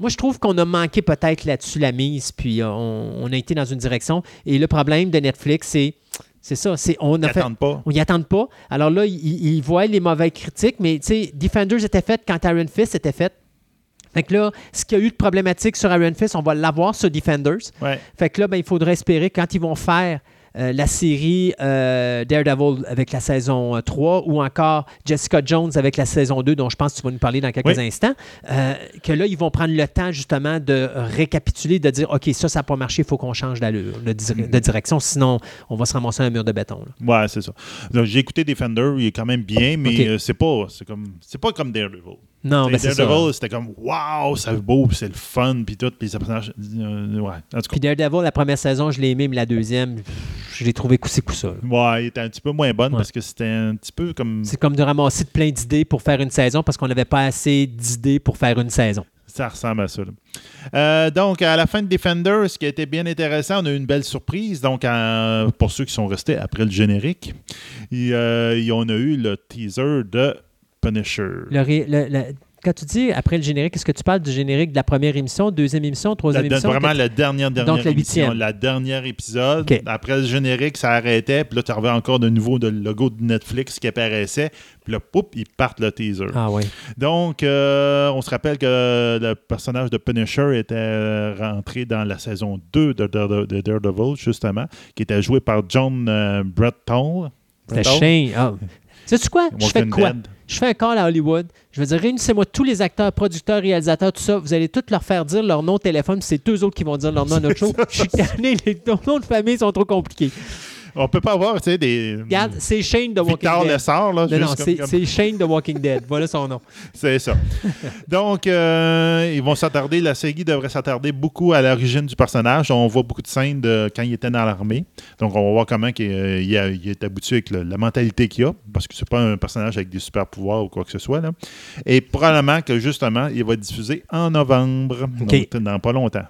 moi, je trouve qu'on a manqué peut-être là-dessus la mise, puis on, on a été dans une direction. Et le problème de Netflix, c'est c'est ça. C'est, on a fait, pas. on n'y attend pas. Alors là, ils, voient les mauvaises critiques, mais tu sais, Defenders était fait quand Iron Fist était fait. Fait que là, ce qu'il y a eu de problématique sur Iron Fist, on va l'avoir sur Defenders. Ouais. Fait que là, ben, il faudrait espérer quand ils vont faire euh, la série euh, Daredevil avec la saison euh, 3 ou encore Jessica Jones avec la saison 2, dont je pense que tu vas nous parler dans quelques Oui. instants, euh, que là, ils vont prendre le temps justement de récapituler, de dire OK, ça, ça n'a pas marché, il faut qu'on change d'allure, de, dir- de direction, sinon on va se ramasser un mur de béton. là. Ouais, c'est ça. J'ai écouté Defender, il est quand même bien, mais Ok. euh, c'est pas, c'est comme, c'est pas comme Daredevil. Non, mais c'est ça. Daredevil, c'était comme, waouh, c'est beau, c'est le fun, puis tout, puis personnages, euh, ouais, en tout Puis Daredevil, la première saison, je l'ai aimé, mais la deuxième, je l'ai trouvé ça. là. cas, ouais, il était un petit peu moins bonne Ouais. parce que c'était un petit peu comme, C'est comme de ramasser de plein d'idées pour faire une saison parce qu'on n'avait pas assez d'idées pour faire une saison. ça ressemble à ça. là. Euh, donc, à la fin de Defender, ce qui a été bien intéressant, on a eu une belle surprise. Donc, pour ceux qui sont restés après le générique, euh, et on a eu le teaser de Punisher. Le ré- le- le- quand tu dis après le générique, est-ce que tu parles du générique de la première émission, deuxième émission, troisième la- émission? vraiment la dernière, dernière Donc, la émission, huitième. la dernière épisode. Après le générique, ça arrêtait. Puis là, tu avais encore de nouveau le logo de Netflix qui apparaissait. Puis là, poup, ils partent le teaser. Ah oui. Donc, euh, on se rappelle que le personnage de Punisher était euh, rentré dans la saison 2 de, Dare- de Daredevil, justement, qui était joué par John euh, Bretton. C'était? Shane. Ah. Sais-tu quoi? Je fais quoi? Dead. Je fais un call à Hollywood. Je veux dire, réunissez-moi tous les acteurs, producteurs, réalisateurs, tout ça. Vous allez tous leur faire dire leur nom de téléphone, c'est eux autres qui vont dire leur nom à notre show. Je suis tanné, les noms de famille sont trop compliqués. On peut pas avoir, tu sais, des. Regarde, c'est Shane de Walking Victor Dead. Lessard, là. Non, non, c'est comme- Shane de Walking Dead. Voilà son nom. C'est ça. Donc, euh, ils vont s'attarder, la série devrait s'attarder beaucoup à l'origine du personnage. On voit beaucoup de scènes de quand il était dans l'armée. Donc, on va voir comment il, euh, il a- il est habitué avec le- la mentalité qu'il a, parce que c'est pas un personnage avec des super pouvoirs ou quoi que ce soit. Là. Et probablement que, justement, il va être diffusé en novembre, donc dans pas longtemps.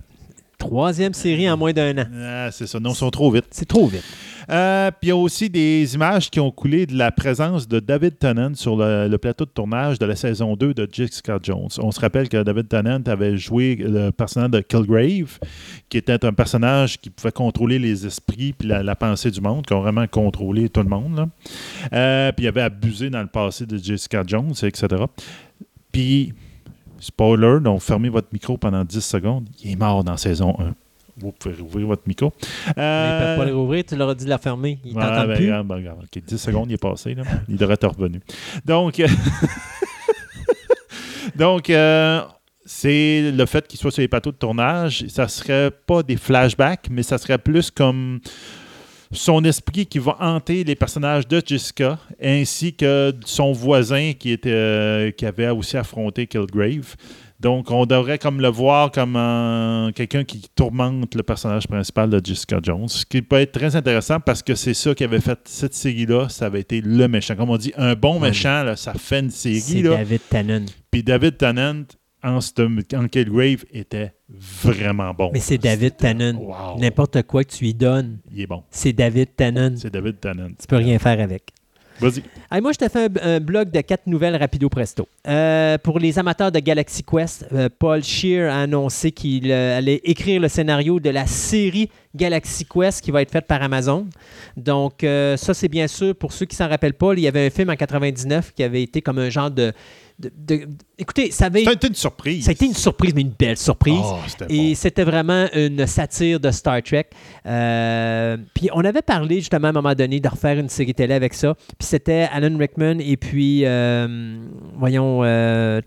Troisième série en moins d'un an. Ah, c'est ça. Non, ils sont trop vite. C'est trop vite. Euh, puis il y a aussi des images qui ont coulé de la présence de David Tennant sur le, le plateau de tournage de la saison 2 de Jessica Jones. On se rappelle que David Tennant avait joué le personnage de Kilgrave, qui était un personnage qui pouvait contrôler les esprits puis la, la pensée du monde, qui a vraiment contrôlé tout le monde. Euh, puis il avait abusé dans le passé de Jessica Jones, etc. Puis, spoiler, donc fermez votre micro pendant 10 secondes. Il est mort dans saison 1. Vous pouvez rouvrir votre micro. Mais Ils ne peuvent pas les rouvrir, tu leur as dit de la fermer. Ils Ouais, t'entendent ben, plus. regarde, ben, regarde. OK, 10 secondes, il est passé. Là. Il devrait être revenu. Donc, euh, donc euh, c'est le fait qu'il soit sur les plateaux de tournage. Ça serait pas des flashbacks, mais ça serait plus comme son esprit qui va hanter les personnages de Jessica, ainsi que son voisin qui, était, euh, qui avait aussi affronté Kilgrave. Donc, on devrait comme le voir comme un- quelqu'un qui tourmente le personnage principal de Jessica Jones, ce qui peut être très intéressant parce que c'est ça qui avait fait cette série-là, ça avait été le méchant. Comme on dit, un bon Ouais. méchant, là, ça fait une série. C'est. David Tannen. Puis David Tennant, en, en Killgrave, était vraiment bon. Mais c'est David Tannen. Wow. N'importe quoi que tu lui donnes, Il est bon. c'est David Tannen. C'est David Tennant. Tu peux rien faire avec. Vas-y. Moi, je te fais un, un blog de quatre nouvelles rapido presto. Euh, pour les amateurs de Galaxy Quest, euh, Paul Shear a annoncé qu'il euh, allait écrire le scénario de la série Galaxy Quest qui va être faite par Amazon. Donc, ça, c'est bien sûr, pour ceux qui s'en rappellent pas, il y avait un film en 99 qui avait été comme un genre de... de- de- écoutez, ça avait... Ça a été une surprise. Ça a été une surprise, mais une belle surprise. Oh, Et bon. c'était vraiment une satire de Star Trek. Euh, puis on avait parlé justement à un moment donné de refaire une série télé avec ça. Puis c'était Alan Rickman et puis, euh, voyons, euh,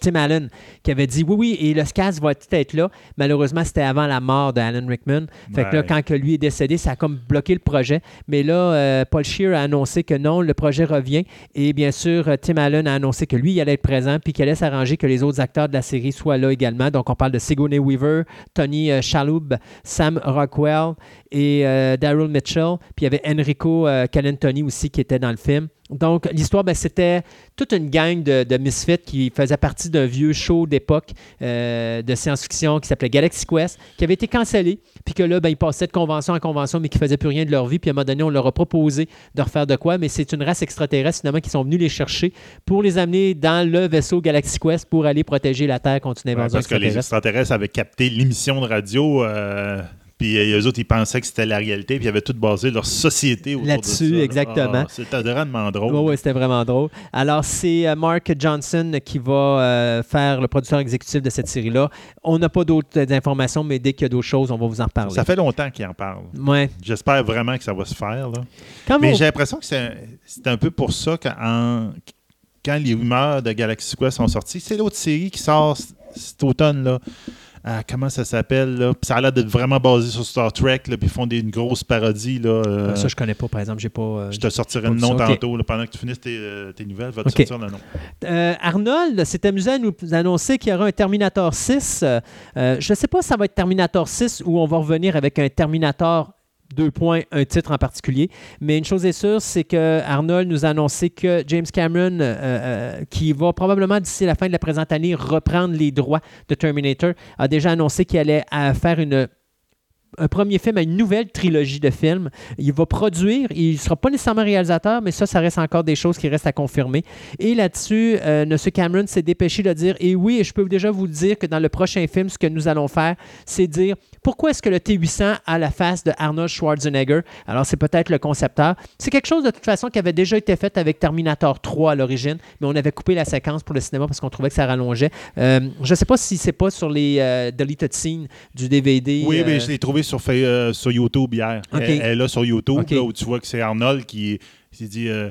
Tim Allen qui avait dit oui, oui, et le SCAS va tout être là. Malheureusement, c'était avant la mort de Alan Rickman. Fait que là, quand que lui est décédé, ça a comme bloqué le projet. Mais là, Paul Shear a annoncé que non, le projet revient. Et bien sûr, Tim Allen a annoncé que lui, allait être présent puis qu'il allait s'arranger que les autres acteurs de la série soient là également. Donc, on parle de Sigourney Weaver, Tony euh, Shalhoub, Sam Rockwell et euh, Daryl Mitchell. Puis il y avait Enrico euh, Calentoni aussi qui était dans le film. Donc, l'histoire, ben, c'était toute une gang de, de misfits qui faisait partie d'un vieux show d'époque euh, de science-fiction qui s'appelait Galaxy Quest, qui avait été cancellé, puis que là, ben, ils passaient de convention en convention, mais qui ne faisaient plus rien de leur vie. Puis à un moment donné, on leur a proposé de refaire de quoi, mais c'est une race extraterrestre, finalement, qui sont venus les chercher pour les amener dans le vaisseau Galaxy Quest pour aller protéger la Terre contre une Ouais, invasion parce que les extraterrestre. extraterrestres avaient capté l'émission de radio, euh, puis euh, eux autres, ils pensaient que c'était la réalité, puis ils avaient tout basé leur société autour de Là-dessus, ça, exactement. Ah, C'était vraiment drôle. Oui, c'était vraiment drôle. Alors, c'est euh, Mark Johnson qui va euh, faire le producteur exécutif de cette série-là. On n'a pas d'autres euh, informations, mais dès qu'il y a d'autres choses, on va vous en reparler. Ça fait longtemps qu'ils en parlent. Ouais. J'espère vraiment que ça va se faire. Là. Quand Mais vous- j'ai l'impression que c'est c'est un peu pour ça qu'en- quand les rumeurs de Galaxy Quest sont sorties, c'est l'autre série qui sort cet automne. Là. Ah, comment ça s'appelle? là? Puis Ça a l'air d'être vraiment basé sur Star Trek, là, puis ils font des, une grosse parodie. Là, euh, ça, je connais pas, par exemple. J'ai pas. euh, je te sortirai le nom tantôt. là, pendant que tu finisses tes, euh, tes nouvelles, va te sortir le nom. Euh, Arnold s'est amusé à nous annoncer qu'il y aura un Terminator 6. Euh, euh, je ne sais pas si ça va être Terminator 6 ou on va revenir avec un Terminator deux points, un titre en particulier. Mais une chose est sûre, c'est que Arnold nous a annoncé que James Cameron, euh, euh, qui va probablement d'ici la fin de la présente année reprendre les droits de Terminator, a déjà annoncé qu'il allait euh, faire une un premier film une nouvelle trilogie de films. Il va produire, il ne sera pas nécessairement réalisateur, mais ça, ça reste encore des choses qui restent à confirmer. Et là-dessus, euh, M. Cameron s'est dépêché de dire, et oui, je peux déjà vous dire que dans le prochain film, ce que nous allons faire, c'est dire pourquoi est-ce que le T-800 a la face de Arnold Schwarzenegger? Alors, c'est peut-être le concepteur. C'est quelque chose de toute façon qui avait déjà été fait avec Terminator 3 à l'origine, mais on avait coupé la séquence pour le cinéma parce qu'on trouvait que ça rallongeait. Euh, je ne sais pas si c'est pas sur les euh, deleted scenes du DVD. Oui, euh, mais je l'ai trouvé sur, euh, sur YouTube hier. Elle, est là sur YouTube, là, où tu vois que c'est Arnold qui s'est dit euh,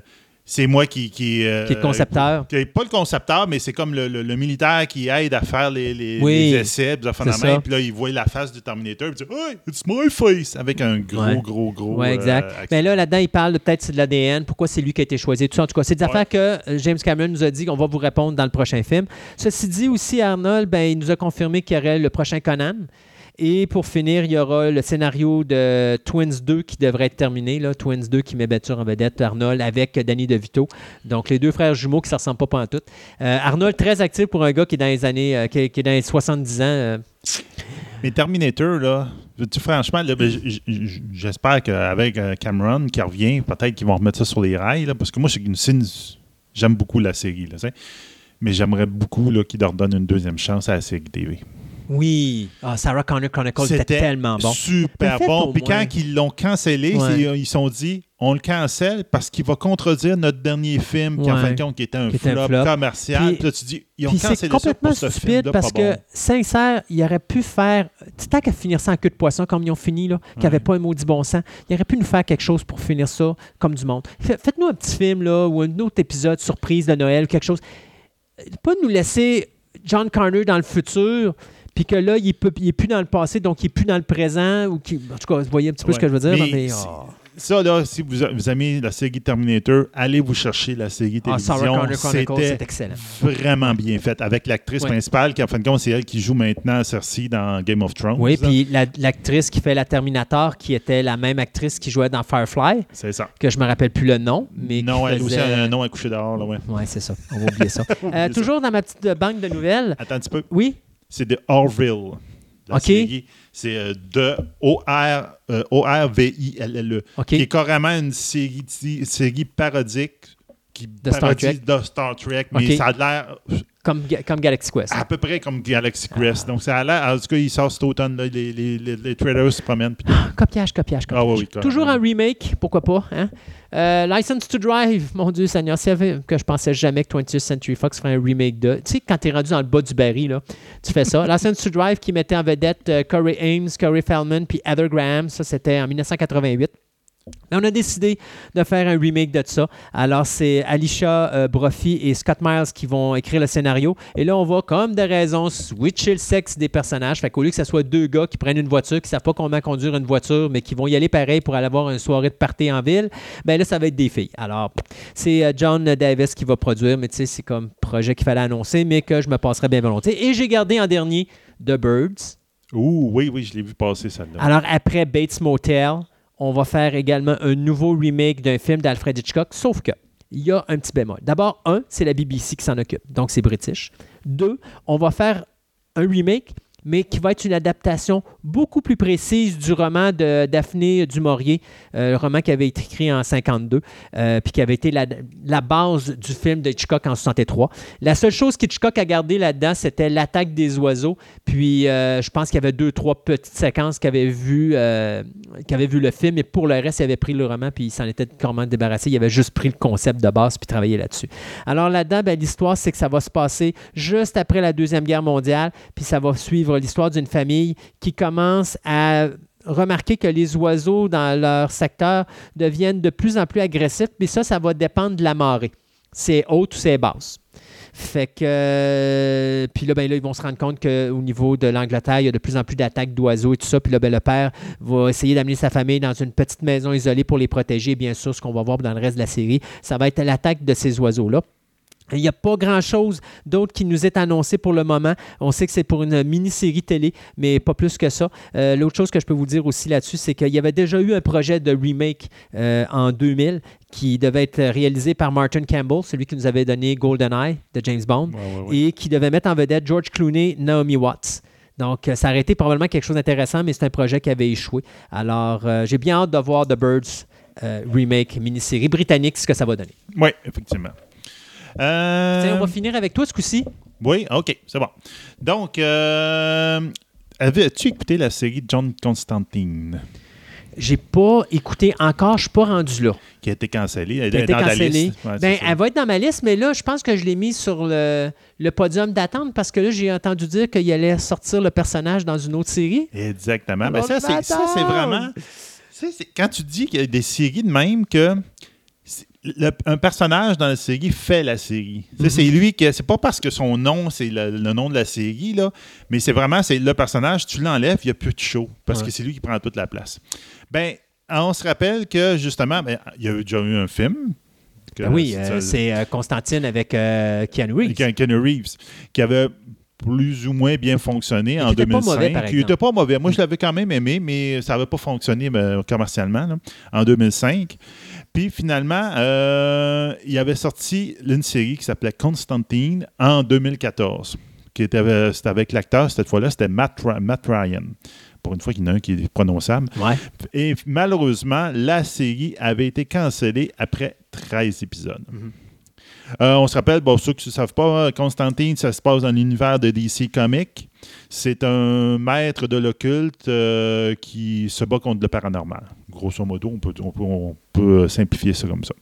c'est moi qui. Qui, euh, Qui est le concepteur. qui est pas le concepteur, mais c'est comme le, le- le militaire qui aide à faire les, les, Oui, les essais, puis, ça. puis là, il voit la face du Terminator, puis il dit Hey, it's my face avec un gros, Ouais. gros, gros. Oui, euh, exact. Mais là, là-dedans, il parle peut-être de l'ADN, pourquoi c'est lui qui a été choisi, tout ça. En tout cas, c'est des Ouais. affaires que euh, James Cameron nous a dit qu'on va vous répondre dans le prochain film. Ceci dit aussi, Arnold, ben, il nous a confirmé qu'il y aurait le prochain Conan. Et pour finir, il y aura le scénario de Twins 2 qui devrait être terminé. Twins 2 qui met sûr en vedette Arnold avec Danny DeVito. Donc, les deux frères jumeaux qui ne se ressemblent pas pantoute. Euh, Arnold, très actif pour un gars qui est dans les années, euh, qui, est dans les 70 ans. euh, Mais Terminator, là, veux-tu, franchement, ben, j'espère qu'avec Cameron qui revient, peut-être qu'ils vont remettre ça sur les rails, parce que moi, j'aime beaucoup la série, tu mais j'aimerais beaucoup qu'ils leur donnent une deuxième chance à la série TV. Oui. Ah, Sarah Connor Chronicles, c'était tellement bon. super bon. Puis quand ils l'ont cancellé, Ouais. c'est- euh, ils se sont dit on le cancelle parce qu'il va contredire notre dernier film qui, en Ouais. fin de compte, qui était un, Qui était un flop, commercial. Puis- Puis là, tu dis ils ont c'est cancellé ça complètement pour ce stupide parce pas que, sincère, il aurait pu faire. Tant qu'à finir ça en queue de poisson comme ils ont fini, là, qui n'avait Ouais. pas un maudit bon sens, il aurait pu nous faire quelque chose pour finir ça comme du monde. Fait- Faites-nous un petit film là, ou un autre épisode surprise de Noël quelque chose. Pas nous laisser John Connor dans le futur. Puis que là, il n'est plus dans le passé, donc il n'est plus dans le présent. Ou qui, en tout cas, vous voyez un petit peu ce que je veux dire. Mais mais, oh. Ça, là, si vous, vous aimez la série Terminator, allez vous chercher la série Ah, télévision. C'est C'était excellent. vraiment bien fait avec l'actrice principale qui, en fin de compte, c'est elle qui joue maintenant Cersei dans Game of Thrones. Oui, puis la- l'actrice qui fait la Terminator, qui était la même actrice qui jouait dans Firefly, C'est ça. que je me rappelle plus le nom, mais non, elle aussi faisait- a un nom à coucher dehors. Là, ouais. Ouais, c'est ça. On va oublier ça. Euh, toujours dans ma petite banque de nouvelles. Attends un petit peu. Oui? C'est de Orville. La OK. série, c'est euh, de O-R, euh, O-R-V-I-L-L-E. OK. Qui est carrément une série, parodique qui De Star Trek. de Star Trek, mais ça a l'air Comme, Ga- comme Galaxy Quest. à peu près comme Galaxy Quest. Donc, ça a l'air. En tout cas, il sort cet automne, les, les, les, les trailers se promènent. puis- Copiage, copiage, copiage. Ah oui, oui, carrément. Toujours un remake, pourquoi pas. Hein? Euh, License to Drive, mon Dieu Seigneur, c'est que je pensais jamais que 20th Century Fox ferait un remake de. Tu sais, quand t'es rendu dans le bas du baril, là, tu fais ça. License to Drive qui mettait en vedette euh, Corey Ames, Corey Feldman, puis Heather Graham, ça c'était en 1988. On a décidé de faire un remake de ça. Alors, c'est Alicia euh, Brophy et Scott Miles qui vont écrire le scénario. Et là, on va, comme de raison, switcher le sexe des personnages. Fait qu'au lieu que ce soit deux gars qui prennent une voiture, qui ne savent pas comment conduire une voiture, mais qui vont y aller pareil pour aller avoir une soirée de party en ville, ben là, ça va être des filles. Alors, c'est euh, John Davis qui va produire, mais tu sais, c'est comme projet qu'il fallait annoncer, mais que je me passerais bien volontiers. Et j'ai gardé en dernier The Birds. Ouh, oui, oui, je l'ai vu passer, celle-là. Alors, après Bates Motel, on va faire également un nouveau remake d'un film d'Alfred Hitchcock, sauf que il y a un petit bémol. D'abord, un, c'est la BBC qui s'en occupe, donc c'est british. Deux, on va faire un remake, mais qui va être une adaptation beaucoup plus précise du roman de Daphné du Maurier, euh, le roman qui avait été écrit en 52, euh, puis qui avait été la, base du film de Hitchcock en 63. La seule chose qu'Hitchcock a gardé là-dedans, c'était l'attaque des oiseaux. Puis euh, je pense qu'il y avait deux, trois petites séquences qui avaient vu, euh, vu le film, et pour le reste, il avait pris le roman, puis il s'en était carrément débarrassé. Il avait juste pris le concept de base, puis travaillé là-dessus. Alors là-dedans, ben, l'histoire, c'est que ça va se passer juste après la Deuxième Guerre mondiale, puis ça va suivre l'histoire d'une famille qui commence à remarquer que les oiseaux dans leur secteur deviennent de plus en plus agressifs, mais ça, ça va dépendre de la marée. C'est haute ou c'est basse. Fait que. euh, puis là, ben, là, ils vont se rendre compte qu'au niveau de l'Angleterre, il y a de plus en plus d'attaques d'oiseaux et tout ça. Puis là, ben, le père va essayer d'amener sa famille dans une petite maison isolée pour les protéger. Bien sûr, ce qu'on va voir dans le reste de la série, ça va être l'attaque de ces oiseaux-là. Il n'y a pas grand-chose d'autre qui nous est annoncé pour le moment. On sait que c'est pour une mini-série télé, mais pas plus que ça. Euh, L'autre chose que je peux vous dire aussi là-dessus, c'est qu'il y avait déjà eu un projet de remake euh, en 2000 qui devait être réalisé par Martin Campbell, celui qui nous avait donné GoldenEye de James Bond, Ouais, ouais, ouais. et qui devait mettre en vedette George Clooney, Naomi Watts. Donc, euh, ça aurait été probablement quelque chose d'intéressant, mais c'est un projet qui avait échoué. Alors, euh, j'ai bien hâte de voir The Birds remake mini-série britannique, ce que ça va donner. Oui, effectivement. Euh, Tiens, on va finir avec toi ce coup-ci. Oui, OK, c'est bon. Donc, euh, avais-tu écouté la série John Constantine? J'ai pas écouté encore, je suis pas rendu là. qui a été cancellée? Elle est été dans cancellée. liste. Ouais, Ben, elle va être dans ma liste, mais là, je pense que je l'ai mis sur le, le podium d'attente parce que là, j'ai entendu dire qu'il allait sortir le personnage dans une autre série. Exactement. Ben, Alors, ça, c'est, vraiment. quand tu dis qu'il y a des séries de même que. Le- un personnage dans la série fait la série. C'est lui qui. C'est pas parce que son nom, c'est le, le nom de la série, là, mais c'est vraiment c'est le personnage, tu l'enlèves, il n'y a plus de show parce Ouais. que c'est lui qui prend toute la place. Ben, on se rappelle que justement, ben, il y a déjà eu un film. que- Ben oui, c'est euh, c'est euh, Constantine avec euh, Keanu Reeves. Ken- Keanu Reeves, qui avait plus ou moins bien fonctionné en qui était pas 2005. mauvais, par il exemple. était pas mauvais. Moi, je l'avais quand même aimé, mais ça n'avait pas fonctionné ben, commercialement là, en 2005. Puis finalement, euh, il avait sorti une série qui s'appelait Constantine en 2014. Qui était, avec- c'était avec l'acteur, cette fois-là, c'était Matt, Ryan. Pour une fois qu'il y en a un qui est prononçable. Ouais. Et malheureusement, la série avait été cancellée après 13 épisodes. Euh, on se rappelle, bon, ceux qui ne savent pas, Constantine, ça se passe dans l'univers de DC Comics. C'est un maître de l'occulte euh, qui se bat contre le paranormal. Grosso modo, on peut, peut simplifier ça comme ça.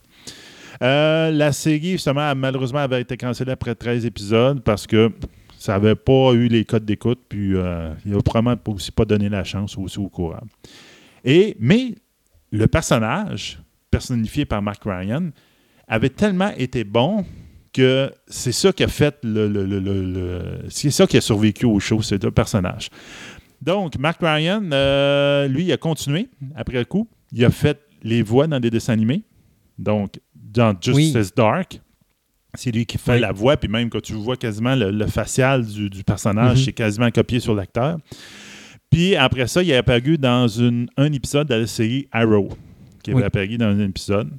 Euh, la série, justement, malheureusement, avait été cancellée après 13 épisodes parce que ça n'avait pas eu les codes d'écoute, puis euh, il n'a probablement aussi pas donné la chance aussi au courant. Et, mais le personnage, personnifié par Mark Ryan, avait tellement été bon que c'est ça qui a fait le, le- le- le- c'est ça qui a survécu au show, c'est le personnage. Donc, Mark Ryan, euh, lui, il a continué après le coup. Il a fait les voix dans des dessins animés. Donc, dans Justice Oui. Dark, c'est lui qui fait Oui. la voix, puis même quand tu vois quasiment le, le facial du, du personnage, Mhm. c'est quasiment copié sur l'acteur. Puis après ça, il est apparu dans une- un épisode de la série Arrow, qui avait Oui. apparu dans un épisode,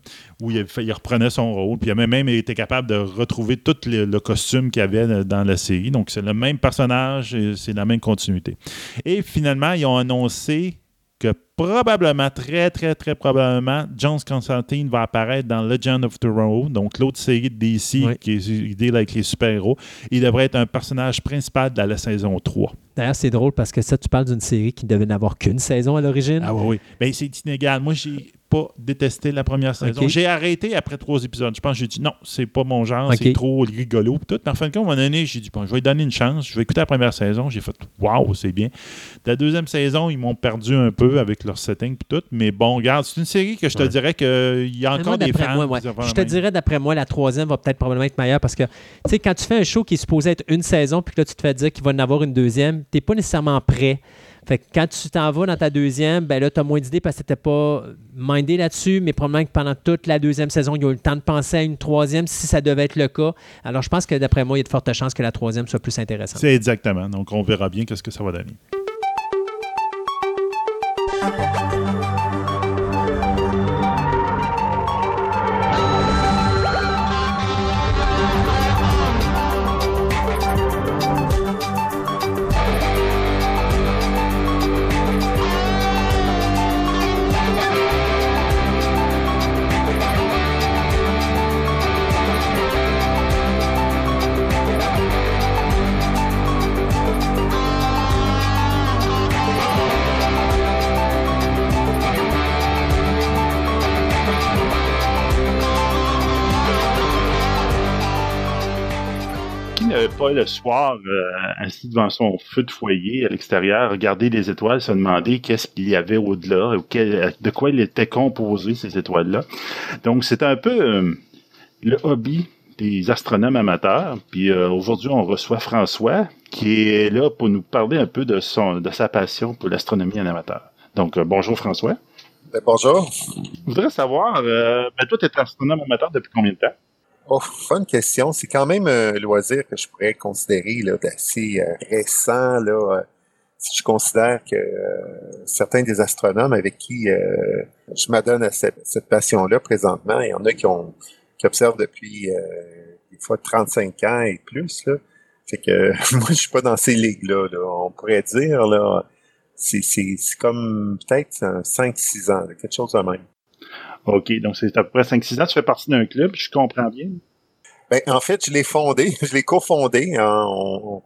où il, reprenait son rôle, puis il a même été capable de retrouver tout le, le costume qu'il avait dans la série. Donc, c'est le même personnage, et c'est la même continuité. Et finalement, ils ont annoncé que probablement, très, très, très probablement, John Constantine va apparaître dans Legend of Tomorrow, donc l'autre série de DC Oui. qui est idée avec les super-héros. Il devrait être un personnage principal de la saison 3. D'ailleurs, c'est drôle parce que ça, tu parles d'une série qui devait n'avoir qu'une saison à l'origine. Ah oui, oui. Ben, c'est inégal. Moi, j'ai pas détesté la première saison. J'ai arrêté après trois épisodes. Je pense que j'ai dit non, c'est pas mon genre, c'est trop rigolo. Tout. Mais en fin de compte, à un moment donné, j'ai dit bon, je vais lui donner une chance. Je vais écouter la première saison. J'ai fait waouh, c'est bien. La deuxième saison, ils m'ont perdu un peu avec leur setting puis tout. Mais bon, regarde, c'est une série que je te Ouais. dirais qu'il y a encore moi, des fans. moi, ouais. Je te dirais, d'après moi, la troisième va peut-être probablement être meilleure parce que, tu sais, quand tu fais un show qui est supposé être une saison, puis que là, tu te fais dire qu'il va en avoir une deuxième, tu n'es pas nécessairement prêt. Fait que quand tu t'en vas dans ta deuxième, ben là, tu as moins d'idées parce que tu pas mindé là-dessus, mais probablement que pendant toute la deuxième saison, ils ont eu le temps de penser à une troisième si ça devait être le cas. Alors, je pense que d'après moi, il y a de fortes chances que la troisième soit plus intéressante. C'est exactement. Donc, on verra bien qu'est-ce que ça va donner. Pas le soir euh, assis devant son feu de foyer à l'extérieur, regarder les étoiles, se demander qu'est-ce qu'il y avait au-delà, de quoi il était composé ces étoiles-là. Donc c'est un peu euh, le hobby des astronomes amateurs. Puis euh, aujourd'hui, on reçoit François qui est là pour nous parler un peu de son de sa passion pour l'astronomie en amateur. Donc bonjour François. Ben, bonjour. Je voudrais savoir, ben, toi, tu es astronome amateur depuis combien de temps? Oh, bonne question. C'est quand même un loisir que je pourrais considérer d'assez euh, récent. Là, euh, si je considère que euh, certains des astronomes avec qui euh, je m'adonne à cette, cette passion-là présentement, il y en a qui, ont, qui observent depuis euh, des fois 35 ans et plus. Là. Fait que moi, je suis pas dans ces ligues-là. Là. On pourrait dire, là, c'est, comme peut-être un 5-6 ans, là, quelque chose de même. OK, donc c'est à peu près 5-6 ans. Tu fais partie d'un club, je comprends bien. Ben, en fait, je l'ai fondé, je l'ai cofondé. hein. On,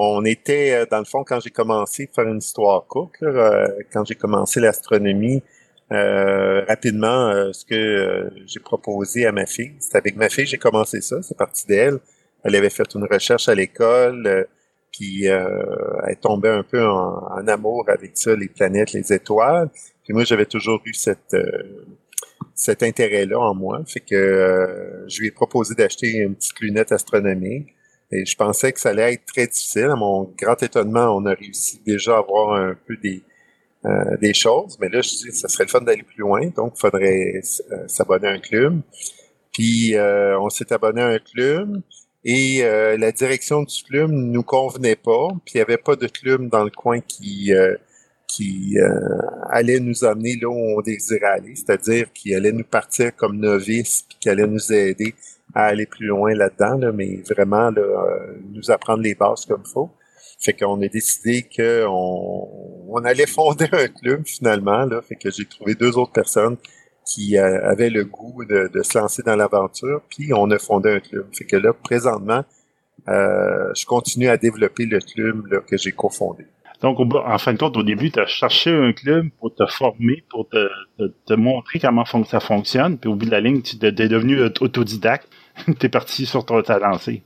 on était, euh, dans le fond, quand j'ai commencé, faire une histoire courte, euh, quand j'ai commencé l'astronomie, euh, rapidement, ce que j'ai proposé à ma fille, c'est avec ma fille, j'ai commencé ça, c'est parti d'elle. Elle avait fait une recherche à l'école, puis elle tombait un peu en, en amour avec ça, les planètes, les étoiles. Puis moi, j'avais toujours eu cette... cet intérêt-là en moi. Fait que euh, je lui ai proposé d'acheter une petite lunette astronomique. Et je pensais que ça allait être très difficile. À mon grand étonnement, on a réussi déjà à voir un peu des, euh, des choses. Mais là, je dis, ça serait le fun d'aller plus loin. Donc, il faudrait euh, s'abonner à un club. Puis, on s'est abonné à un club. Et la direction du club nous convenait pas. Puis, il n'y avait pas de club dans le coin qui... qui euh, allait nous amener là où on désirait aller, c'est-à-dire qui allait nous partir comme novices, puis qui allait nous aider à aller plus loin là-dedans, là, mais vraiment là, euh, nous apprendre les bases comme il faut. Fait qu'on a décidé qu'on on allait fonder un club finalement, là, fait que j'ai trouvé deux autres personnes qui euh, avaient le goût de, de se lancer dans l'aventure, puis on a fondé un club. Fait que là, présentement, euh, je continue à développer le club là, que j'ai cofondé. Donc, en fin de compte, au début, tu as cherché un club pour te former, pour te, te, te montrer comment ça fonctionne. Puis au bout de la ligne, tu es devenu aut- autodidacte. tu es parti sur ton, ta lancée.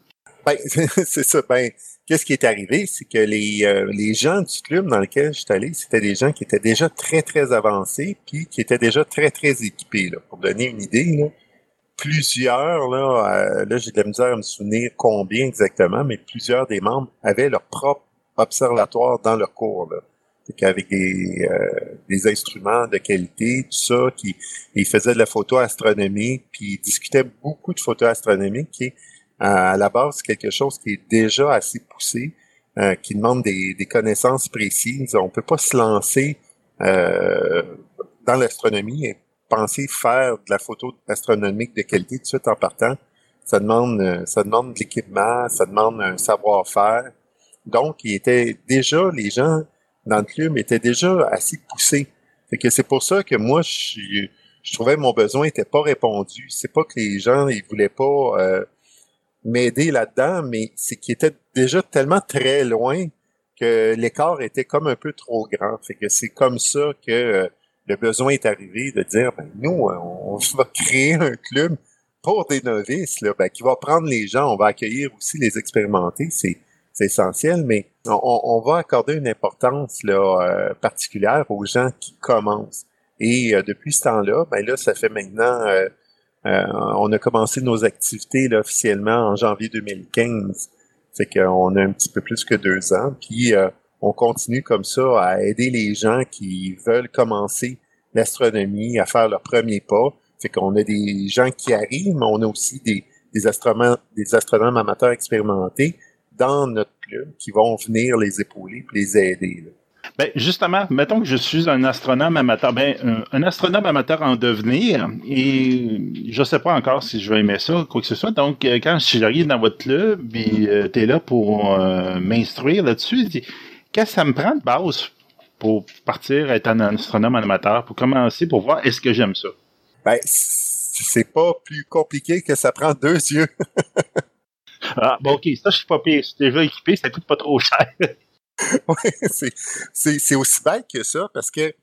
Ben, c'est ça. Ben, qu'est-ce qui est arrivé? C'est que les, euh, les gens du club dans lequel je suis allé, c'était des gens qui étaient déjà très, très avancés, puis qui étaient déjà très, très équipés. Là. Pour donner une idée, là, plusieurs, là, euh, là j'ai de la misère à me souvenir combien exactement, mais plusieurs des membres avaient leur propre observatoire dans leur cours. Là. Qu'avec des, euh, des instruments de qualité, tout ça, qui ils faisaient de la photo astronomique, puis ils discutaient beaucoup de photos astronomiques, qui est à la base quelque chose qui est déjà assez poussé, euh, qui demande des, des connaissances précises. On peut pas se lancer euh, dans l'astronomie, et penser faire de la photo astronomique de qualité tout de suite en partant, ça demande, euh, ça demande de l'équipement, ça demande un savoir-faire. Donc, il était déjà, les gens dans le club étaient déjà assez poussés. Fait que c'est pour ça que moi, je, je trouvais que mon besoin n'était pas répondu. C'est pas que les gens, ils voulaient pas euh, m'aider là-dedans, mais c'est qu'ils étaient déjà tellement très loin que l'écart était comme un peu trop grand. Fait que c'est comme ça que euh, le besoin est arrivé de dire, ben, nous, on va créer un club pour des novices, là, ben, qui va prendre les gens, on va accueillir aussi les expérimentés, c'est, essentiel, mais on, va accorder une importance là, euh, particulière aux gens qui commencent. Et euh, depuis ce temps-là, ben là, ça fait maintenant, euh, on a commencé nos activités là, officiellement en janvier 2015. C'est qu'on a un petit peu plus que deux ans. Puis on continue comme ça à aider les gens qui veulent commencer l'astronomie, à faire leur premier pas. Fait qu'on a des gens qui arrivent, mais on a aussi des, des, astronomes, des astronomes amateurs expérimentés dans notre club qui vont venir les épauler et les aider. Ben, justement, mettons que je suis un astronome amateur, ben, un, astronome amateur en devenir, et je ne sais pas encore si je vais aimer ça, quoi que ce soit. Donc, euh, quand j'arrive dans votre club, et euh, tu es là pour euh, m'instruire là-dessus, qu'est-ce que ça me prend de base pour partir être un astronome amateur, pour commencer, pour voir est-ce que j'aime ça? Ben, c'est pas plus compliqué que ça prend deux yeux. ah, bon, ok, ça, je suis pas pire. Déjà équipé, ça coûte pas trop cher. oui, c'est aussi bête que ça, parce que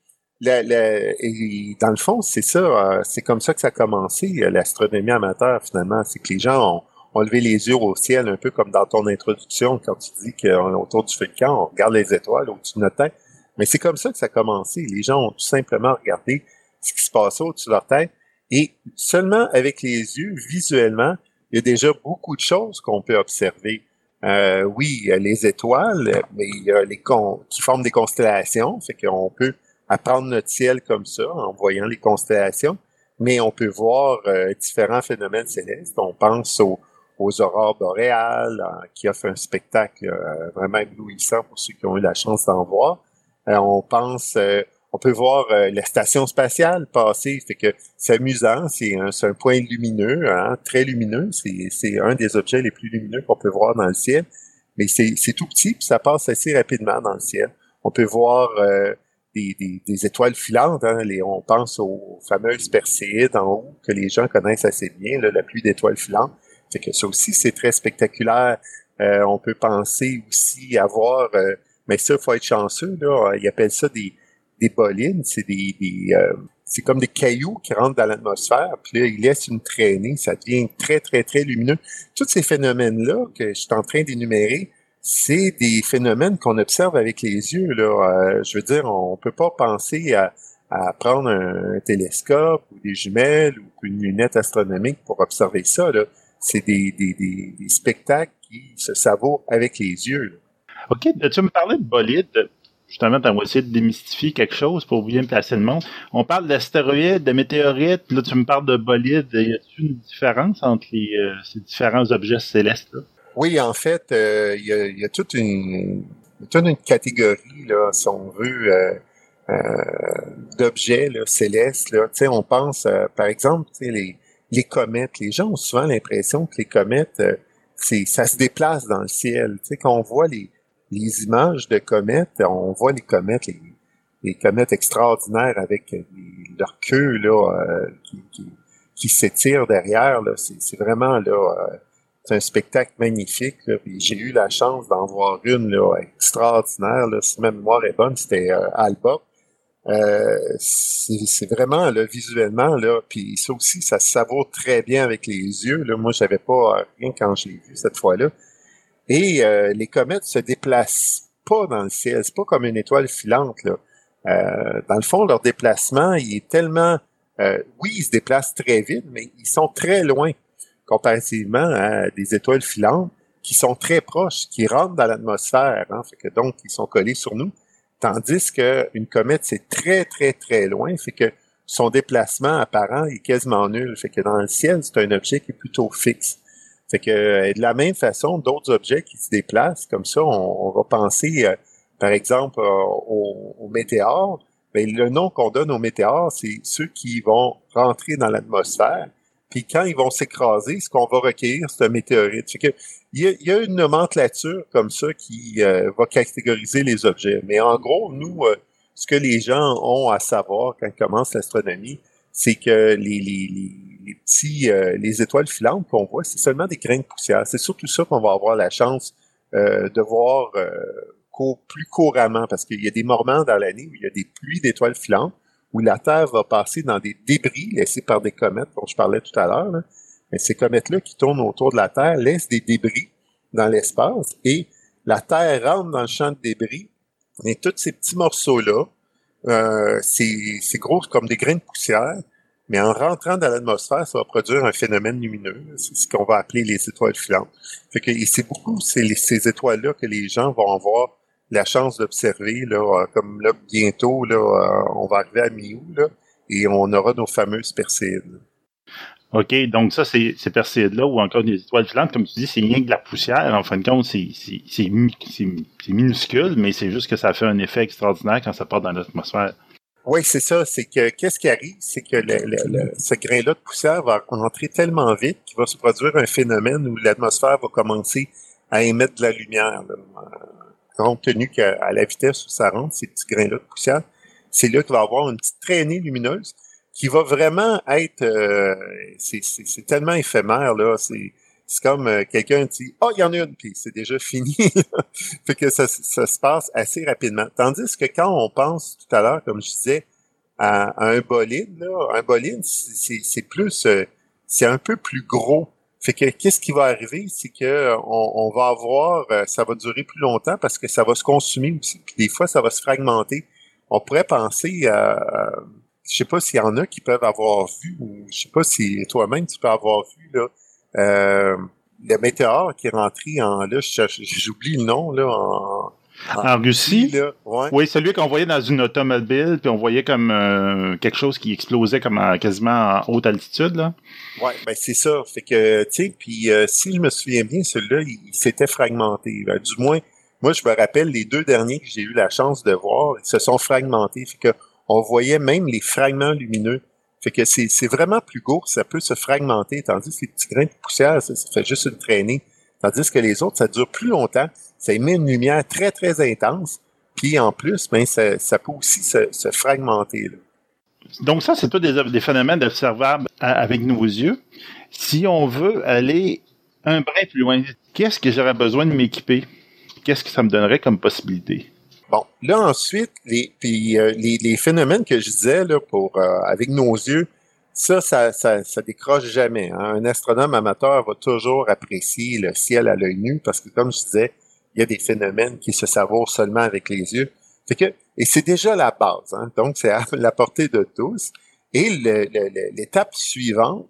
dans le fond, c'est ça, euh, c'est comme ça que ça a commencé, euh, l'astronomie amateur, finalement. C'est que les gens ont, ont, levé les yeux au ciel, un peu comme dans ton introduction, quand tu dis qu'autour du feu de camp, on regarde les étoiles au-dessus de notre tête. Mais c'est comme ça que ça a commencé. Les gens ont tout simplement regardé ce qui se passait au-dessus de leur tête. Et seulement avec les yeux, visuellement, il y a déjà beaucoup de choses qu'on peut observer. Euh, oui, les étoiles, mais il y a les qui forment des constellations, fait qu'on peut apprendre notre ciel comme ça en voyant les constellations, mais on peut voir euh, différents phénomènes célestes. On pense aux, aurores boréales, euh, qui offrent un spectacle euh, vraiment éblouissant pour ceux qui ont eu la chance d'en voir. on pense on peut voir euh, la station spatiale passer. Fait que c'est amusant, c'est un, point lumineux, hein, très lumineux. C'est un des objets les plus lumineux qu'on peut voir dans le ciel. Mais c'est tout petit, puis ça passe assez rapidement dans le ciel. On peut voir euh, des, étoiles filantes. Hein, on pense aux fameuses Perséides en haut que les gens connaissent assez bien, là, la pluie d'étoiles filantes. Fait que ça aussi, c'est très spectaculaire. Euh, on peut penser aussi avoir, mais ça, faut être chanceux. Là, ils appellent ça des, des bolines, c'est des, euh, c'est comme des cailloux qui rentrent dans l'atmosphère, puis là, ils laissent une traînée, ça devient très, très, très lumineux. Tous ces phénomènes-là que je suis en train d'énumérer, c'est des phénomènes qu'on observe avec les yeux. Là. Euh, je veux dire, on peut pas penser à, prendre un, télescope ou des jumelles ou une lunette astronomique pour observer ça. C'est des, des, des, spectacles qui se savourent avec les yeux. OK, tu me parlais de bolide justement, on va essayer de démystifier quelque chose pour bien placer le monde. On parle d'astéroïdes, de météorites, là tu me parles de bolides. Y a-t-il une différence entre les, euh, ces différents objets célestes? Oui, en fait, euh, il y, a, toute une toute une catégorie, là, si on veut, euh, d'objets célestes. Là. on pense, par exemple, les, les comètes. Les gens ont souvent l'impression que les comètes, c'est ça se déplace dans le ciel. sais, quand on voit les, les images de comètes, on voit les comètes, les, comètes extraordinaires avec leur queue là, euh, qui, s'étire derrière. C'est vraiment là, euh, c'est un spectacle magnifique. J'ai eu la chance d'en voir une là, extraordinaire. Là, si ma mémoire est bonne, c'était euh, Alba. c'est vraiment là, visuellement là, puis ça aussi, ça savoure très bien avec les yeux. Là. Moi, j'avais pas rien quand je l'ai vu cette fois-là. Et euh, les comètes se déplacent pas dans le ciel. C'est pas comme une étoile filante. Là. Euh, dans le fond, leur déplacement, il est tellement... Euh, oui, ils se déplacent très vite, mais ils sont très loin comparativement à des étoiles filantes qui sont très proches, qui rentrent dans l'atmosphère. Hein, fait que donc, ils sont collés sur nous. Tandis qu'une comète, c'est très, très, très loin. Fait que son déplacement apparent est quasiment nul. Fait que dans le ciel, c'est un objet qui est plutôt fixe. Fait que euh, de la même façon, d'autres objets qui se déplacent, comme ça, on, va penser, euh, par exemple, euh, aux, météores. ben, le nom qu'on donne aux météores, c'est ceux qui vont rentrer dans l'atmosphère. Puis quand ils vont s'écraser, ce qu'on va recueillir, c'est un météorite. que, il, y a, il y a une nomenclature comme ça qui euh, va catégoriser les objets. Mais en gros, nous, euh, ce que les gens ont à savoir quand ils commencent l'astronomie, c'est que les, les, les, petits, euh, les étoiles filantes qu'on voit, c'est seulement des grains de poussière. C'est surtout ça qu'on va avoir la chance de voir plus couramment, parce qu'il y a des moments dans l'année où il y a des pluies d'étoiles filantes, où la Terre va passer dans des débris laissés par des comètes, dont je parlais tout à l'heure. Mais ces comètes-là qui tournent autour de la Terre laissent des débris dans l'espace et la Terre rentre dans le champ de débris. Et tous ces petits morceaux-là, euh, c'est gros comme des grains de poussière, mais en rentrant dans l'atmosphère, ça va produire un phénomène lumineux. C'est ce qu'on va appeler les étoiles filantes. Fait que, c'est beaucoup ces, ces étoiles-là que les gens vont avoir la chance d'observer, là, euh, comme là, bientôt, là, euh, on va arriver à mi-août, là, et on aura nos fameuses Perséides. OK, donc ça, c'est ces Perséides-là, ou encore des étoiles filantes, comme tu dis, c'est rien que de la poussière. En fin de compte, c'est minuscule, mais c'est juste que ça fait un effet extraordinaire quand ça part dans l'atmosphère. Oui, c'est ça. C'est que qu'est-ce qui arrive, c'est que le, le, ce grain-là de poussière va entrer tellement vite qu'il va se produire un phénomène où l'atmosphère va commencer à émettre de la lumière. Là compte tenu qu'à la vitesse où ça rentre, ces petits grains-là de poussière, c'est là qu'il va avoir une petite traînée lumineuse qui va vraiment être... Euh, c'est tellement éphémère, là. C'est comme euh, quelqu'un dit « Oh, il y en a une! » puis c'est déjà fini. fait que ça, ça, se passe assez rapidement. Tandis que quand on pense tout à l'heure, comme je disais, à, un bolide, là, un bolide, c'est plus... Euh, c'est un peu plus gros fait que qu'est-ce qui va arriver, c'est que on, on, va avoir, euh, ça va durer plus longtemps parce que ça va se consumer aussi. Puis des fois, ça va se fragmenter. On pourrait penser à, je sais pas s'il y en a qui peuvent avoir vu, ou je sais pas si toi-même tu peux avoir vu là, euh, le météore qui est rentré en là, j'oublie le nom là, en, en, Russie? Oui, celui qu'on voyait dans une automobile, puis on voyait comme euh, quelque chose qui explosait comme quasiment en haute altitude. Là. Oui, ben c'est ça. Fait que, tu sais, puis euh, si je me souviens bien, celui-là, il, s'était fragmenté. Ben, du moins, moi, je me rappelle les deux derniers que j'ai eu la chance de voir, ils se sont fragmentés. Fait que on voyait même les fragments lumineux. Fait que c'est vraiment plus gros, ça peut se fragmenter, tandis que les petits grains de poussière, ça, ça fait juste une traînée. Tandis que les autres, ça dure plus longtemps ça émet une lumière très, très intense. Puis en plus, ben, ça, ça peut aussi se, se fragmenter. Là. Donc ça, c'est pas des, des phénomènes observables avec nos yeux. Si on veut aller un brin plus loin, qu'est-ce que j'aurais besoin de m'équiper? Qu'est-ce que ça me donnerait comme possibilité? Bon, là ensuite, les, puis, euh, les, les, phénomènes que je disais là, pour euh, avec nos yeux, ça, ça, ça, ça décroche jamais. Hein. Un astronome amateur va toujours apprécier le ciel à l'œil nu parce que, comme je disais, il y a des phénomènes qui se savourent seulement avec les yeux. Fait que, et c'est déjà la base, hein? donc c'est à la portée de tous. Et l'étape suivante,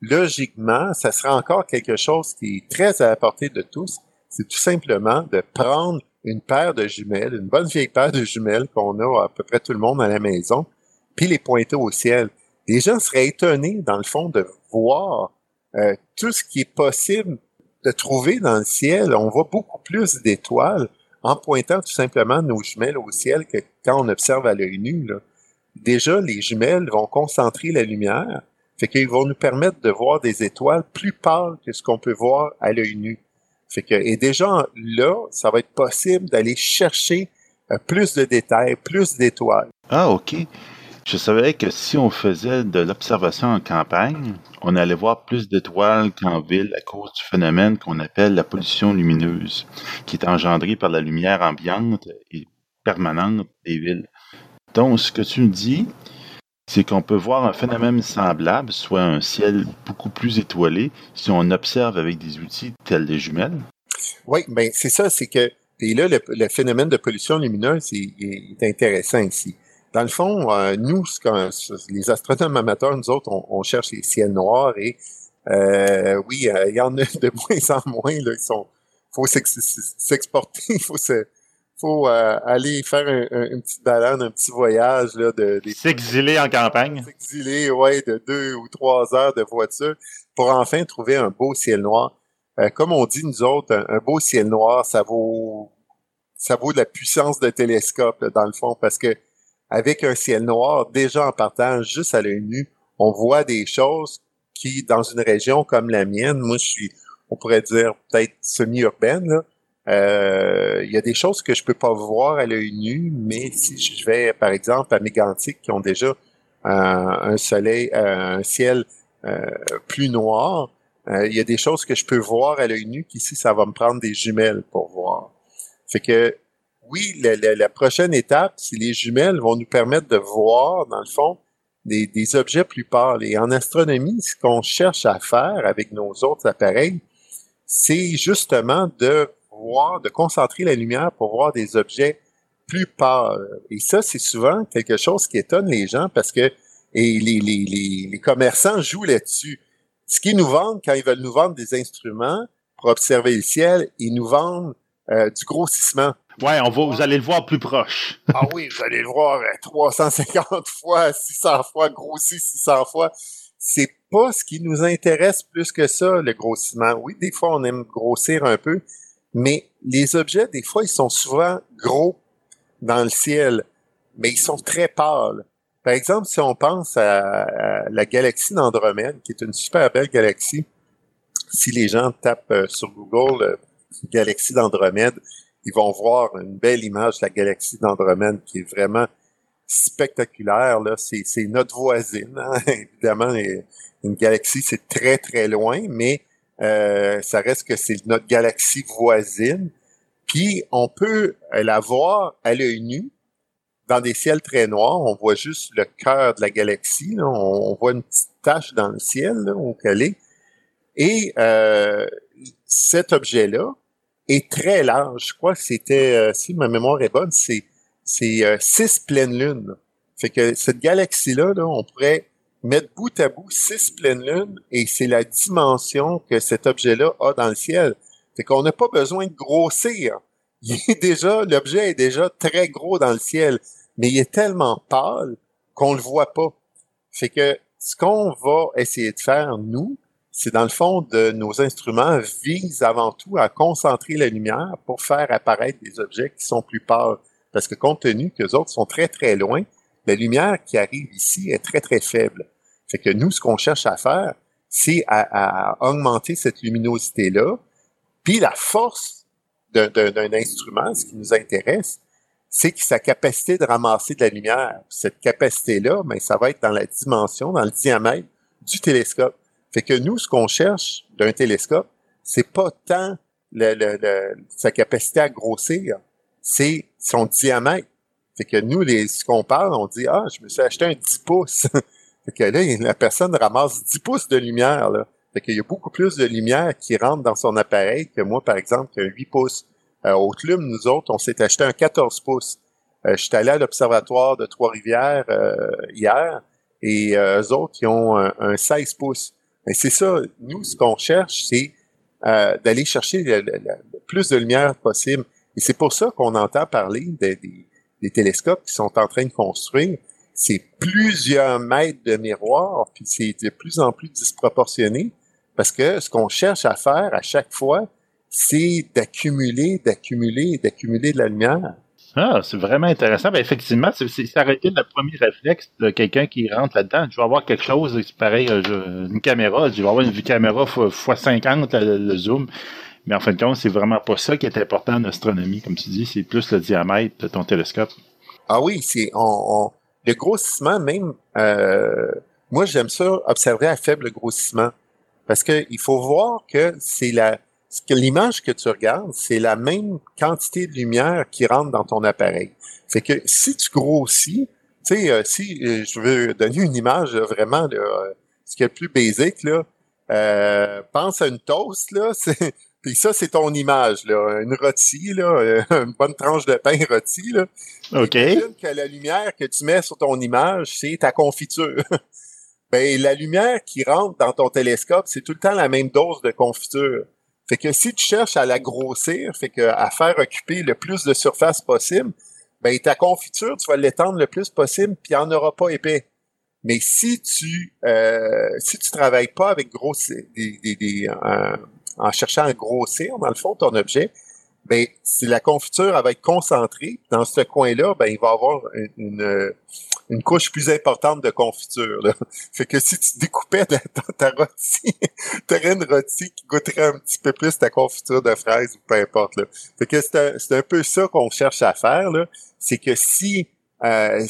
logiquement, ça sera encore quelque chose qui est très à la portée de tous. C'est tout simplement de prendre une paire de jumelles, une bonne vieille paire de jumelles qu'on a à peu près tout le monde à la maison, puis les pointer au ciel. Les gens seraient étonnés, dans le fond, de voir euh, tout ce qui est possible de trouver dans le ciel, on voit beaucoup plus d'étoiles en pointant tout simplement nos jumelles au ciel que quand on observe à l'œil nu. Déjà, les jumelles vont concentrer la lumière, fait qu'ils vont nous permettre de voir des étoiles plus pâles que ce qu'on peut voir à l'œil nu. Fait que, et déjà là, ça va être possible d'aller chercher euh, plus de détails, plus d'étoiles. Ah, OK. Je savais que si on faisait de l'observation en campagne, on allait voir plus d'étoiles qu'en ville à cause du phénomène qu'on appelle la pollution lumineuse, qui est engendrée par la lumière ambiante et permanente des villes. Donc, ce que tu me dis, c'est qu'on peut voir un phénomène semblable, soit un ciel beaucoup plus étoilé, si on observe avec des outils tels les jumelles. Oui, ben c'est ça, c'est que et là, le, phénomène de pollution lumineuse est intéressant ici. Dans le fond, euh, nous, les astronomes amateurs, nous autres, on, cherche les ciels noirs et euh, oui, euh, il y en a de moins en moins. Là, ils sont, faut s'exporter, il faut se, faut aller faire un, une petite balade, un petit voyage là, de, s'exiler en campagne. S'exiler, ouais, de deux ou trois heures de voiture pour enfin trouver un beau ciel noir. comme on dit nous autres, un, beau ciel noir, ça vaut ça vaut de la puissance de télescope dans le fond parce que avec un ciel noir, déjà en partant juste à l'œil nu, on voit des choses qui, dans une région comme la mienne, moi je suis, on pourrait dire peut-être semi-urbaine, là, euh, il y a des choses que je peux pas voir à l'œil nu, mais si je vais, par exemple, à Mégantic, qui ont déjà un soleil, un ciel euh, plus noir, euh, il y a des choses que je peux voir à l'œil nu qu'ici, ça va me prendre des jumelles pour voir. Fait que, oui, la, prochaine étape, c'est les jumelles vont nous permettre de voir, dans le fond, des, des objets plus pâles. Et en astronomie, ce qu'on cherche à faire avec nos autres appareils, c'est justement de voir, de concentrer la lumière pour voir des objets plus pâles. Et ça, c'est souvent quelque chose qui étonne les gens parce que et les, les, les, les commerçants jouent là-dessus. Ce qu'ils nous vendent quand ils veulent nous vendre des instruments pour observer le ciel, ils nous vendent euh, du grossissement. Ouais, on va, vous allez le voir plus proche. ah oui, vous allez le voir 350 euh, fois, 600 fois, grossi 600 fois. C'est pas ce qui nous intéresse plus que ça, le grossissement. Oui, des fois, on aime grossir un peu, mais les objets, des fois, ils sont souvent gros dans le ciel, mais ils sont très pâles. Par exemple, si on pense à, la galaxie d'Andromède, qui est une super belle galaxie, si les gens tapent euh, sur Google euh, galaxie d'Andromède, ils vont voir une belle image de la galaxie d'Andromède qui est vraiment spectaculaire. Là, c'est, notre voisine. Hein. Évidemment, une galaxie, c'est très très loin, mais euh, ça reste que c'est notre galaxie voisine. Puis on peut la voir à l'œil nu dans des ciels très noirs. On voit juste le cœur de la galaxie. On, voit une petite tache dans le ciel là, où elle est. Et euh, cet objet-là est très large. Je crois que c'était, euh, si ma mémoire est bonne, c'est c'est euh, six pleines lunes. Fait que cette galaxie-là, là, on pourrait mettre bout à bout six pleines lunes et c'est la dimension que cet objet-là a dans le ciel. Fait qu'on n'a pas besoin de grossir. Il est déjà, l'objet est déjà très gros dans le ciel, mais il est tellement pâle qu'on le voit pas. Fait que ce qu'on va essayer de faire, nous, c'est dans le fond de nos instruments visent avant tout à concentrer la lumière pour faire apparaître des objets qui sont plus pâles. Parce que compte tenu que les autres sont très très loin, la lumière qui arrive ici est très très faible. Fait que nous, ce qu'on cherche à faire, c'est à, augmenter cette luminosité-là. Puis la force d'un instrument, ce qui nous intéresse, c'est que sa capacité de ramasser de la lumière. Cette capacité-là, mais ben, ça va être dans la dimension, dans le diamètre du télescope. Fait que nous, ce qu'on cherche d'un télescope, c'est pas tant sa capacité à grossir, c'est son diamètre. Fait que nous, les, ce qu'on parle, on dit, ah, je me suis acheté un 10 pouces. Fait que là, la personne ramasse 10 pouces de lumière, là. Fait qu'il y a beaucoup plus de lumière qui rentre dans son appareil que moi, par exemple, qu'un 8 pouces. Euh, au nous autres, on s'est acheté un 14 pouces. Euh, je suis allé à l'Observatoire de Trois-Rivières euh, hier et eux autres, ils ont un, 16 pouces. Mais c'est ça, nous, ce qu'on cherche, c'est d'aller chercher le, plus de lumière possible. Et c'est pour ça qu'on entend parler des, télescopes qui sont en train de construire. C'est plusieurs mètres de miroirs, puis c'est de plus en plus disproportionné, parce que ce qu'on cherche à faire à chaque fois, c'est d'accumuler, d'accumuler, d'accumuler de la lumière. Ah, c'est vraiment intéressant. Ben, effectivement, c'est arrêter le premier réflexe de quelqu'un qui rentre là-dedans. Je vais avoir quelque chose, pareil, euh, une caméra, je vais avoir une caméra x50, le, zoom. Mais en fin de compte, c'est vraiment pas ça qui est important en astronomie, comme tu dis, c'est plus le diamètre de ton télescope. Ah oui, c'est on, le grossissement même. Euh, moi, j'aime ça observer à faible grossissement parce que il faut voir que c'est la que l'image que tu regardes, c'est la même quantité de lumière qui rentre dans ton appareil. Fait que si tu grossis, tu sais, euh, si euh, je veux donner une image vraiment de euh, ce qui est le plus basique, là, pense à une toast, là, puis ça, c'est ton image, là, une rôtie, là, une bonne tranche de pain rôti, là. OK. que la lumière que tu mets sur ton image, c'est ta confiture. ben, la lumière qui rentre dans ton télescope, c'est tout le temps la même dose de confiture. Fait que si tu cherches à la grossir, fait que à faire occuper le plus de surface possible, ben ta confiture, tu vas l'étendre le plus possible, puis il n'y en aura pas épais. Mais si tu euh, si tu travailles pas avec grossir, des, des, des en cherchant à grossir dans le fond ton objet, ben, si la confiture va être concentrée, dans ce coin-là, ben, il va avoir une, une, couche plus importante de confiture. Là. Fait que si tu découpais ta, ta, rôtie, tu aurais une rôtie qui goûterait un petit peu plus ta confiture de fraises ou peu importe. Là. Fait que c'est un, peu ça qu'on cherche à faire. C'est que si, euh,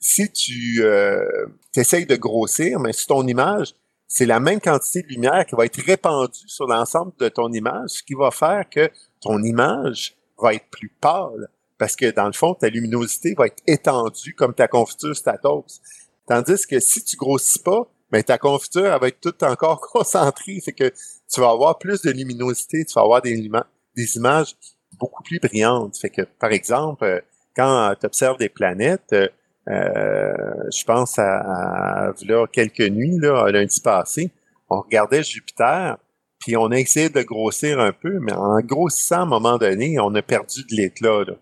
si tu euh, essayes de grossir, mais sur ton image, c'est la même quantité de lumière qui va être répandue sur l'ensemble de ton image, ce qui va faire que ton image va être plus pâle parce que dans le fond, ta luminosité va être étendue comme ta confiture Statos. Tandis que si tu grossis pas, ben ta confiture elle va être toute encore concentrée, fait que tu vas avoir plus de luminosité, tu vas avoir des, des images beaucoup plus brillantes. Fait que par exemple, euh, quand tu observes des planètes, euh, je pense à, à, quelques nuits, là, lundi passé, on regardait Jupiter, puis on a essayé de grossir un peu, mais en grossissant à un moment donné, on a perdu de l'éclat. Là.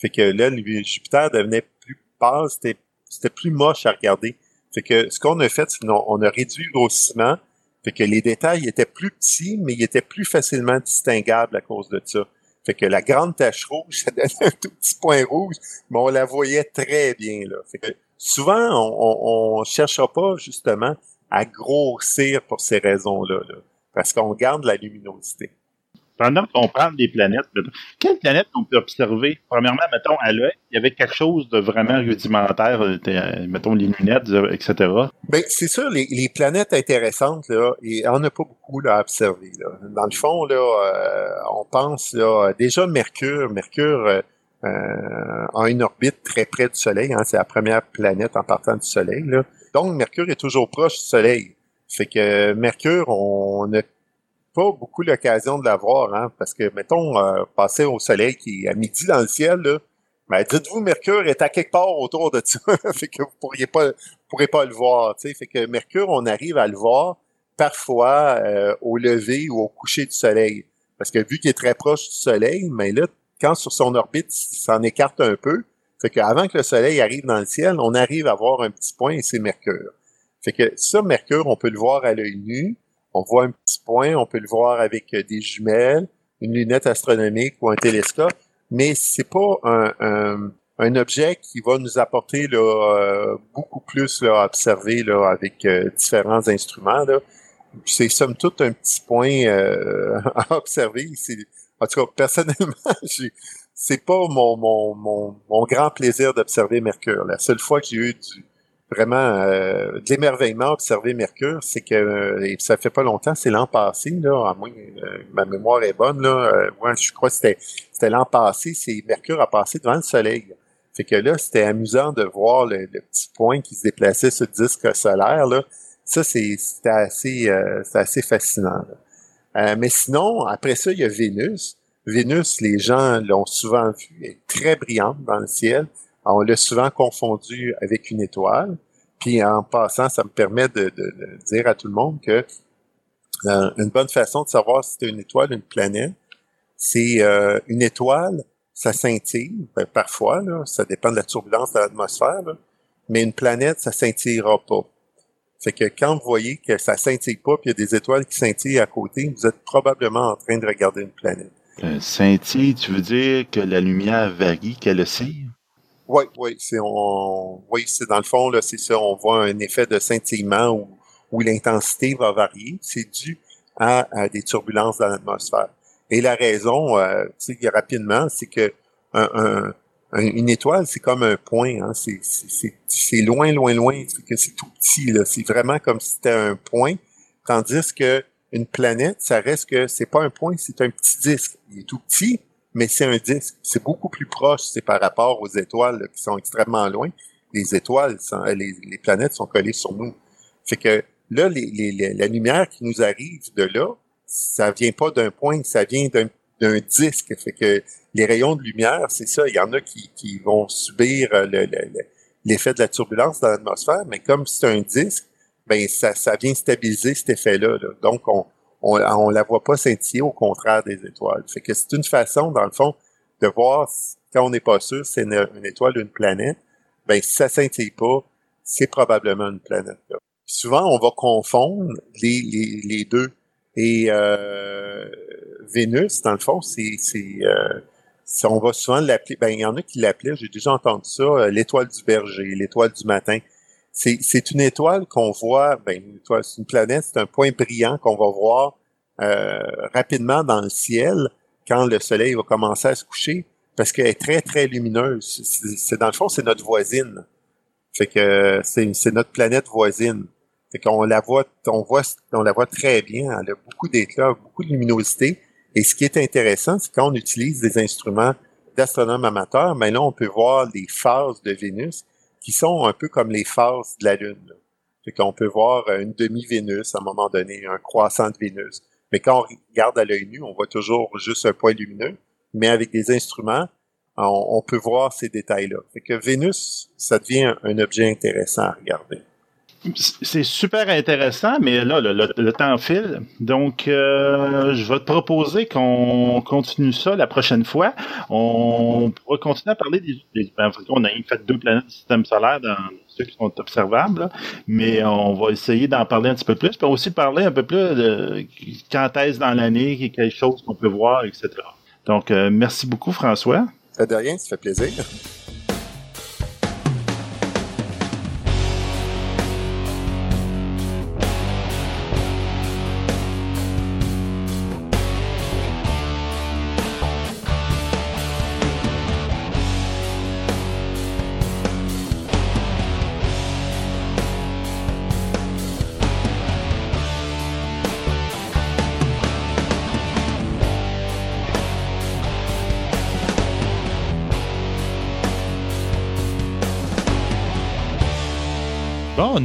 Fait que là, Jupiter devenait plus pâle, c'était, c'était plus moche à regarder. Fait que ce qu'on a fait, c'est qu'on a réduit le grossissement. Fait que les détails étaient plus petits, mais ils étaient plus facilement distinguables à cause de ça. Fait que la grande tache rouge, ça donnait un tout petit point rouge, mais on la voyait très bien. Là. Fait que souvent, on ne cherchera pas justement à grossir pour ces raisons-là. Là parce qu'on garde la luminosité. Pendant qu'on parle des planètes, quelles planètes on peut observer? Premièrement, mettons, à l'œil, il y avait quelque chose de vraiment rudimentaire, euh, euh, mettons les lunettes, euh, etc. Bien, c'est sûr, les, planètes intéressantes, là, et on n'a pas beaucoup à observer. Dans le fond, là, on pense là, déjà Mercure. Mercure a une orbite très près du Soleil. Hein, c'est la première planète en partant du Soleil. Là. Donc, Mercure est toujours proche du Soleil. Fait que Mercure, on n'a pas beaucoup l'occasion de la voir, hein, parce que, mettons, euh, passer au soleil qui est à midi dans le ciel, là, ben, dites-vous, Mercure est à quelque part autour de ça, fait que vous pourriez pas, pourrez pas le voir, tu. Fait que Mercure, on arrive à le voir parfois euh, au lever ou au coucher du soleil. Parce que vu qu'il est très proche du soleil, mais là, quand sur son orbite, s'en écarte un peu, fait qu'avant que le soleil arrive dans le ciel, on arrive à voir un petit point et c'est Mercure. Fait que ça, Mercure, on peut le voir à l'œil nu. On voit un petit point, on peut le voir avec euh, des jumelles, une lunette astronomique ou un télescope, mais c'est pas un, objet qui va nous apporter là, euh, beaucoup plus là, à observer là, avec euh, différents instruments. C'est somme toute un petit point à observer. En tout cas, personnellement, c'est pas mon grand plaisir d'observer Mercure. La seule fois que j'ai eu du, vraiment euh, de l'émerveillement observer Mercure, c'est que euh, et ça fait pas longtemps, c'est l'an passé, là, à moins euh, ma mémoire est bonne, là, moi je crois que c'était, c'était l'an passé, c'est Mercure a passé devant le Soleil. Fait que là, c'était amusant de voir le, petit point qui se déplaçait sur le disque solaire. Là. Ça, c'est, c'était assez, c'est assez fascinant. mais sinon, après ça, il y a Vénus. Vénus, les gens l'ont souvent vu, est très brillante dans le ciel. On l'a souvent confondu avec une étoile. Puis en passant, ça me permet de, dire à tout le monde que euh, une bonne façon de savoir si c'est une étoile ou une planète, c'est euh, une étoile, ça scintille, ben, parfois, ça dépend de la turbulence de l'atmosphère, mais une planète, ça scintillera pas. Fait que quand vous voyez que ça scintille pas, puis il y a des étoiles qui scintillent à côté, vous êtes probablement en train de regarder une planète. Euh, scintille, tu veux dire que la lumière varie, qu'elle oscille? Oui, oui, c'est on, oui, c'est dans le fond là, c'est ça. On voit un effet de scintillement où, où l'intensité va varier. C'est dû à, des turbulences dans l'atmosphère. Et la raison, euh, rapidement, c'est que un, une étoile, c'est comme un point. Hein, c'est, c'est, loin, loin, loin. C'est que c'est tout petit. Là. C'est vraiment comme si c'était un point. Tandis que une planète, ça reste que c'est pas un point, c'est un petit disque. Il est tout petit, mais c'est un disque. C'est beaucoup plus proche, c'est par rapport aux étoiles qui sont extrêmement loin. Les étoiles, euh, les, planètes sont collées sur nous. Fait que là, les, les, la lumière qui nous arrive de là, ça vient pas d'un point, ça vient d'un disque. Fait que les rayons de lumière, c'est ça. Il y en a qui, qui vont subir euh, l'effet de la turbulence dans l'atmosphère, mais comme c'est un disque, ben ça, ça vient stabiliser cet effet-là. Là. Donc, on, on, on la voit pas scintiller au contraire des étoiles. Fait que c'est une façon, dans le fond, de voir quand on n'est pas sûr c'est une, étoile ou une planète, ben si ça scintille pas, c'est probablement une planète. Souvent, on va confondre les, les, deux. Et euh, Vénus, dans le fond, c'est, euh, on va souvent l'appeler, ben il y en a qui l'appelaient, j'ai déjà entendu ça, euh, l'étoile du berger, l'étoile du matin. C'est, une étoile qu'on voit, ben une étoile, c'est une planète, c'est un point brillant qu'on va voir euh, rapidement dans le ciel quand le soleil va commencer à se coucher parce qu'elle est très très lumineuse. C'est, dans le fond, c'est notre voisine. Fait que c'est, notre planète voisine. Fait qu'on la voit, on la voit très bien. Elle a beaucoup d'éclat, beaucoup de luminosité. Et ce qui est intéressant, c'est quand on utilise des instruments d'astronomes amateurs, mais là, on peut voir les phases de Vénus qui sont un peu comme les phases de la Lune. là. Qu'on peut voir euh, une demi-Vénus à un moment donné, un croissant de Vénus. Mais quand on regarde à l'œil nu, on voit toujours juste un point lumineux. Mais avec des instruments, on, peut voir ces détails-là. Fait que Vénus, ça devient un objet intéressant à regarder. C'est super intéressant, mais là, le, temps file. Donc, euh, je vais te proposer qu'on continue ça la prochaine fois. On pourra continuer à parler des... des- ben, on a fait deux planètes du système solaire dans ceux qui sont observables, mais on va essayer d'en parler un petit peu plus. Puis aussi parler un peu plus de quand est-ce dans l'année, quelque chose qu'on peut voir, etc. Donc, euh, merci beaucoup, François. De rien, ça fait plaisir.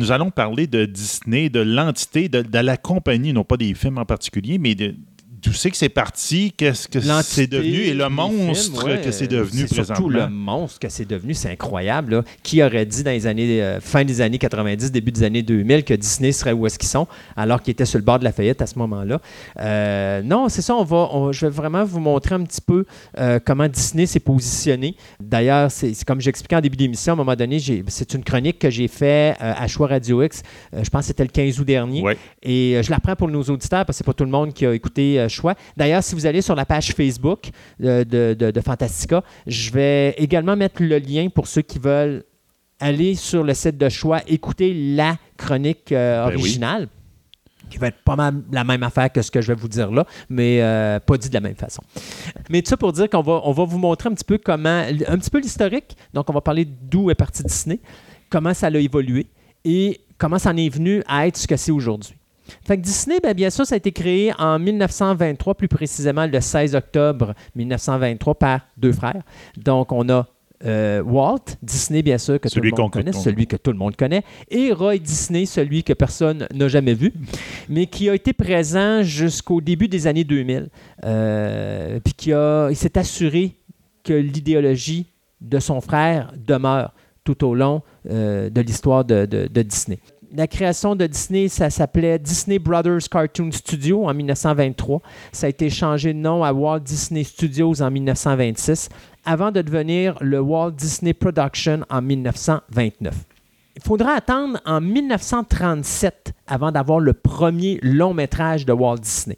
Nous allons parler de Disney, de l'entité, de, la compagnie, non pas des films en particulier, mais de d'où c'est que c'est parti, qu'est-ce que c'est devenu et le monstre ouais, que c'est devenu c'est présentement. surtout le monstre que c'est devenu, c'est incroyable. là. Qui aurait dit dans les années euh, fin des années 90, début des années 2000 que Disney serait où est-ce qu'ils sont, alors qu'ils étaient sur le bord de la faillite à ce moment-là? Euh, non, c'est ça. On va, on- je vais vraiment vous montrer un petit peu euh, comment Disney s'est positionné. D'ailleurs, c'est comme j'expliquais en début d'émission, à un moment donné, c'est une chronique que j'ai fait euh, à Choix Radio X. Je pense que c'était le 15 août dernier. Ouais. Et je la reprends pour nos auditeurs parce que c'est pas tout le monde qui a écouté Choix. D'ailleurs, si vous allez sur la page Facebook euh, de, de- de Fantastica, je vais également mettre le lien pour ceux qui veulent aller sur le site de Choix, écouter la chronique euh, Ben oui. originale. Qui va être pas mal la même affaire que ce que je vais vous dire là, mais euh, pas dit de la même façon. Mais tout ça pour dire qu'on va, on va vous montrer un petit peu comment, un petit peu l'historique. Donc, on va parler d'où est parti Disney, comment ça a évolué et comment ça en est venu à être ce que c'est aujourd'hui. Fait que Disney, ben, bien sûr, ça a été créé en 1923, plus précisément le 16 octobre 1923 par deux frères. Donc, on a euh, Walt Disney, bien sûr, que Celui tout le monde connaît, celui que tout le monde connaît, et Roy Disney, celui que personne n'a jamais vu, mais qui a été présent jusqu'au début des années 2000. Euh, puis qui a, il s'est assuré que l'idéologie de son frère demeure tout au long euh, de l'histoire de, de- de Disney. La création de Disney, ça s'appelait Disney Brothers Cartoon Studio en 1923. Ça a été changé de nom à Walt Disney Studios en 1926, avant de devenir le Walt Disney Production en 1929. Il faudra attendre en 1937 avant d'avoir le premier long métrage de Walt Disney.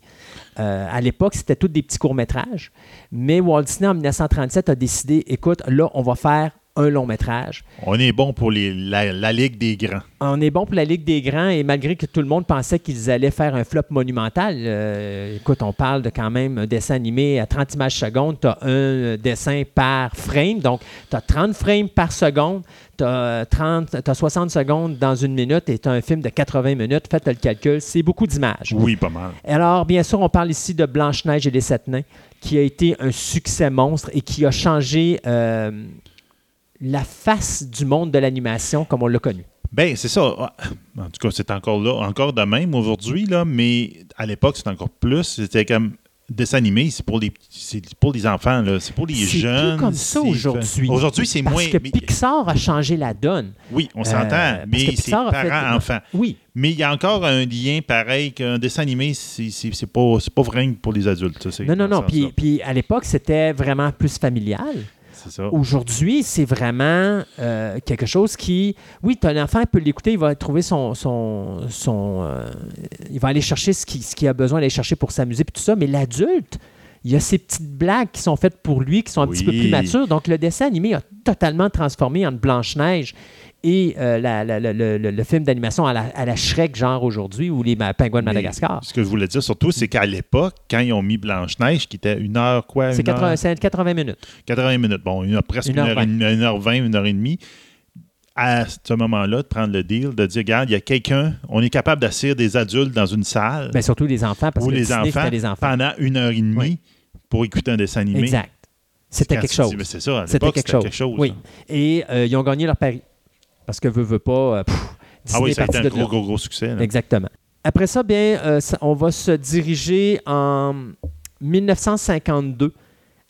Euh, à l'époque, c'était tous des petits courts-métrages, mais Walt Disney en 1937 a décidé, écoute, là, on va faire un long métrage. On est bon pour les, la, la Ligue des Grands. On est bon pour la Ligue des Grands et malgré que tout le monde pensait qu'ils allaient faire un flop monumental, euh, écoute, on parle de quand même un dessin animé à 30 images secondes, tu as un dessin par frame, donc tu as 30 frames par seconde, tu as, 60 secondes dans une minute et tu as un film de 80 minutes, faites le calcul, c'est beaucoup d'images. Oui, pas mal. Alors, bien sûr, on parle ici de Blanche-Neige et les Sept Nains, qui a été un succès monstre et qui a changé euh, la face du monde de l'animation comme on l'a connu. Ben, c'est ça. En tout cas, c'est encore là, encore de même aujourd'hui, là, mais à l'époque, c'était encore plus. C'était comme dessin animé, c'est pour les c'est pour les enfants, là. c'est pour les C'est jeunes. plus comme ça c'est- aujourd'hui. Aujourd'hui, c'est Parce moins. que mais- Pixar a changé la donne. oui, on s'entend, Euh, parce mais que c'est fait- parents-enfants. Oui, Mais il y a encore un lien pareil qu'un dessin animé, c'est c'est- c'est pas, c'est pas vrai pour les adultes. ça, c'est non, non, non. Puis, puis à l'époque, c'était vraiment plus familial. Aujourd'hui, c'est vraiment euh, quelque chose qui, oui, ton enfant peut l'écouter, il va trouver son, son, son euh, il va aller chercher ce qu'il ce a besoin d'aller chercher pour s'amuser puis tout ça, mais l'adulte, il y a ces petites blagues qui sont faites pour lui, qui sont un petit peu plus matures. Donc, le dessin animé a totalement transformé entre Blanche-Neige et euh, la- la- la- le, film d'animation à la, à la Shrek, genre aujourd'hui, ou les pingouins de Mais Madagascar. Ce que je voulais dire surtout, c'est qu'à l'époque, quand ils ont mis Blanche-Neige, qui était une heure, quoi? C'est une heure- 80, c'est 80 minutes. 80 minutes. Bon, une heure- presque Une une heure heure, et demie- une heure 20, une heure et demie. À ce moment-là, de prendre le deal, de dire, regarde, il y a quelqu'un, on est capable d'asseoir des adultes dans une salle Ben, surtout les enfants, parce que les enfants, c'était les enfants. pendant une heure et demie Oui. pour écouter un dessin animé. Exact. C'était quelque chose. mais C'est ça, à C'était quelque c'était chose. quelque chose. Oui. Et euh, ils ont gagné leur pari. Parce que veut, veut pas. euh, pff, Disney Ah oui, ça a été parti un de gros, gros, gros succès. là. Exactement. Après ça, bien, euh, ça- on va se diriger en 1952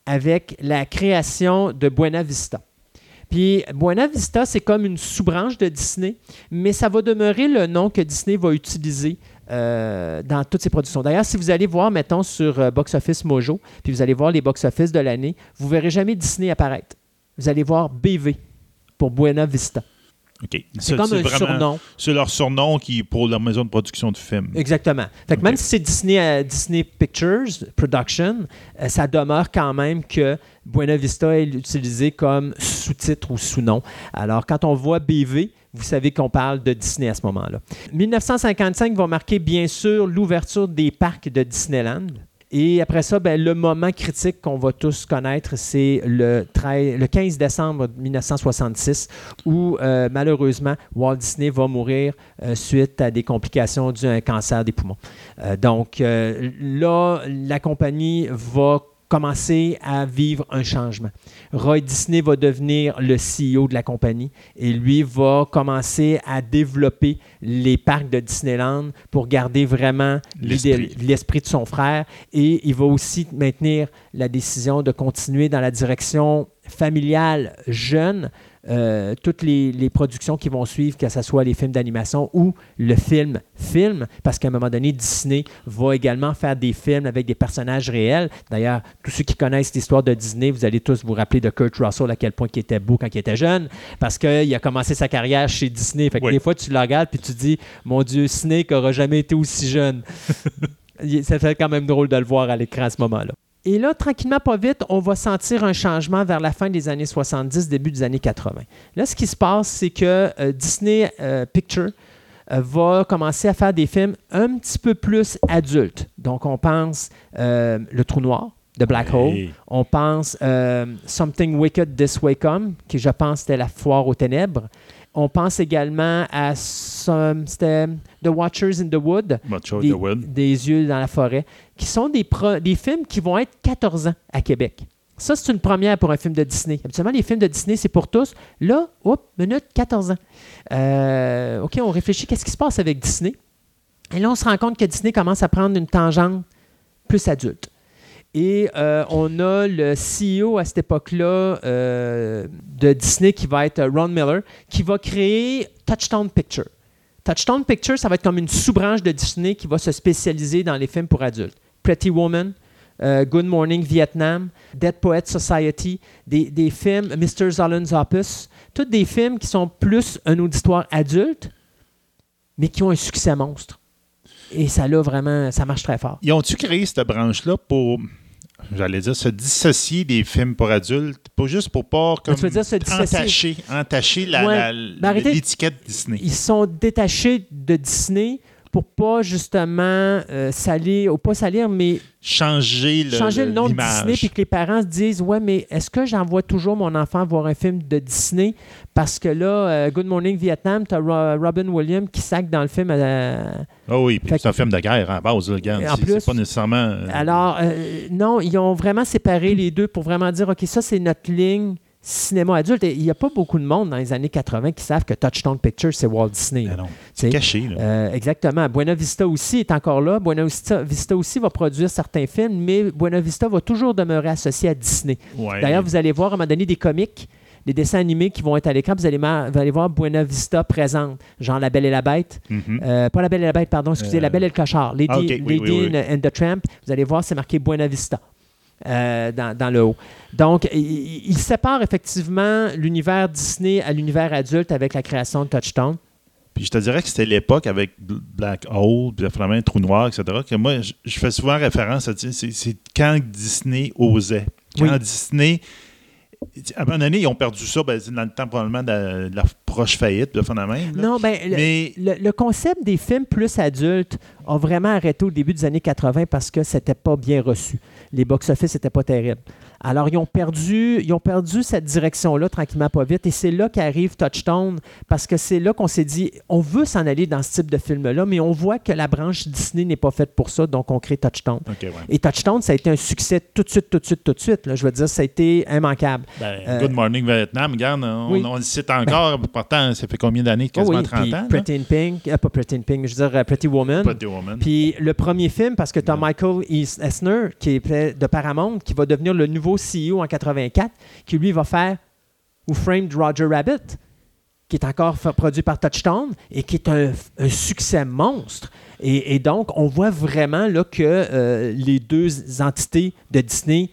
avec la création de Buena Vista. Puis Buena Vista, c'est comme une sous-branche de Disney, mais ça va demeurer le nom que Disney va utiliser euh, dans toutes ses productions. D'ailleurs, si vous allez voir, mettons, sur euh, Box Office Mojo, puis vous allez voir les Box Office de l'année, vous verrez jamais Disney apparaître. Vous allez voir BV pour Buena Vista. OK. C'est comme un surnom. C'est leur surnom qui pour leur maison de production de films. Exactement. Fait que même si c'est Disney, euh, Disney Pictures Production, euh, ça demeure quand même que Buena Vista est utilisé comme sous-titre ou sous-nom. Alors, quand on voit BV, vous savez qu'on parle de Disney à ce moment-là. 1955 va marquer bien sûr l'ouverture des parcs de Disneyland. Et après ça, ben, le moment critique qu'on va tous connaître, c'est le, 13 le 15 décembre 1966, où euh, malheureusement, Walt Disney va mourir euh, suite à des complications dues à un cancer des poumons. Euh, donc là, la compagnie va commencer à vivre un changement. Roy Disney va devenir le CEO de la compagnie et lui va commencer à développer les parcs de Disneyland pour garder vraiment l'esprit de son frère et il va aussi maintenir la décision de continuer dans la direction familiale jeune euh, toutes les, les productions qui vont suivre, que ce soit les films d'animation ou le film film, parce qu'à un moment donné, Disney va également faire des films avec des personnages réels. D'ailleurs, tous ceux qui connaissent l'histoire de Disney, vous allez tous vous rappeler de Kurt Russell, à quel point il était beau quand il était jeune, parce qu'il a commencé sa carrière chez Disney. Fait que Oui. des fois, tu le regardes puis tu te dis, mon Dieu, Snake n'aura jamais été aussi jeune. Ça fait quand même drôle de le voir à l'écran à ce moment-là. Et là, tranquillement, pas vite, on va sentir un changement vers la fin des années 70, début des années 80. Là, ce qui se passe, c'est que euh, Disney euh, Picture euh, va commencer à faire des films un petit peu plus adultes. Donc, on pense Le Trou Noir de Black Hole. On pense Something Wicked This Way Come, qui je pense était la foire aux ténèbres. On pense également à some- The Watchers in the Wood, des, the Wind. des yeux dans la forêt, qui sont des, films qui vont être 14 ans à Québec. Ça, c'est une première pour un film de Disney. Habituellement, les films de Disney, c'est pour tous. Là, hop, minute, 14 ans. Euh, OK, on réfléchit, qu'est-ce qui se passe avec Disney? Et là, on se rend compte que Disney commence à prendre une tangente plus adulte. Et euh, on a le CEO à cette époque-là euh, de Disney qui va être Ron Miller, qui va créer Touchstone Picture. Touchstone Picture, ça va être comme une sous-branche de Disney qui va se spécialiser dans les films pour adultes. Pretty Woman, euh, Good Morning Vietnam, Dead Poet Society, des, des films Mr. Zolan's Opus, tous des films qui sont plus un auditoire adulte, mais qui ont un succès monstre. Et ça là vraiment, ça marche très fort. Ils ont-tu créé cette branche-là pour, j'allais dire, se dissocier des films pour adultes, pas juste pour pas comme tu veux dire se entacher, entacher Ouais. Ben, l'étiquette Disney. Ils sont détachés de Disney pour pas justement euh, salir, ou pas salir, mais Changer le, changer le nom de. Disney puis que les parents se disent ouais mais est-ce que j'envoie toujours mon enfant voir un film de Disney? Parce que là euh, Good Morning Vietnam t'as Ro- Robin Williams qui sac dans le film euh, Ah oui, puis c'est un film de guerre à base, regarde. C'est- pas nécessairement. euh, alors non ils ont vraiment séparé les deux pour vraiment dire ok ça c'est notre ligne cinéma adulte il n'y a pas beaucoup de monde dans les années 80 qui savent que Touchstone Pictures c'est Walt Disney ben c'est sais. caché. Là. Euh, exactement. Buena Vista aussi est encore là. Buena Vista, Vista aussi va produire certains films, mais Buena Vista va toujours demeurer associé à Disney. Ouais. D'ailleurs, vous allez voir à un moment donné des comics, des dessins animés qui vont être à l'écran. Vous allez, ma- vous allez voir Buena Vista présente, genre La Belle et la Bête. Mhm. Euh, pas La Belle et la Bête, pardon, excusez, Euh, La Belle et le Cochard. Lady, ah, oui, Lady oui, oui. and, and the Tramp. Vous allez voir, c'est marqué Buena Vista. Euh, dans, dans le haut. Donc, il, sépare effectivement l'univers Disney à l'univers adulte avec la création de Touchstone. Puis je te dirais que c'était l'époque avec Bl- Black Hole, puis finalement Trou Noir, etc., que moi, je, je fais souvent référence à c'est quand Disney osait. Quand Oui. Disney. À un moment donné, ils ont perdu ça ben, dans le temps probablement de la, de la proche faillite, de phénomène. Non, ben, le, Mais le- le concept des films plus adultes a vraiment arrêté au début des années 80 parce que c'était pas bien reçu. Les box-office n'étaient pas terribles. Alors, ils ont perdu, ils ont perdu cette direction-là tranquillement, pas vite. Et c'est là qu'arrive Touchstone parce que c'est là qu'on s'est dit, on veut s'en aller dans ce type de film-là, mais on voit que la branche Disney n'est pas faite pour ça, donc on crée Touchstone. Ouais. Et Touchstone, ça a été un succès tout de suite, tout de suite, tout de suite. là. Je veux dire, ça a été immanquable. Ben, Euh, Good Morning Vietnam, regarde, on, oui. on le cite encore. pourtant, ça fait combien d'années? Oh Quasiment oui, 30 puis ans. Pretty in Pink, euh, pas Pretty in Pink, je veux dire euh, Pretty Woman. Pretty Woman. Puis le premier film, parce que tu as Ouais. Michael Esner, qui est de Paramount, qui va devenir le nouveau CEO en 84, qui lui va faire Who Framed Roger Rabbit, qui est encore produit par Touchstone et qui est un, succès monstre. Et, et donc, on voit vraiment là, que euh, les deux entités de Disney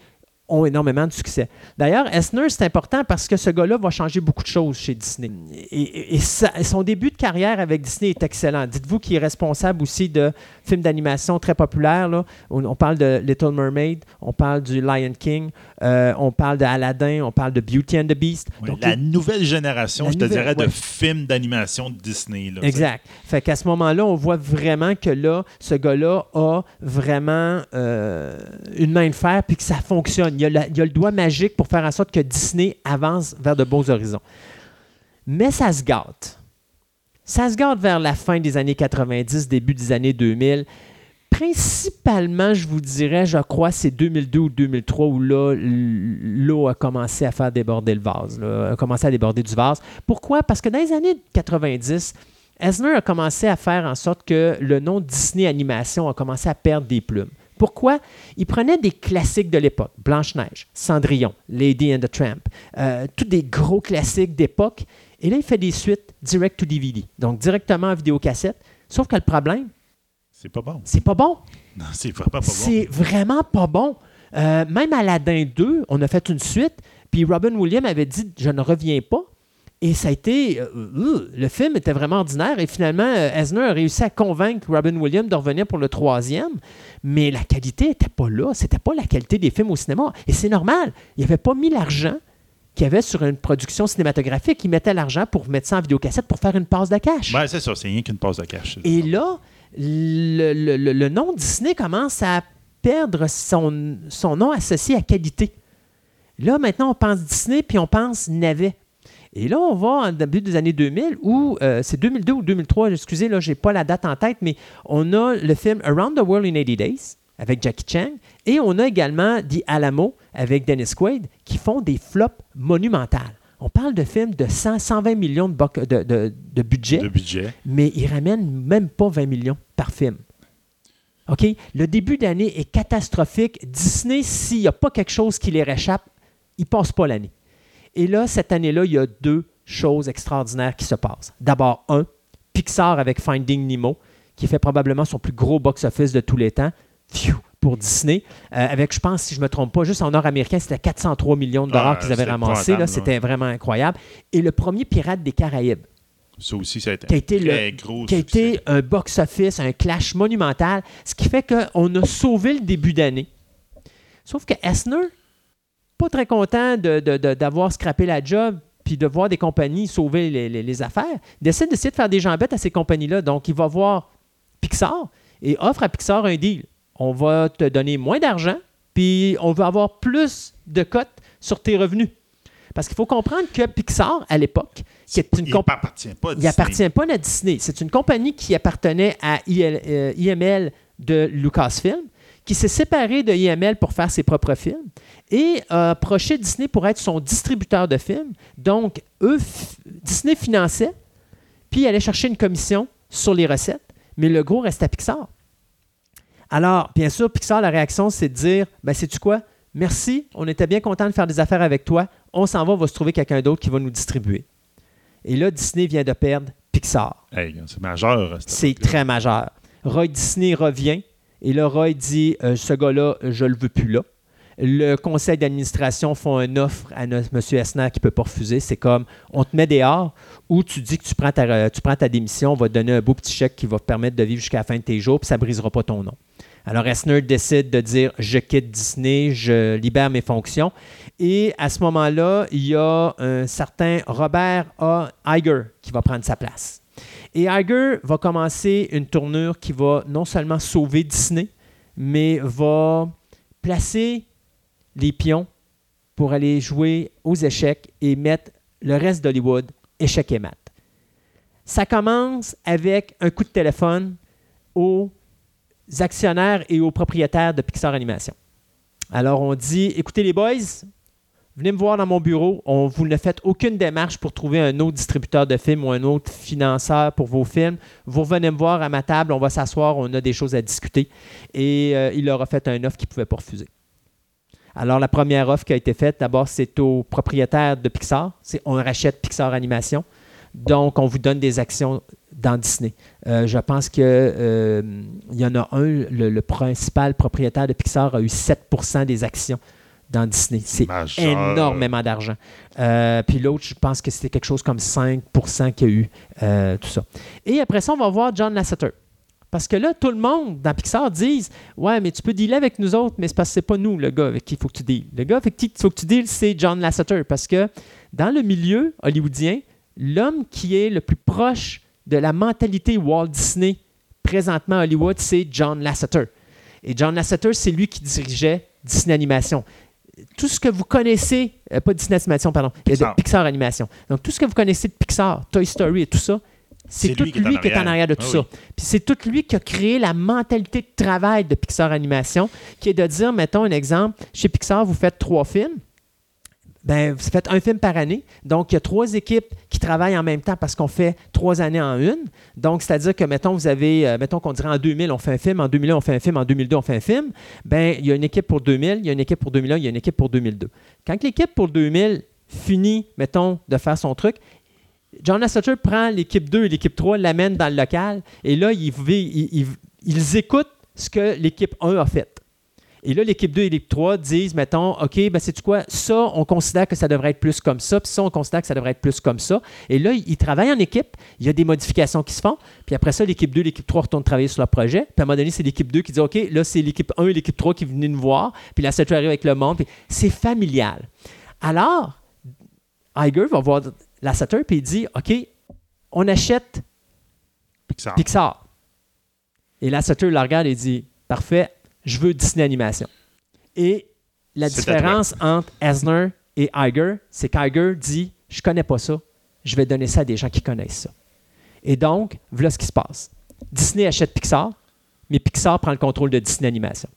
ont énormément de succès. D'ailleurs, Esner, c'est important parce que ce gars-là va changer beaucoup de choses chez Disney. Et, et- et sa- son début de carrière avec Disney est excellent. Dites-vous qu'il est responsable aussi de films d'animation très populaires. là. On, on parle de Little Mermaid, on parle du Lion King, euh, on parle de Aladdin, on parle de Beauty and the Beast. Donc, la il- nouvelle génération, La je te dirais, ouais. de films d'animation de Disney. Là, Exact. Fait qu'à ce moment-là, on voit vraiment que là, ce gars-là a vraiment euh, une main de fer puis que ça fonctionne. Il il a le doigt magique pour faire en sorte que Disney avance vers de beaux horizons. Mais ça se gâte. Ça se gâte vers la fin des années 90, début des années 2000. Principalement, je vous dirais, je crois, c'est 2002 ou 2003 où là, l'eau a commencé à faire déborder le vase, a commencé à déborder du vase. Pourquoi? Parce que dans les années 90, Eisner a commencé à faire en sorte que le nom Disney Animation a commencé à perdre des plumes. Pourquoi? Il prenait des classiques de l'époque, Blanche-Neige, Cendrillon, Lady and the Tramp, euh, tous des gros classiques d'époque, et là, il fait des suites direct to DVD, donc directement en vidéocassette. Sauf que le problème, C'est pas bon. c'est pas bon. Non, c'est vraiment pas bon. C'est vraiment pas bon. Euh, même Aladdin 2, on a fait une suite, puis Robin Williams avait dit Je ne reviens pas. Et ça a été. euh, euh, le film était vraiment ordinaire. Et finalement, euh, Eisner a réussi à convaincre Robin Williams de revenir pour le troisième. Mais la qualité n'était pas là. C'était pas la qualité des films au cinéma. Et c'est normal. Il n'avait pas mis l'argent qu'il y avait sur une production cinématographique. Il mettait l'argent pour mettre ça en vidéocassette pour faire une passe de cash. Ben, c'est ça, c'est rien qu'une pause de cash. Et là, le, le- le- le nom Disney commence à perdre son, son nom associé à qualité. Là, maintenant, on pense Disney, puis on pense navet. Et là, on va en début des années 2000, où euh, c'est 2002 ou 2003, excusez, là, j'ai pas la date en tête, mais on a le film Around the World in 80 Days avec Jackie Chan, et on a également The Alamo avec Dennis Quaid, qui font des flops monumentales. On parle de films de 100, 120 millions de, boc- de- de- de budget De budget. mais ils ramènent même pas 20 millions par film. OK? Le début d'année est catastrophique. Disney, s'il n'y a pas quelque chose qui les réchappe, ils ne passent pas l'année. Et là, cette année-là, il y a deux choses extraordinaires qui se passent. D'abord, un, Pixar avec Finding Nemo, qui fait probablement son plus gros box-office de tous les temps. Pour Disney, Euh, avec, je pense, si je ne me trompe pas, juste en nord-américain, c'était 403 millions de dollars Ah, qu'ils avaient c'est ramassé. là. épouvantable, C'était vraiment incroyable. Et le premier Pirate des Caraïbes, Ça aussi, ça a été qui a été, très le- gros qui a été un box-office, un clash monumental, ce qui fait qu'on a sauvé le début d'année. Sauf que Esner, pas très content d'avoir scrappé la job puis de voir des compagnies sauver les, les- les affaires, décide d'essayer de faire des jambettes à ces compagnies-là. Donc, il va voir Pixar et offre à Pixar un deal. On va te donner moins d'argent, puis on va avoir plus de cotes sur tes revenus. Parce qu'il faut comprendre que Pixar, à l'époque, qui est une Il appartient pas à il Disney. appartient pas à Disney. C'est une compagnie qui appartenait à IL- euh, IML de Lucasfilm, qui s'est séparée de IML pour faire ses propres films et a approché Disney pour être son distributeur de films. Donc, eux, Disney finançait, puis il allait chercher une commission sur les recettes, mais le gros restait à Pixar. Alors, bien sûr, Pixar, la réaction, c'est de dire ben, sais-tu quoi? Merci, on était bien content de faire des affaires avec toi. On s'en va, on va se trouver quelqu'un d'autre qui va nous distribuer. Et là, Disney vient de perdre Pixar. Hey, c'est majeur. cette C'est très majeur. Roy Disney revient et là, Roy dit euh, Ce gars-là, je le veux plus là. Le conseil d'administration font une offre à M. Esner qui ne peut pas refuser. C'est comme on te met dehors ou tu dis que tu prends, ta, tu prends ta démission, on va te donner un beau petit chèque qui va te permettre de vivre jusqu'à la fin de tes jours, puis ça ne brisera pas ton nom. Alors Esner décide de dire je quitte Disney, je libère mes fonctions. Et à ce moment-là, il y a un certain Robert A. Iger qui va prendre sa place. Et Iger va commencer une tournure qui va non seulement sauver Disney, mais va placer les pions pour aller jouer aux échecs et mettre le reste d'Hollywood échec et mat. Ça commence avec un coup de téléphone aux actionnaires et aux propriétaires de Pixar Animation. Alors on dit, écoutez les boys, venez me voir dans mon bureau. On, vous ne faites aucune démarche pour trouver un autre distributeur de films ou un autre financeur pour vos films. Vous venez me voir à ma table, on va s'asseoir, on a des choses à discuter. Et euh, il leur a fait un offre qu'il ne pouvait pas refuser. Alors, la première offre qui a été faite, d'abord, c'est aux propriétaires de Pixar. C'est on rachète Pixar Animation. Donc, on vous donne des actions dans Disney. Euh, je pense qu'il euh, y en a un, le, principal propriétaire de Pixar a eu 7% des actions dans Disney. C'est énormément d'argent. Euh, puis l'autre, je pense que c'était quelque chose comme 5 qu'il y a eu, tout ça. Et après ça, on va voir John Lasseter. Parce que là, tout le monde dans Pixar dit Ouais, mais tu peux dealer avec nous autres, mais c'est parce que c'est pas nous, le gars avec qui il faut que tu deals. Le gars avec qui il faut que tu deals, c'est John Lasseter. Parce que dans le milieu hollywoodien, l'homme qui est le plus proche de la mentalité Walt Disney présentement à Hollywood, c'est John Lasseter. Et John Lasseter, c'est lui qui dirigeait Disney Animation. Tout ce que vous connaissez, euh, pas Disney Animation, pardon, Pixar. Pixar Animation. Donc, tout ce que vous connaissez de Pixar, Toy Story et tout ça, c'est tout lui, qui est en arrière de tout ah ça. Puis c'est tout lui qui a créé la mentalité de travail de Pixar Animation, qui est de dire, mettons un exemple, chez Pixar, vous faites trois films. Ben, vous faites un film par année. Donc, il y a trois équipes qui travaillent en même temps parce qu'on fait trois années en une. Donc, c'est-à-dire que, mettons, vous avez, euh, mettons qu'on dirait en 2000, on fait un film, en 2001, on fait un film, en 2002, on fait un film. Ben, il y a une équipe pour 2000, il y a une équipe pour 2001, il y a une équipe pour 2002. Quand l'équipe pour 2000 finit, mettons, de faire son truc, John Lasseter prend l'équipe 2 et l'équipe 3, l'amène dans le local, et là, ils, écoutent ce que l'équipe 1 a fait. Et là, l'équipe 2 et l'équipe 3 disent, mettons, OK, ben c'est quoi? Ça, on considère que ça devrait être plus comme ça, puis ça, on considère que ça devrait être plus comme ça. Et là, ils travaillent en équipe, il y a des modifications qui se font, puis après ça, l'équipe 2 et l'équipe 3 retournent travailler sur leur projet. Puis à un moment donné, c'est l'équipe 2 qui dit, OK, là, c'est l'équipe 1 et l'équipe 3 qui viennent nous voir, puis la arrive avec le monde, puis c'est familial. Alors, Iger va voir Lasseter, puis il dit OK, on achète Pixar. Pixar. Et Lasseter le regarde et dit Parfait, je veux Disney Animation. Et la différence entre Eisner et Iger, c'est qu'Iger dit Je connais pas ça, je vais donner ça à des gens qui connaissent ça. Et donc, voilà ce qui se passe. Disney achète Pixar, mais Pixar prend le contrôle de Disney Animation.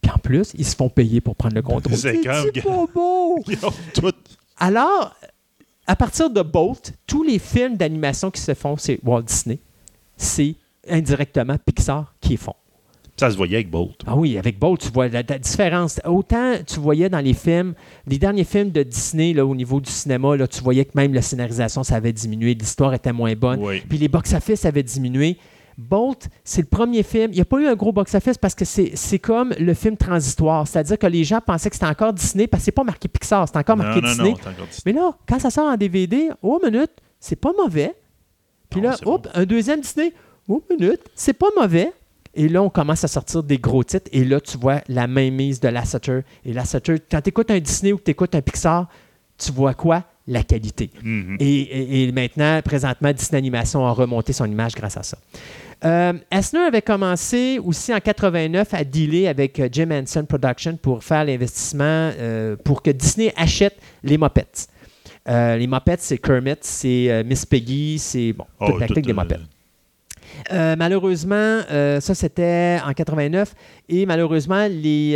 Puis en plus, ils se font payer pour prendre le contrôle. C'est pas beau! Alors, à partir de Bolt, tous les films d'animation qui se font, c'est Walt Disney. C'est indirectement Pixar qui les font. Ça se voyait avec Bolt. Ah oui, avec Bolt, tu vois la, différence. Autant tu voyais dans les films, les derniers films de Disney, là, au niveau du cinéma, là, tu voyais que même la scénarisation, ça avait diminué, l'histoire était moins bonne. Puis les box-office avaient diminué. Bolt, c'est le premier film. Il n'y a pas eu un gros box-office parce que c'est comme le film transitoire. C'est-à-dire que les gens pensaient que c'était encore Disney parce que c'est pas marqué Pixar, c'est encore marqué Disney. Mais là, quand ça sort en DVD, oh minute, c'est pas mauvais. Puis là, hop, un deuxième Disney, oh minute, c'est pas mauvais. Et là, on commence à sortir des gros titres. Et là, tu vois la mainmise de Lasseter. Et Lasseter, quand tu écoutes un Disney ou que tu écoutes un Pixar, tu vois quoi? La qualité. Mm-hmm. et, et, maintenant, présentement, Disney Animation a remonté son image grâce à ça. Euh, avait commencé aussi en 89 à dealer avec euh, Jim Henson Production pour faire l'investissement euh, pour que Disney achète les Muppets. Euh, les Muppets, c'est Kermit, c'est Miss Peggy, c'est bon, toute oh, la clique des Muppets. malheureusement, ça c'était en 89 et malheureusement les,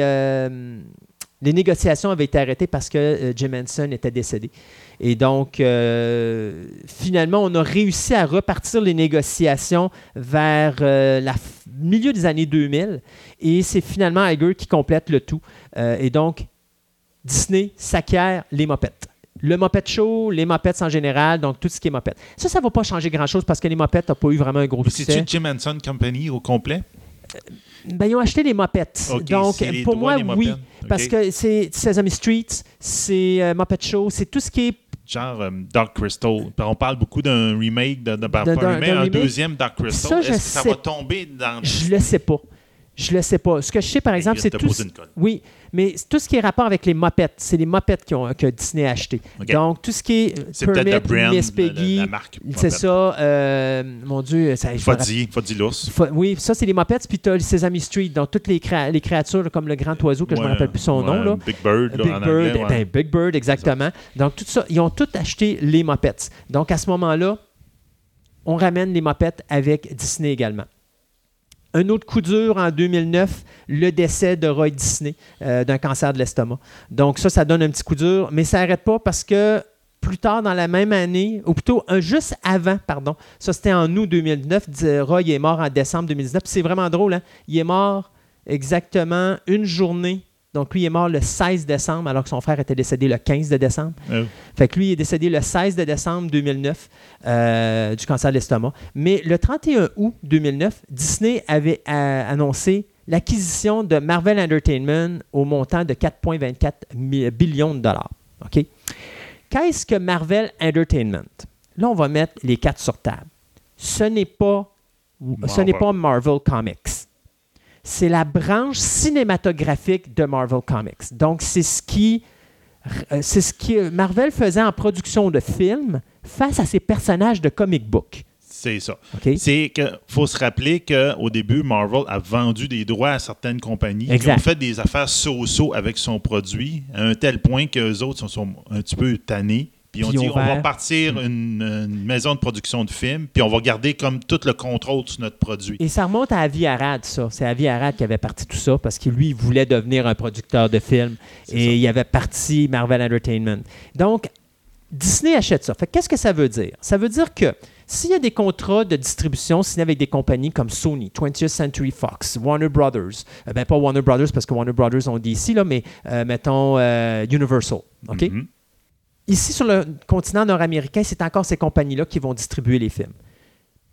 les négociations avaient été arrêtées parce que Jim Henson était décédé. Et donc, euh, finalement, on a réussi à repartir les négociations vers le euh, milieu des années 2000. Et c'est finalement Iger qui complète le tout. Euh, et donc, Disney s'acquiert les mopettes. Le moped show, les mopettes en général, donc tout ce qui est mopette. Ça, ça ne va pas changer grand-chose parce que les mopettes n'ont pas eu vraiment un gros succès. C'est-tu Jim Henson Company au complet? Ben, ils ont acheté les mopettes. Donc, pour moi, oui. Parce que c'est Sesame Street, c'est euh, Muppet Show, c'est tout ce qui est. Genre euh, Dark Crystal. On parle beaucoup d'un remake, de, de, D'un- un d'un- remake, d'un un remake. deuxième Dark Crystal. Ça, Est-ce que ça sais- va tomber dans... Je le sais pas. Je le sais pas. Ce que je sais, par exemple, c'est tout. colle. Oui, mais tout ce qui est rapport avec les mopettes, c'est les mopettes qui ont, que Disney a acheté. Donc, tout ce qui est C'est peut-être Miss la- Peggy, la marque c'est ça. euh, mon Dieu, ça, Foddy, Foddy l'ours. Oui, ça, c'est les mopettes. Puis tu as Sesame Street, donc toutes les, créa- les créatures comme le grand oiseau, que je ne me rappelle plus son ouais, nom. Là. Big Bird, là, Big en Bird, anglais. ouais. ben, Big Bird, exactement. Donc, tout ça, ils ont tout acheté les mopettes. Donc, à ce moment-là, on ramène les mopettes avec Disney également. Un autre coup dur en 2009, le décès de Roy Disney euh, d'un cancer de l'estomac. Donc, ça, ça donne un petit coup dur, mais ça n'arrête pas parce que plus tard dans la même année, ou plutôt un- juste avant, pardon, ça c'était en août 2009, Di- Roy est mort en décembre 2019. Puis C'est vraiment drôle, hein? Il est mort exactement une journée. Donc, lui, est mort le 16 décembre, alors que son frère était décédé le 15 de décembre. Euh, Fait que lui, est décédé le 16 de décembre 2009 euh, du cancer de l'estomac. Mais le 31 août 2009, Disney avait euh, annoncé l'acquisition de Marvel Entertainment au montant de 4,24 mi- billions de dollars. OK? Qu'est-ce que Marvel Entertainment? Là, on va mettre les quatre sur table. Ce n'est pas, ce n'est pas Marvel Comics c'est la branche cinématographique de Marvel Comics. Donc, c'est ce qui, euh, c'est ce que Marvel faisait en production de films face à ses personnages de comic book. C'est ça. OK? C'est que faut se rappeler qu'au début, Marvel a vendu des droits à certaines compagnies qui Exact. ont fait des affaires so-so avec son produit, à un tel point qu'eux autres sont, sont un petit peu tannés. Puis on dit, on va partir une, une maison de production de films, puis on va garder comme tout le contrôle sur notre produit. Et ça remonte à Avi Arad, ça. C'est Avi Arad qui avait parti tout ça parce que lui, il voulait devenir un producteur de films. Et ça. il avait parti Marvel Entertainment. Donc, Disney achète ça. Fait que qu'est-ce que ça veut dire? Ça veut dire que s'il y a des contrats de distribution signés avec des compagnies comme Sony, 20th Century Fox, Warner Brothers, euh, ben pas Warner Brothers parce que Warner Brothers ont dit ici, là, mais euh, mettons euh, Universal, OK? Mhm. Ici, sur le continent nord-américain, c'est encore ces compagnies-là qui vont distribuer les films.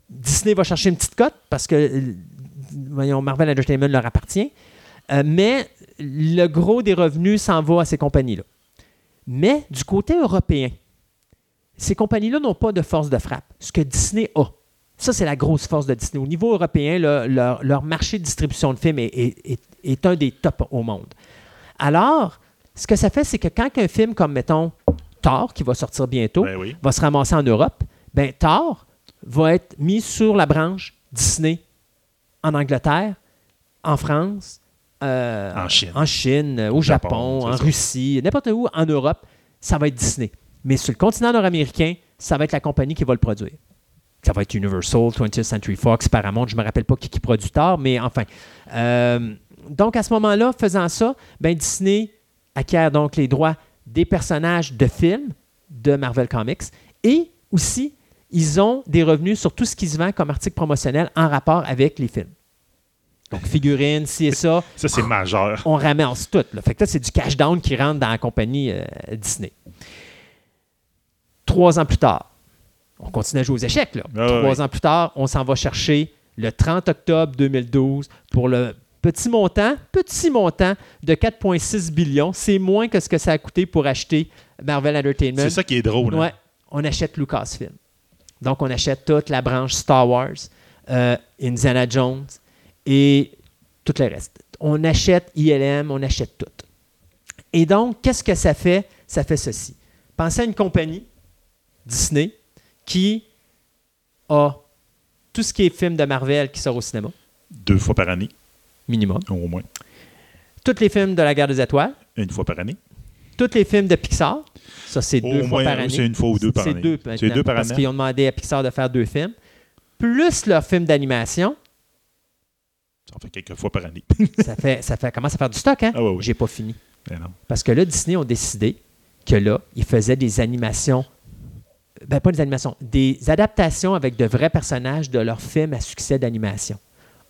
Disney va chercher une petite cote parce que euh, voyons, Marvel Entertainment leur appartient, euh, mais le gros des revenus s'en va à ces compagnies-là. Mais du côté européen, ces compagnies-là n'ont pas de force de frappe, ce que Disney a. Ça, c'est la grosse force de Disney. Au niveau européen, leur, marché de distribution de films est- est un des tops au monde. Alors, ce que ça fait, c'est que quand un film comme, mettons, Thor, qui va sortir bientôt, Ben oui. va se ramasser en Europe, ben Thor va être mis sur la branche Disney en Angleterre, en France, euh, En Chine. en Chine, au Japon, en ça. Russie, n'importe où en Europe, ça va être Disney. Mais sur le continent nord-américain, ça va être la compagnie qui va le produire. Ça va être Universal, 20th Century Fox, Paramount, je ne me rappelle pas qui, qui produit Thor, mais enfin. Euh, donc à ce moment-là, faisant ça, ben Disney acquiert donc les droits des personnages de films de Marvel Comics et aussi ils ont des revenus sur tout ce qui se vend comme article promotionnel en rapport avec les films. Donc figurines, ci et ça, Ça, c'est majeur. on ramasse tout. Là. Fait que là, c'est du cash down qui rentre dans la compagnie euh, Disney. Trois ans plus tard, on continue à jouer aux échecs. Là. Ah Trois ans plus tard, on s'en va chercher le 30 octobre 2012 pour le petit montant, petit montant de 4,6 billions. C'est moins que ce que ça a coûté pour acheter Marvel Entertainment. C'est ça qui est drôle. hein. Ouais, on achète Lucasfilm. Donc, on achète toute la branche Star Wars, euh, Indiana Jones et tout le reste. On achète ILM, on achète tout. Et donc, qu'est-ce que ça fait? Ça fait ceci. Pensez à une compagnie, Disney, qui a tout ce qui est film de Marvel qui sort au cinéma, Deux fois par année, minimum. au moins. Tous les films de la guerre des étoiles, Une fois par année. tous les films de Pixar. Ça, c'est deux fois par année. c'est une fois ou deux par année. C'est deux par Parce année. qu'ils ont demandé à Pixar de faire deux films. Plus leur film d'animation, Ça en fait quelques fois par année. ça fait, ça fait, commence à faire du stock, hein? Ah ouais, oui. J'ai pas fini. Mais non. Parce que là, Disney ont décidé que là, ils faisaient des animations, ben pas des animations, des adaptations avec de vrais personnages de leurs films à succès d'animation.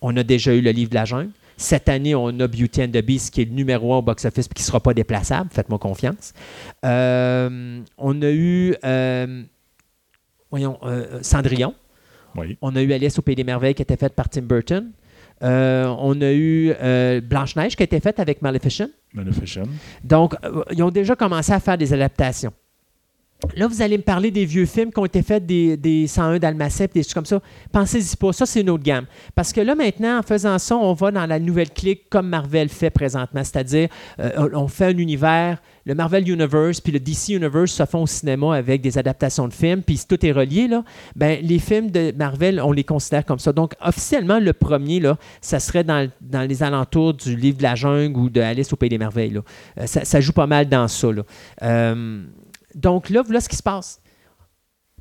On a déjà eu le livre de la jungle. Cette année, on a Beauty and the Beast qui est le numéro un au box-office et qui ne sera pas déplaçable. Faites-moi confiance. Euh, on a eu, euh, voyons, euh, Cendrillon. Oui. On a eu Alice au Pays des Merveilles qui était faite par Tim Burton. On a eu Blanche-Neige qui a été faite avec Maleficent. Maleficent. Donc, ils ont déjà commencé à faire des adaptations. Là, vous allez me parler des vieux films qui ont été faits, des, des 101 Dalmatiens, des choses comme ça. Pensez-y pas. Ça, c'est une autre gamme. Parce que là, maintenant, en faisant ça, on va dans la nouvelle clique comme Marvel fait présentement. C'est-à-dire, euh, on fait un univers, le Marvel Universe puis le DC Universe se font au cinéma avec des adaptations de films, puis tout est relié, là, ben, les films de Marvel, on les considère comme ça. Donc, officiellement, le premier, ça serait dans, les alentours du Livre de la Jungle ou de Alice au Pays des Merveilles. Euh, ça, joue pas mal dans ça. Euh, donc là, voilà ce qui se passe.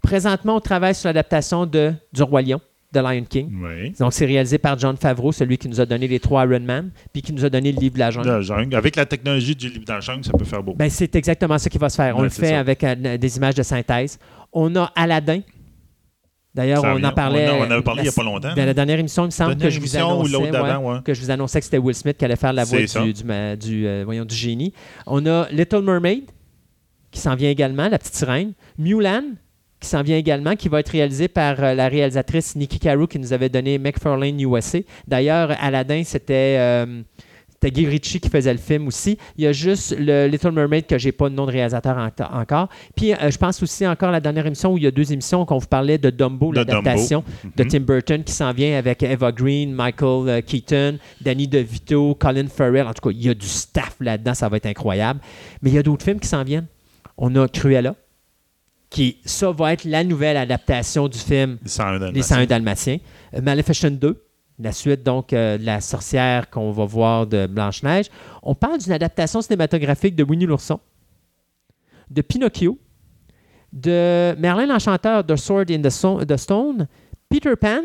Présentement, on travaille sur l'adaptation de du Roi Lion, de Lion King. Oui. Donc, c'est réalisé par John Favreau, celui qui nous a donné les trois Iron Man, puis qui nous a donné le livre de la jungle. La jungle. Avec la technologie du livre dans la jungle, ça peut faire beau. Ben, c'est exactement ça qui va se faire. on Ouais, le fait ça. avec euh, des images de synthèse. On a Aladdin. D'ailleurs, on en parlait. On en- avait parlé la- il y a pas longtemps. dans la dernière émission, il me semble que je vous annonçais, ouais, ouais. que je vous annonçais que c'était Will Smith qui allait faire la voix du, euh, voyons, du génie. On a Little Mermaid qui s'en vient également, la petite sirène. Mulan qui s'en vient également, qui va être réalisé par euh, la réalisatrice Nikki Caro qui nous avait donné McFarlane USA. D'ailleurs, Aladdin, c'était euh, c'était Guy Ritchie qui faisait le film aussi. Il y a juste le Little Mermaid que j'ai pas de nom de réalisateur en- encore. Puis euh, je pense aussi encore à la dernière émission où il y a deux émissions qu'on vous parlait de Dumbo, De l'adaptation de Mhm. Tim Burton qui s'en vient avec Eva Green, Michael euh, Keaton, Danny DeVito, Colin Farrell. En tout cas, il y a du staff là-dedans, ça va être incroyable. Mais il y a d'autres films qui s'en viennent. On a Cruella, qui, ça va être la nouvelle adaptation du film Les 101 Les Dalmatiens. 101 Dalmatiens. Euh, Maleficent 2, la suite donc euh, de la sorcière qu'on va voir de Blanche-Neige. On parle d'une adaptation cinématographique de Winnie l'ourson, de Pinocchio, de Merlin l'Enchanteur, The Sword in the, So- the Stone, Peter Pan.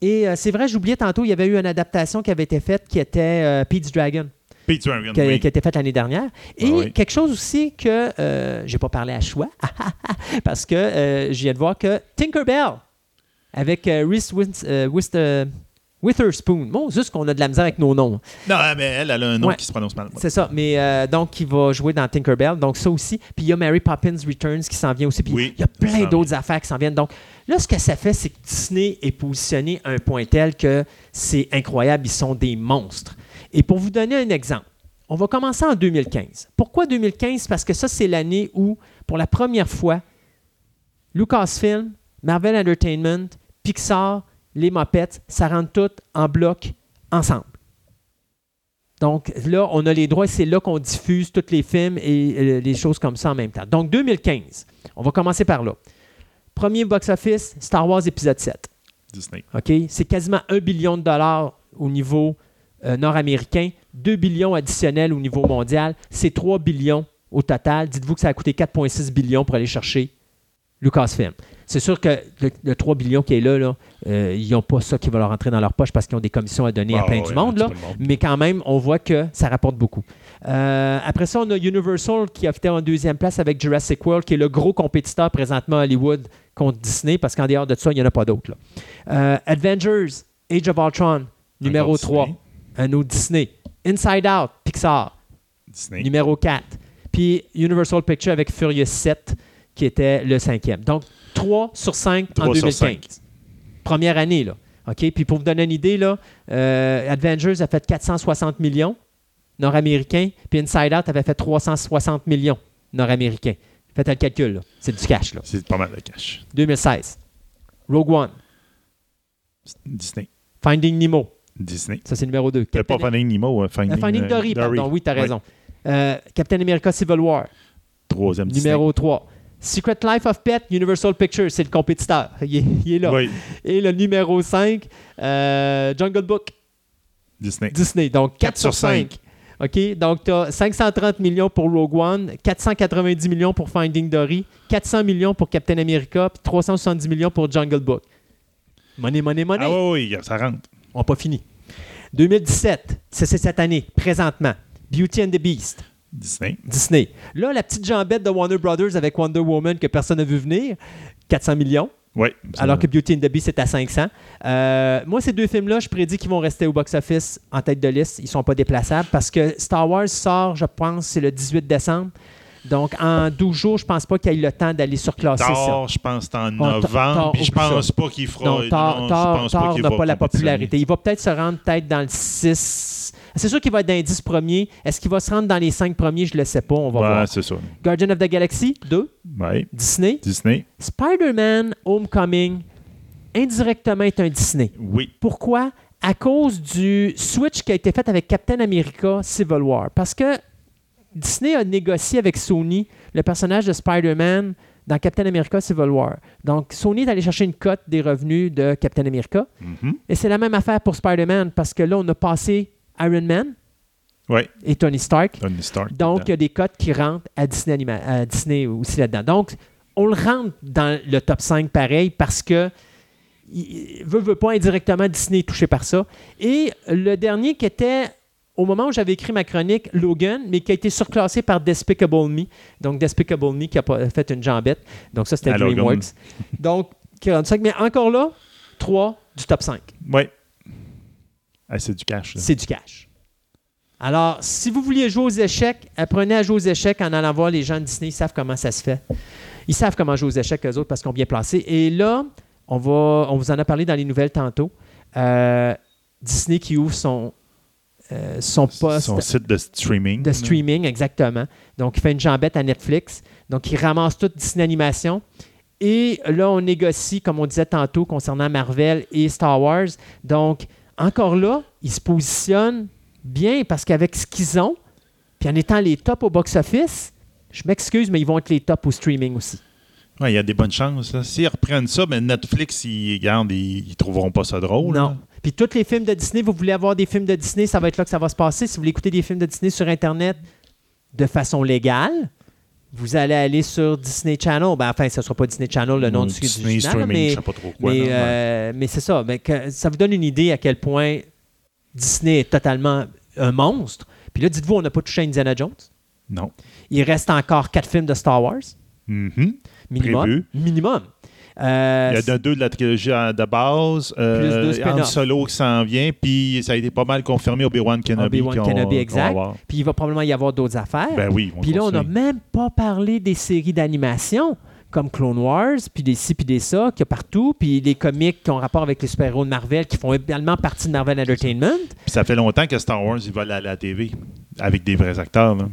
Et euh, c'est vrai, j'oubliais tantôt, il y avait eu une adaptation qui avait été faite qui était euh, Pete's Dragon Qui a, oui. qui a été faite l'année dernière. Et Ah oui. quelque chose aussi que euh, j'ai pas parlé à choix, parce que euh, je viens de voir que Tinkerbell, avec euh, Reese Wins- euh, Wist- Witherspoon, bon, juste qu'on a de la misère avec nos noms. Non, mais elle, elle a un nom Ouais. qui se prononce mal. C'est ça, mais euh, donc qui va jouer dans Tinkerbell, donc ça aussi. Puis il y a Mary Poppins Returns qui s'en vient aussi. Puis Oui, il y a plein d'autres affaires qui s'en viennent. Donc là, ce que ça fait, c'est que Disney est positionné à un point tel que c'est incroyable, ils sont des monstres. Et pour vous donner un exemple, on va commencer en 2015. Pourquoi 2015? Parce que ça, c'est l'année où, pour la première fois, Lucasfilm, Marvel Entertainment, Pixar, les Muppets, ça rentre toutes en bloc ensemble. Donc là, on a les droits, c'est là qu'on diffuse tous les films et euh, les choses comme ça en même temps. Donc 2015, on va commencer par là. Premier box-office, Star Wars épisode 7. Disney. OK? C'est quasiment 1 billion de dollars au niveau euh, nord-américain, 2 billions additionnels au niveau mondial, c'est 3 billions au total. Dites-vous que ça a coûté 4,6 billions pour aller chercher Lucasfilm. C'est sûr que le, le 3 billions qui est là, là euh, ils n'ont pas ça qui va leur rentrer dans leur poche parce qu'ils ont des commissions à donner à Ah plein ouais, du monde. Là. Mais quand même, on voit que ça rapporte beaucoup. Euh, après ça, on a Universal qui a fait en deuxième place avec Jurassic World, qui est le gros compétiteur présentement à Hollywood contre Disney, parce qu'en dehors de ça, il n'y en a pas d'autres. Euh, Avengers, Age of Ultron, numéro Encore 3, Disney. Un autre Disney. Inside Out, Pixar, Disney. numéro 4. Puis Universal Pictures avec Furious 7, qui était le cinquième. Donc, 3 sur 5 en 3 sur 2015. 5. Première année, là. OK? Puis pour vous donner une idée, là, euh, Avengers a fait 460 millions nord-américains, puis Inside Out avait fait 360 millions nord-américains. Faites le calcul, là. C'est du cash, là. C'est pas mal de cash. 2016. Rogue One. Disney. Finding Nemo. Disney. Ça, c'est numéro 2. T'as pas Finding Nemo, hein, Finding, Finding euh, Dory, pardon. Oui, tu as Ouais. raison. Euh, Captain America Civil War. Troisième Disney. Numéro 3. Secret Life of Pet, Universal Pictures, c'est le compétiteur. Il est, il est là. Oui, Et le numéro 5, euh, Jungle Book, Disney. Disney. Donc 4, Quatre sur sur 5. OK? Donc tu as 530 millions pour Rogue One, 490 millions pour Finding Dory, 400 millions pour Captain America, puis 370 millions pour Jungle Book. Money, money, money. Ah oui, oui, ça rentre. On n'a pas fini. 2017, c'est c'est cette année, présentement. Beauty and the Beast. Disney. Disney. Là, la petite jambette de Warner Brothers avec Wonder Woman que personne n'a vu venir, 400 millions, Oui. alors que Beauty and the Beast est à 500. Euh, moi, ces deux films-là, je prédis qu'ils vont rester au box-office en tête de liste. Ils ne sont pas déplaçables parce que Star Wars sort, je pense, c'est le 18 décembre. Donc, en 12 jours, je pense pas qu'il ait le temps d'aller surclasser ça. Thor, je pense que c'est en novembre, puis je ça. pense pas qu'il fera. Non, Thor, non, je Thor- pense Thor qu'il n'a pas la popularité. Il va peut-être se rendre peut-être dans le 6. C'est sûr qu'il va être dans les 10 premiers. Est-ce qu'il va se rendre dans les 5 premiers? Je ne le sais pas. On va Ouais, voir. c'est ça. Guardian of the Galaxy, 2. Ouais. Disney. Disney, Spider-Man Homecoming, indirectement, est un Disney. oui. Pourquoi? À cause du switch qui a été fait avec Captain America Civil War. Parce que Disney a négocié avec Sony le personnage de Spider-Man dans Captain America Civil War. Donc, Sony est allé chercher une cote des revenus de Captain America. Mhm. Et c'est la même affaire pour Spider-Man parce que là, on a passé Iron Man Ouais, et Tony Stark. Tony Stark. Donc, il y a des cotes qui rentrent à Disney, anima- à Disney aussi là-dedans. Donc, on le rentre dans le top 5 pareil parce que il veut, veut pas indirectement Disney est touché par ça. Et le dernier qui était au moment où j'avais écrit ma chronique, Logan, mais qui a été surclassé par Despicable Me. Donc, Despicable Me qui a fait une jambette. Donc, ça, c'était. DreamWorks. Donc, 45. Mais encore là, 3 du top 5. Ouais. Ah, c'est du cash. C'est du cash. Alors, si vous vouliez jouer aux échecs, apprenez à jouer aux échecs en allant voir les gens de Disney. Ils savent comment ça se fait. Ils savent comment jouer aux échecs, eux autres, parce qu'ils ont bien placé. Et là, on, va, on vous en a parlé dans les nouvelles tantôt. Euh, Disney qui ouvre son, euh, son poste Son site de streaming. de streaming, exactement. Donc, il fait une jambette à Netflix. Donc, il ramasse toute Disney Animation. Et là, on négocie, comme on disait tantôt, concernant Marvel et Star Wars. Donc, encore là, ils se positionnent bien parce qu'avec ce qu'ils ont, puis en étant les tops au box-office, je m'excuse, mais ils vont être les tops au streaming aussi. Ouais, il y a des bonnes chances. S'ils reprennent ça, ben Netflix, ils, regardent, ils, ils trouveront pas ça drôle. Non. là. Puis tous les films de Disney, vous voulez avoir des films de Disney, ça va être là que ça va se passer. Si vous voulez écouter des films de Disney sur Internet de façon légale, vous allez aller sur Disney Channel. Ben, enfin, ce ne sera pas Disney Channel, le nom Ou du, du Disney journal, mais, je sais pas trop quoi. mais, ouais. euh, mais c'est ça. Mais que- ça vous donne une idée à quel point Disney est totalement un monstre. Puis là, dites-vous, on n'a pas touché à Indiana Jones. Non. Il reste encore quatre films de Star Wars, Mhm. minimum. Prévu. Minimum. Euh, Il y a de- deux de la trilogie euh, de base. Euh, deux spin-offs. Han Solo qui s'en vient, puis ça a été pas mal confirmé Obi-Wan Kenobi. Obi-Wan Kenobi, exact. Puis il va probablement y avoir d'autres affaires. Ben oui, Puis là, on n'a même pas parlé des séries d'animation comme Clone Wars, puis des ci, puis des ça, qu'il y a partout, puis les comics qui ont rapport avec les super-héros de Marvel, qui font également partie de Marvel Entertainment. Puis ça fait longtemps que Star Wars, ils aller à la TV avec des vrais acteurs. là.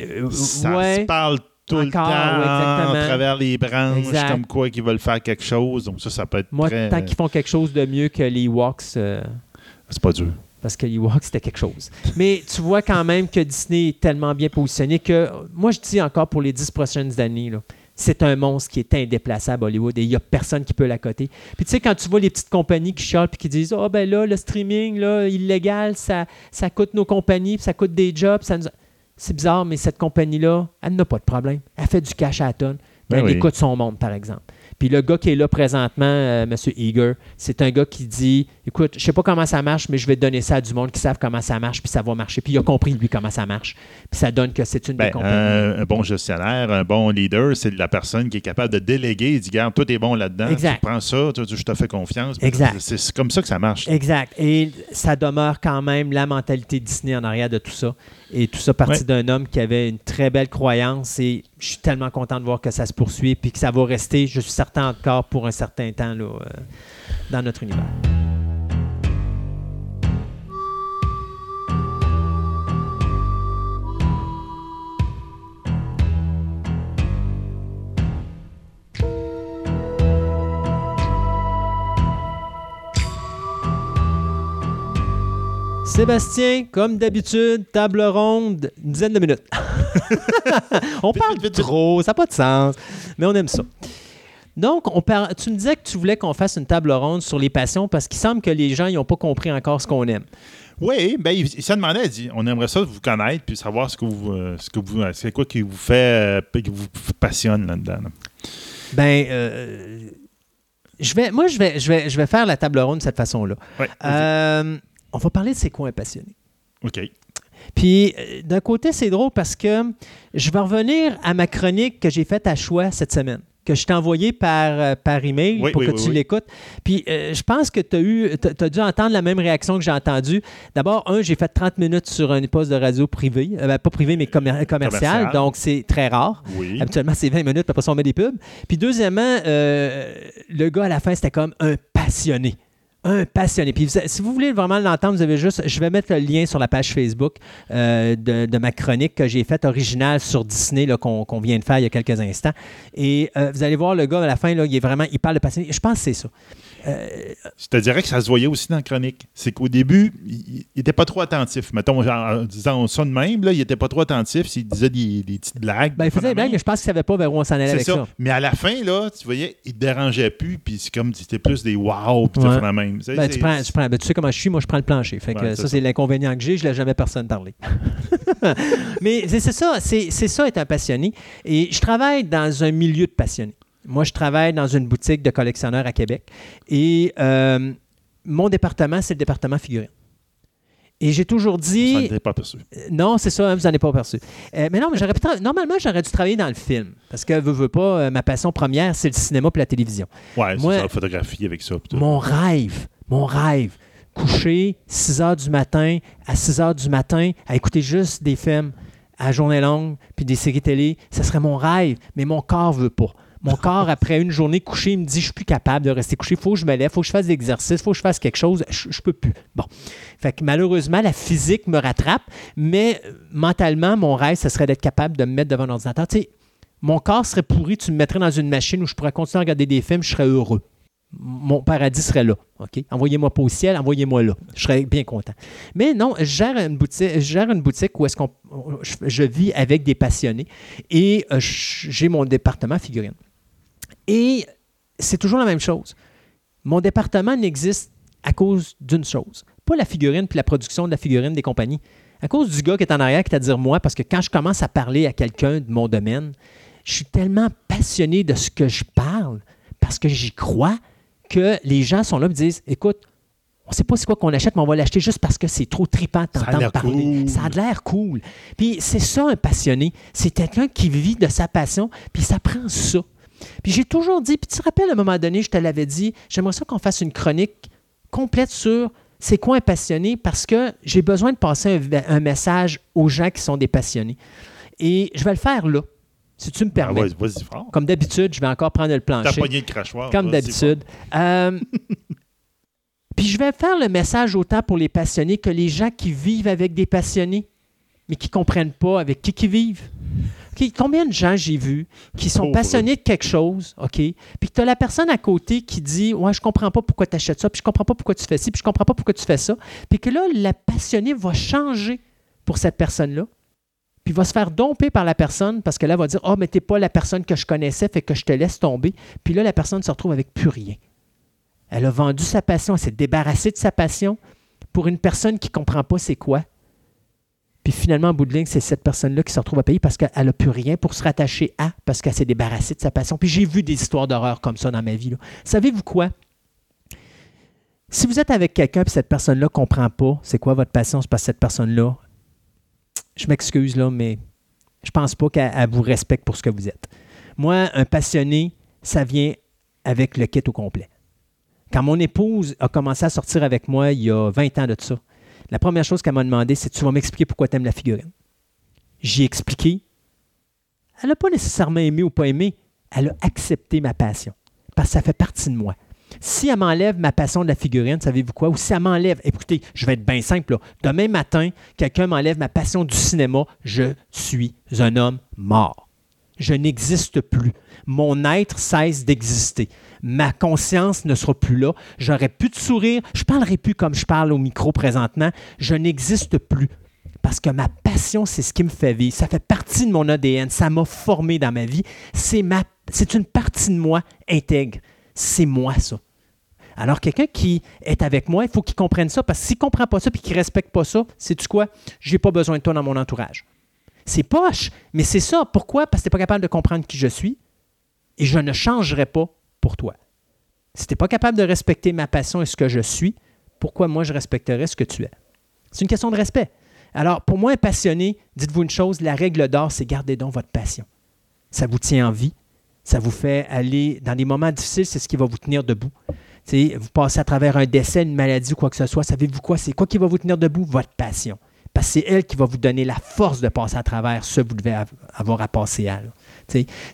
Euh, Ça ouais. se parle tout le temps à travers les branches, Exact. comme quoi qu'ils veulent faire quelque chose. Donc ça, ça peut être Moi, très... tant qu'ils font quelque chose de mieux que les Ewoks, euh, C'est pas dur. parce que les Ewoks, c'était quelque chose. Mais tu vois quand même que Disney est tellement bien positionné que, moi, je dis encore pour les dix prochaines années, là, c'est un monstre qui est indéplaçable à Hollywood et il n'y a personne qui peut l'accoter. Puis tu sais, quand tu vois les petites compagnies qui chialent puis qui disent Ah, ben là, le streaming, là, illégal, ça, ça coûte nos compagnies, puis ça coûte des jobs, ça nous. C'est bizarre, mais cette compagnie-là, elle n'a pas de problème. Elle fait du cash à la tonne. Ben elle oui. écoute son monde, par exemple. Puis le gars qui est là présentement, euh, M. Eager, c'est un gars qui dit Écoute, je sais pas comment ça marche, mais je vais donner ça à du monde qui savent comment ça marche, puis ça va marcher. Puis il a compris, lui, comment ça marche. Puis ça donne que c'est une Ben, des compagnies. un, un bon gestionnaire, un bon leader, c'est la personne qui est capable de déléguer. Il dit, garde, toi, t'es bon là-dedans. Exact. Tu prends ça, tu- je te fais confiance. Exact. C'est c'est comme ça que ça marche. Exact. Et ça demeure quand même la mentalité Disney en arrière de tout ça. Et tout ça parti Ouais. d'un homme qui avait une très belle croyance. Et je suis tellement content de voir que ça se poursuit puis que ça va rester, je suis certain encore, pour un certain temps là, euh, dans notre univers. Sébastien, comme d'habitude, table ronde, une dizaine de minutes. on parle vite, vite, vite. trop, ça n'a pas de sens, mais on aime ça. Donc, on par- tu me disais que tu voulais qu'on fasse une table ronde sur les passions parce qu'il semble que les gens n'ont pas compris encore ce qu'on aime. Oui, ben, il, il se demandait, il dit, on aimerait ça vous connaître puis savoir ce que vous, euh, ce que vous, euh, c'est quoi qui vous fait, euh, qui vous passionne là-dedans. là. Ben, euh, je vais, moi, je vais, je, vais, je vais faire la table ronde de cette façon-là. Ouais. Euh, on va parler de c'est quoi un passionné. OK. Puis, euh, d'un côté, c'est drôle parce que je vais revenir à ma chronique que j'ai faite à choix cette semaine. que je t'ai envoyé par, euh, par email Oui, pour oui, que oui, tu l'écoutes. Puis euh, je pense que tu as eu t'as- as dû entendre la même réaction que j'ai entendue. D'abord, un, j'ai fait 30 minutes sur un poste de radio privé. Euh, ben, pas privé, mais commer- commercial. Commercial. Donc, c'est très rare. Oui. Habituellement, c'est 20 minutes, après ça, on met des pubs. Puis deuxièmement, euh, le gars, à la fin, c'était comme un passionné. Un passionné. Puis si vous voulez vraiment l'entendre, vous avez juste. Je vais mettre le lien sur la page Facebook euh, de, ma chronique que j'ai faite originale sur Disney qu'on vient de faire il y a quelques instants. Et euh, vous allez voir le gars à la fin, là, il est vraiment. Il parle de passionné. Je pense que c'est ça. Je te dirais que ça se voyait aussi dans la chronique. C'est qu'au début, il n'était pas trop attentif. Mettons, en disant ça de même, là, il n'était pas trop attentif. Il disait des, des petites blagues. Ben, il faisait des blagues, mais je pense qu'il ne savait pas vers où on s'en allait avec ça. ça. Mais à la fin, là, tu voyais, il te dérangeait plus, puis c'est comme c'était plus des wow, puis Ouais. la même. Ben, tu, prends, tu, prends- ben, tu sais comment je suis, moi je prends le plancher. Fait que Ouais, euh, c'est ça, ça. c'est l'inconvénient que j'ai, je ne laisse jamais personne parler. Mais c'est c'est ça, c'est c'est ça être un passionné. Et je travaille dans un milieu de passionnés. Moi, je travaille dans une boutique de collectionneurs à Québec. Et euh, mon département, c'est le département figurine. Et j'ai toujours dit. n'était pas perçu. Euh, Non, c'est ça, hein, vous n'en avez pas perçu. Euh, mais non, mais j'aurais pu tra- normalement, j'aurais dû travailler dans le film. Parce que, veux, veux pas, euh, ma passion première, c'est le cinéma et la télévision. Ouais, c'est Moi- ça, la photographie avec ça. tout. Mon rêve, mon rêve, coucher 6 heures du matin à 6 heures du matin à écouter juste des films à journée longue puis des séries télé, ça serait mon rêve, mais mon corps veut pas. Mon corps, après une journée couchée, il me dit je suis plus capable de rester couché. Il faut que je me lève, il faut que je fasse des exercices, il faut que je fasse quelque chose. Je, je peux plus. Bon. Fait que malheureusement, la physique me rattrape, mais euh, mentalement, mon rêve, ce serait d'être capable de me mettre devant un ordinateur. Tu mon corps serait pourri, tu me mettrais dans une machine où je pourrais continuer à regarder des films, je serais heureux mon paradis serait là. Envoyez-moi pas au ciel, envoyez-moi là. Je serais bien content. Mais non, je gère une boutique, une boutique où est-ce qu'on je, vis avec des passionnés et euh, j'ai mon département figurine. Et c'est toujours la même chose. Mon département n'existe à cause d'une chose. Pas la figurine puis la production de la figurine des compagnies. À cause du gars qui est en arrière, qui est à dire moi, parce que quand je commence à parler à quelqu'un de mon domaine, je suis tellement passionné de ce que je parle, parce que j'y crois, que les gens sont là et me disent Écoute, on ne sait pas c'est quoi qu'on achète, mais on va l'acheter juste parce que c'est trop trippant de t'entendre parler. cool. Ça a de l'air cool. Puis c'est ça un passionné. C'est quelqu'un qui vit de sa passion, puis ça prend ça. Puis j'ai toujours dit, puis tu te rappelles à un moment donné, je te l'avais dit, j'aimerais ça qu'on fasse une chronique complète sur c'est quoi un passionné parce que j'ai besoin de passer un, un message aux gens qui sont des passionnés. Et je vais le faire là, si tu me Ah, permets. fort. Comme d'habitude, je vais encore prendre le T'as plancher. pogné le crachoir. Comme d'habitude. Euh, Puis je vais faire le message autant pour les passionnés que les gens qui vivent avec des passionnés, mais qui ne comprennent pas avec qui ils vivent. Combien de gens j'ai vus qui sont Pauvres. passionnés de quelque chose, OK? Puis que tu as la personne à côté qui dit Ouais, je comprends pas pourquoi tu achètes ça, puis je comprends pas pourquoi tu fais ci, puis je comprends pas pourquoi tu fais ça. Puis que là, la passionnée va changer pour cette personne-là. Puis va se faire domper par la personne parce que là, elle va dire Ah, mais t'es pas la personne que je connaissais, fait que je te laisse tomber. Puis là, la personne se retrouve avec plus rien. Elle a vendu sa passion, elle s'est débarrassée de sa passion pour une personne qui ne comprend pas c'est quoi. Puis finalement, en bout de ligne, c'est cette personne-là qui se retrouve à payer parce qu'elle n'a plus rien pour se rattacher à, parce qu'elle s'est débarrassée de sa passion. Puis j'ai vu des histoires d'horreur comme ça dans ma vie. Savez-vous quoi? Si vous êtes avec quelqu'un et cette personne-là ne comprend pas c'est quoi votre passion, c'est parce que cette personne-là, je m'excuse là, mais je pense pas qu'elle elle vous respecte pour ce que vous êtes. Moi, un passionné, ça vient avec le kit au complet. Quand mon épouse a commencé à sortir avec moi il y a 20 ans de ça, la première chose qu'elle m'a demandé, c'est Tu vas m'expliquer pourquoi tu aimes la figurine. J'ai expliqué. Elle n'a pas nécessairement aimé ou pas aimé. Elle a accepté ma passion. Parce que ça fait partie de moi. Si elle m'enlève ma passion de la figurine, savez-vous quoi? Ou si elle m'enlève, écoutez, je vais être bien simple. Demain matin, quelqu'un m'enlève ma passion du cinéma, je suis un homme mort. Je n'existe plus. Mon être cesse d'exister. Ma conscience ne sera plus là. J'aurai plus de sourire. Je parlerai plus comme je parle au micro présentement. Je n'existe plus. Parce que ma passion, c'est ce qui me fait vivre. Ça fait partie de mon ADN. Ça m'a formé dans ma vie. C'est, ma, c'est une partie de moi intègre. C'est moi, ça. Alors, quelqu'un qui est avec moi, il faut qu'il comprenne ça. Parce que s'il ne comprend pas ça et qu'il ne respecte pas ça, sais-tu quoi? Je n'ai pas besoin de toi dans mon entourage. C'est poche, mais c'est ça. Pourquoi? Parce que tu n'es pas capable de comprendre qui je suis et je ne changerai pas pour toi. Si tu n'es pas capable de respecter ma passion et ce que je suis, pourquoi moi je respecterais ce que tu es? C'est une question de respect. Alors, pour moi, un passionné, dites-vous une chose, la règle d'or, c'est gardez donc votre passion. Ça vous tient en vie. Ça vous fait aller dans des moments difficiles, c'est ce qui va vous tenir debout. Vous passez à travers un décès, une maladie ou quoi que ce soit, savez-vous quoi? C'est quoi qui va vous tenir debout? Votre passion. Parce que c'est elle qui va vous donner la force de passer à travers ce que vous devez av- avoir à passer à. là.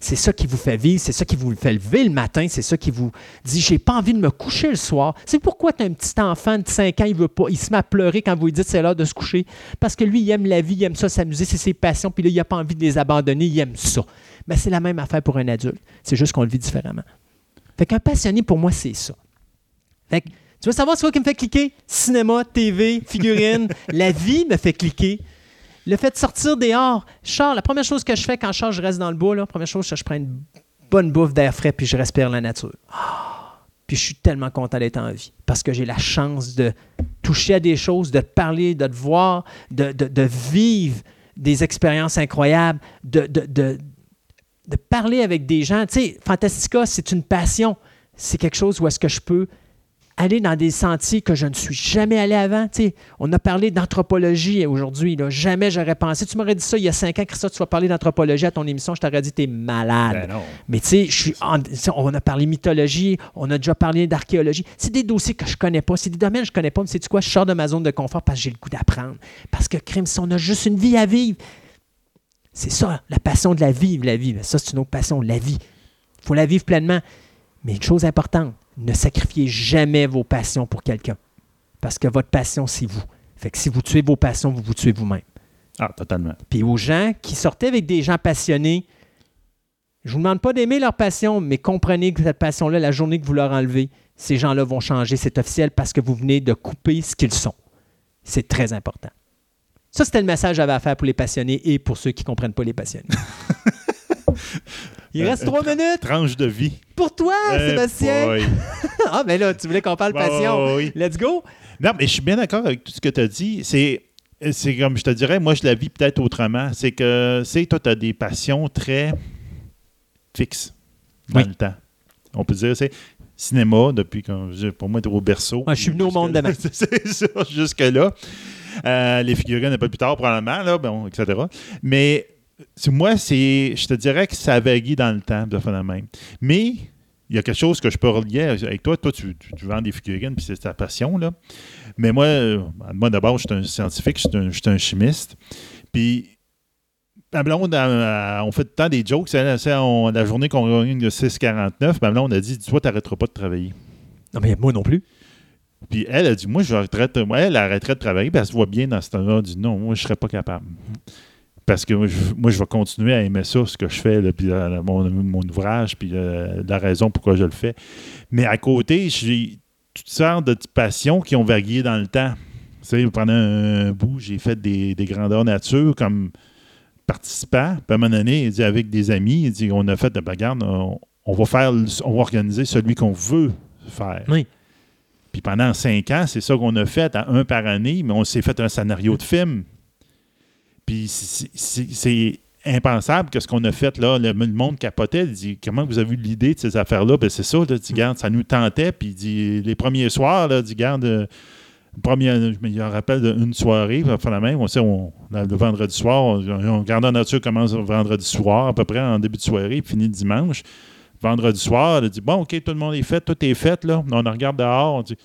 C'est ça qui vous fait vivre, c'est ça qui vous fait lever le matin, c'est ça qui vous dit j'ai pas envie de me coucher le soir. C'est pourquoi tu as un petit enfant de 5 ans, il veut pas, il se met à pleurer quand vous lui dites c'est l'heure de se coucher. Parce que lui, il aime la vie, il aime ça s'amuser, c'est ses passions, puis là, il n'a pas envie de les abandonner, il aime ça. Mais c'est la même affaire pour un adulte. C'est juste qu'on le vit différemment. Fait qu'un passionné, pour moi, c'est ça. Fait que, tu veux savoir ce qui me fait cliquer? Cinéma, TV, figurines. la vie me fait cliquer. Le fait de sortir dehors. Char, la première chose que je fais quand je sors, je reste dans le bois. La première chose, c'est que je prends une bonne bouffe d'air frais puis je respire la nature. Ah! Puis je suis tellement content d'être en vie parce que j'ai la chance de toucher à des choses, de te parler, de te voir, de, vivre des expériences incroyables, de- de parler avec des gens. Tu sais, Fantastica, c'est une passion. C'est quelque chose où est-ce que je peux aller dans des sentiers que je ne suis jamais allé avant. Tu on a parlé d'anthropologie aujourd'hui. Jamais j'aurais pensé. Tu m'aurais dit ça il y a cinq ans, Christophe, tu vas parler d'anthropologie à ton émission. Je t'aurais dit, t'es malade. Ben non. Mais tu sais, je suis en- on a parlé mythologie, on a déjà parlé d'archéologie. C'est des dossiers que je connais pas, c'est des domaines que je connais pas. Mais sais-tu quoi? Je sors de ma zone de confort parce que j'ai le goût d'apprendre. Parce que, crime, si on a juste une vie à vivre, c'est ça, la passion de la vie, la vie. Ça, c'est une autre passion, la vie. Il faut la vivre pleinement. Mais une chose importante, ne sacrifiez jamais vos passions pour quelqu'un. Parce que votre passion, c'est vous. Fait que si vous tuez vos passions, vous vous tuez vous-même. Ah, totalement. Puis aux gens qui sortaient avec des gens passionnés, je ne vous demande pas d'aimer leur passion, mais comprenez que cette passion-là, la journée que vous leur enlevez, ces gens-là vont changer. C'est officiel parce que vous venez de couper ce qu'ils sont. C'est très important. Ça, c'était le message que j'avais à faire pour les passionnés et pour ceux qui ne comprennent pas les passionnés. Il reste Euh, trois minutes Tranche de vie. pour toi, Eh Sébastien. ah, mais là, tu voulais qu'on parle passion. oui. Let's go. Non, mais je suis bien d'accord avec tout ce que tu as dit. C'est, c'est comme je te dirais, moi, je la vis peut-être autrement. C'est que, c'est toi, tu as des passions très fixes dans Oui. le temps. On peut dire, c'est cinéma, depuis quand, pour moi, tu au berceau. Je suis venu au monde demain. c'est ça, jusque-là. Euh, les figurines un peu plus tard, probablement, là, bon, etc. Mais moi, c'est, je te dirais que ça varie dans le temps, de la même. Mais il y a quelque chose que je peux relier avec toi. Toi, tu, tu- tu vends des figurines, puis c'est ta passion, là. Mais moi, euh, moi d'abord, je suis un scientifique, je suis un, je suis un chimiste. Puis, ma blonde, on fait tout le temps des jokes. C'est, la journée qu'on gagne de 6,49, ma blonde a dit Toi, tu n'arrêteras pas de travailler. Non, mais moi non plus. Puis elle a dit Moi, je arrêterai, moi, elle arrêterait de travailler, puis elle se voit bien dans ce temps-là. Elle a dit Non, moi, je ne serais pas capable. Parce que moi je, moi, je vais continuer à aimer ça, ce que je fais, là, puis euh, mon, mon ouvrage, puis euh, la raison pourquoi je le fais. Mais à côté, j'ai toutes sortes de passions qui ont varié dans le temps. Tu sais, pendant un bout, j'ai fait des, des grandeurs nature comme participant. Puis à un moment donné, il dit, avec des amis, il dit, on a fait, ben, regarde, on, on va faire, on va organiser celui qu'on veut faire. Oui. Puis pendant cinq ans, c'est ça qu'on a fait, à un par année, mais on s'est fait un scénario de film. Puis c'est- impensable que ce qu'on a fait là, le, le monde capotait. Il dit Comment vous avez eu l'idée de ces affaires-là? Ben c'est ça, là, dit, Garde, ça nous tentait. Puis il dit Les premiers soirs, là, il dit Garde, euh, premier, je me rappelle d'une soirée, on fait la même. On sait, on, le vendredi soir, on, on Grandeur Nature commence le vendredi soir, à peu près en début de soirée, puis finit le dimanche. Vendredi soir, il dit Bon, OK, tout le monde est fait, tout est fait. Là. On regarde dehors, on dit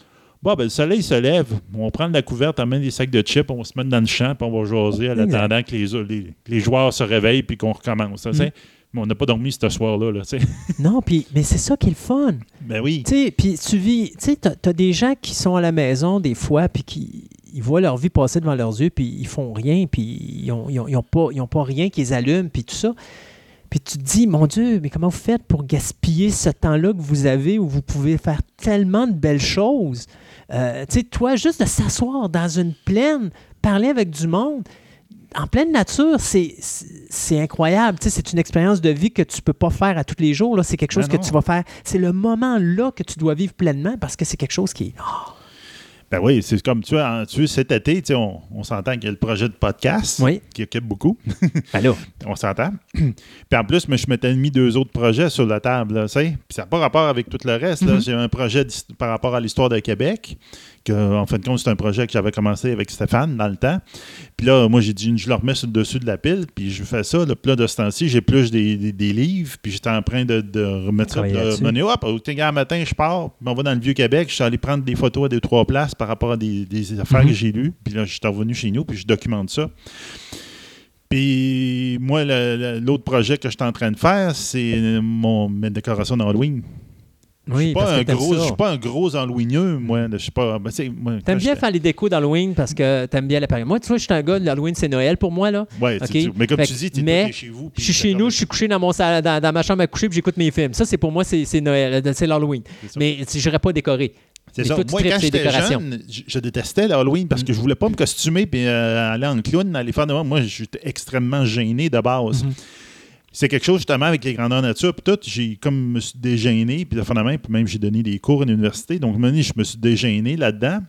Bon, ben, le soleil se lève. On prend de la couverte, on met des sacs de chips, on se mettre dans le champ, puis on va jaser en attendant que les, les, les joueurs se réveillent puis qu'on recommence. tu sais. Mais on n'a pas dormi ce soir-là. Là. Non, puis, mais c'est ça qui est le fun. ben oui. Puis tu vis, tu sais, t'as, des gens qui sont à la maison des fois, puis qui ils voient leur vie passer devant leurs yeux, puis ils font rien, puis ils ont, ils ont- ils ont pas, ils ont pas rien qui les allume, puis tout ça. Puis tu te dis, mon Dieu, mais comment vous faites pour gaspiller ce temps-là que vous avez où vous pouvez faire tellement de belles choses? Euh, tu sais, toi, juste de s'asseoir dans une plaine, parler avec du monde, en pleine nature, c'est, incroyable. Tu sais, c'est une expérience de vie que tu peux pas faire à tous les jours. Là. C'est quelque chose Ben que non. tu vas faire. C'est le moment là que tu dois vivre pleinement parce que c'est quelque chose qui est. Ben oui, c'est comme tu vois, en- tu cet été, tu sais, on, on s'entend qu'il y a le projet de podcast Oui. qui occupe beaucoup. là. On s'entend. Puis en plus, mais je m'étais mis deux autres projets sur la table. tu sais. Puis ça n'a pas rapport avec tout le reste. Mhm. J'ai un projet par rapport à l'histoire de Québec que, en fin de compte, c'est un projet que j'avais commencé avec Stéphane dans le temps. Puis là, moi, j'ai dit, je le remets sur le dessus de la pile, puis je fais ça. Le plat de ce temps-ci, j'ai plus des, des- des livres, puis j'étais en train de, de remettre ça. De mener, hop, au matin, je pars, puis on va dans le Vieux-Québec. Je suis allé prendre des photos à deux, trois places par rapport à des, des affaires Mhm. que j'ai lues. Puis là, je suis revenu chez nous, puis je documente ça. Puis moi, l'autre projet que je suis en train de faire, c'est mon, mes décorations d'Halloween. Je Oui, suis parce pas, un gros, je suis pas un gros Halloweeneux, moi. Je suis pas. ben, moi, T'aimes bien faire les décos d'Halloween parce que t'aimes bien la période. Moi, tu vois, je suis un gars, l'Halloween, c'est Noël pour moi, là. Ouais, Ok? tu- tu- mais comme Fait tu dis, tu mais es chez vous. Je suis chez nous, je suis couché dans, mon dans, dans ma chambre à coucher puis j'écoute mes films. Ça, c'est pour moi, c'est Noël, euh, c'est l'Halloween. Mais je n'irais pas décorer. C'est ça. toi, Moi, quand j'étais jeune, je, je détestais l'Halloween parce que je voulais pas me costumer et aller en clown, aller faire de moi. Moi, j'étais extrêmement gêné de base. Mhm. C'est quelque chose, justement, avec les grandeurs nature, puis tout, j'ai comme me suis dégêné, puis de fondamentalement, puis même j'ai donné des cours à l'université, donc je me suis dégêné là-dedans.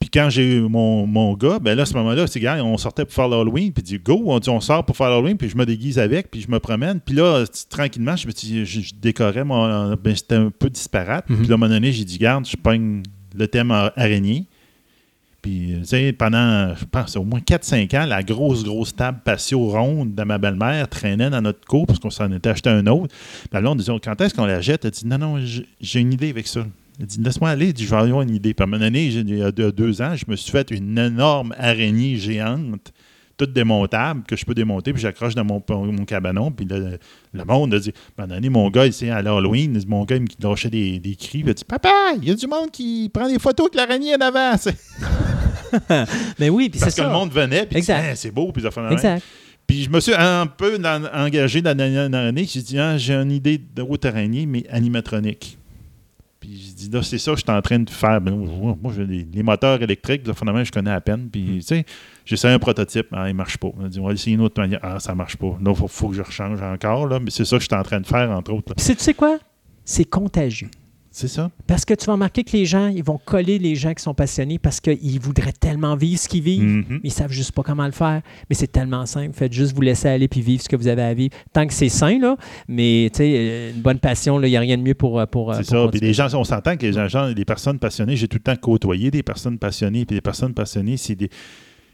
Puis quand j'ai eu mon, mon gars, ben là, à ce moment-là, c'est gars, on sortait pour faire l'Halloween, puis il dit go, on dit on sort pour faire l'Halloween, puis je me déguise avec, puis je me promène, puis là, tranquillement, je me dis, je, je décorais, mon, ben, c'était un peu disparate. Mhm. Puis là, à un moment donné, j'ai dit, garde, je pogne le thème araignée. Puis, tu sais, pendant, je pense, au moins 4-5 ans, la grosse, grosse table patio ronde de ma belle-mère traînait dans notre cour parce qu'on s'en était acheté un autre. Puis là, on disait, quand est-ce qu'on la jette? Elle dit, non, non, j'ai- une idée avec ça. Elle dit, laisse-moi aller. Je vais avoir une idée. Puis à un moment donné, il y a deux ans, je me suis fait une énorme araignée géante, toute démontable, que je peux démonter, puis j'accroche dans mon, mon cabanon. Puis le, le monde a dit, à un moment donné, mon gars, ici, à l'Halloween, mon gars, il me lâchait des, des cris. Il a dit, papa, il y a du monde qui prend des photos avec l'araignée en avant. Mais oui, puis c'est Parce que ça. le monde venait, puis Hey, c'est beau, puis ça fait Exact. Puis je me suis un peu engagé dans la dernière année. J'ai dit, ah, j'ai une idée de route araignée, mais animatronique. Puis j'ai dit, là, c'est ça que je suis en train de faire. Ben, moi, moi, je- les, les moteurs électriques, fondamentalement, je connais à peine. Puis, tu sais, j'essaie un prototype. Ah, il marche pas. On dit, on va essayer une autre manière. Ah, ça marche pas. Là, il faut, faut que je rechange encore. Là. Mais c'est ça que je suis en train de faire, entre autres. Puis tu sais quoi? C'est contagieux. C'est ça? Parce que tu vas remarquer que les gens, ils vont coller les gens qui sont passionnés parce qu'ils voudraient tellement vivre ce qu'ils vivent. Mhm. mais ils savent juste pas comment le faire. Mais c'est tellement simple. Faites juste vous laisser aller puis vivre ce que vous avez à vivre. Tant que c'est sain, là, mais tu sais, euh, une bonne passion, il n'y a rien de mieux pour. euh, pour, euh, C'est ça. Puis les gens, on s'entend que les gens, les personnes passionnées, j'ai tout le temps côtoyé des personnes passionnées. Puis les personnes passionnées, c'est des.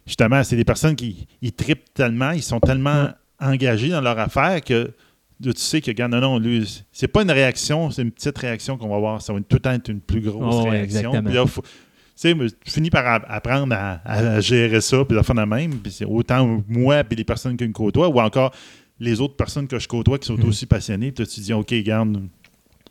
Justement, c'est des personnes qui ils tripent tellement, ils sont tellement engagés dans leur affaire que là, tu sais que, regarde, non, non, lui, c'est pas une réaction, c'est une petite réaction qu'on va avoir. Ça va tout le temps être une plus grosse Oh, réaction. exactement. Puis là, faut- tu je finis par apprendre à, à gérer ça, puis la fin de même. Puis c'est autant moi, puis les personnes qui me côtoient, ou encore les autres personnes que je côtoie qui sont Mhm. aussi passionnées. Puis là, tu dis, OK, garde,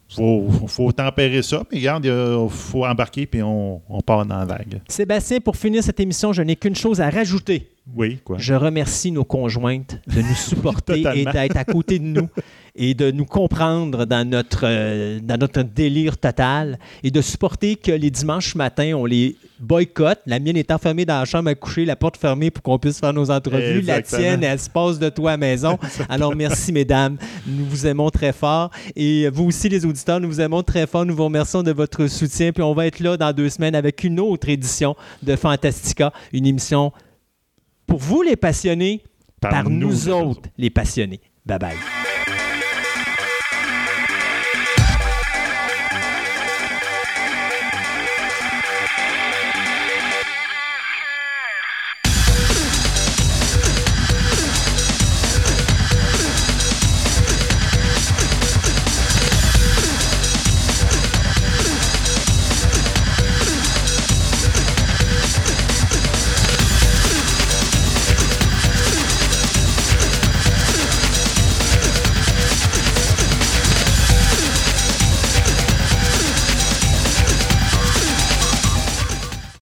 faut, faut tempérer ça, mais regarde, il faut embarquer, puis on, on part dans la vague. Sébastien, pour finir cette émission, je n'ai qu'une chose à rajouter. Oui, quoi. Je remercie nos conjointes de nous supporter et d'être à côté de nous et de nous comprendre dans notre, euh, dans notre délire total et de supporter que les dimanches matins, on les boycotte. La mienne est enfermée dans la chambre à coucher, la porte fermée pour qu'on puisse faire nos entrevues. La tienne, elle se passe de toi à la maison. Alors merci, mesdames. Nous vous aimons très fort. Et vous aussi, les auditeurs, nous vous aimons très fort. Nous vous remercions de votre soutien. Puis on va être là dans deux semaines avec une autre édition de Fantastica, une émission pour vous, les passionnés, par, nous, autres, les passionnés. Bye bye.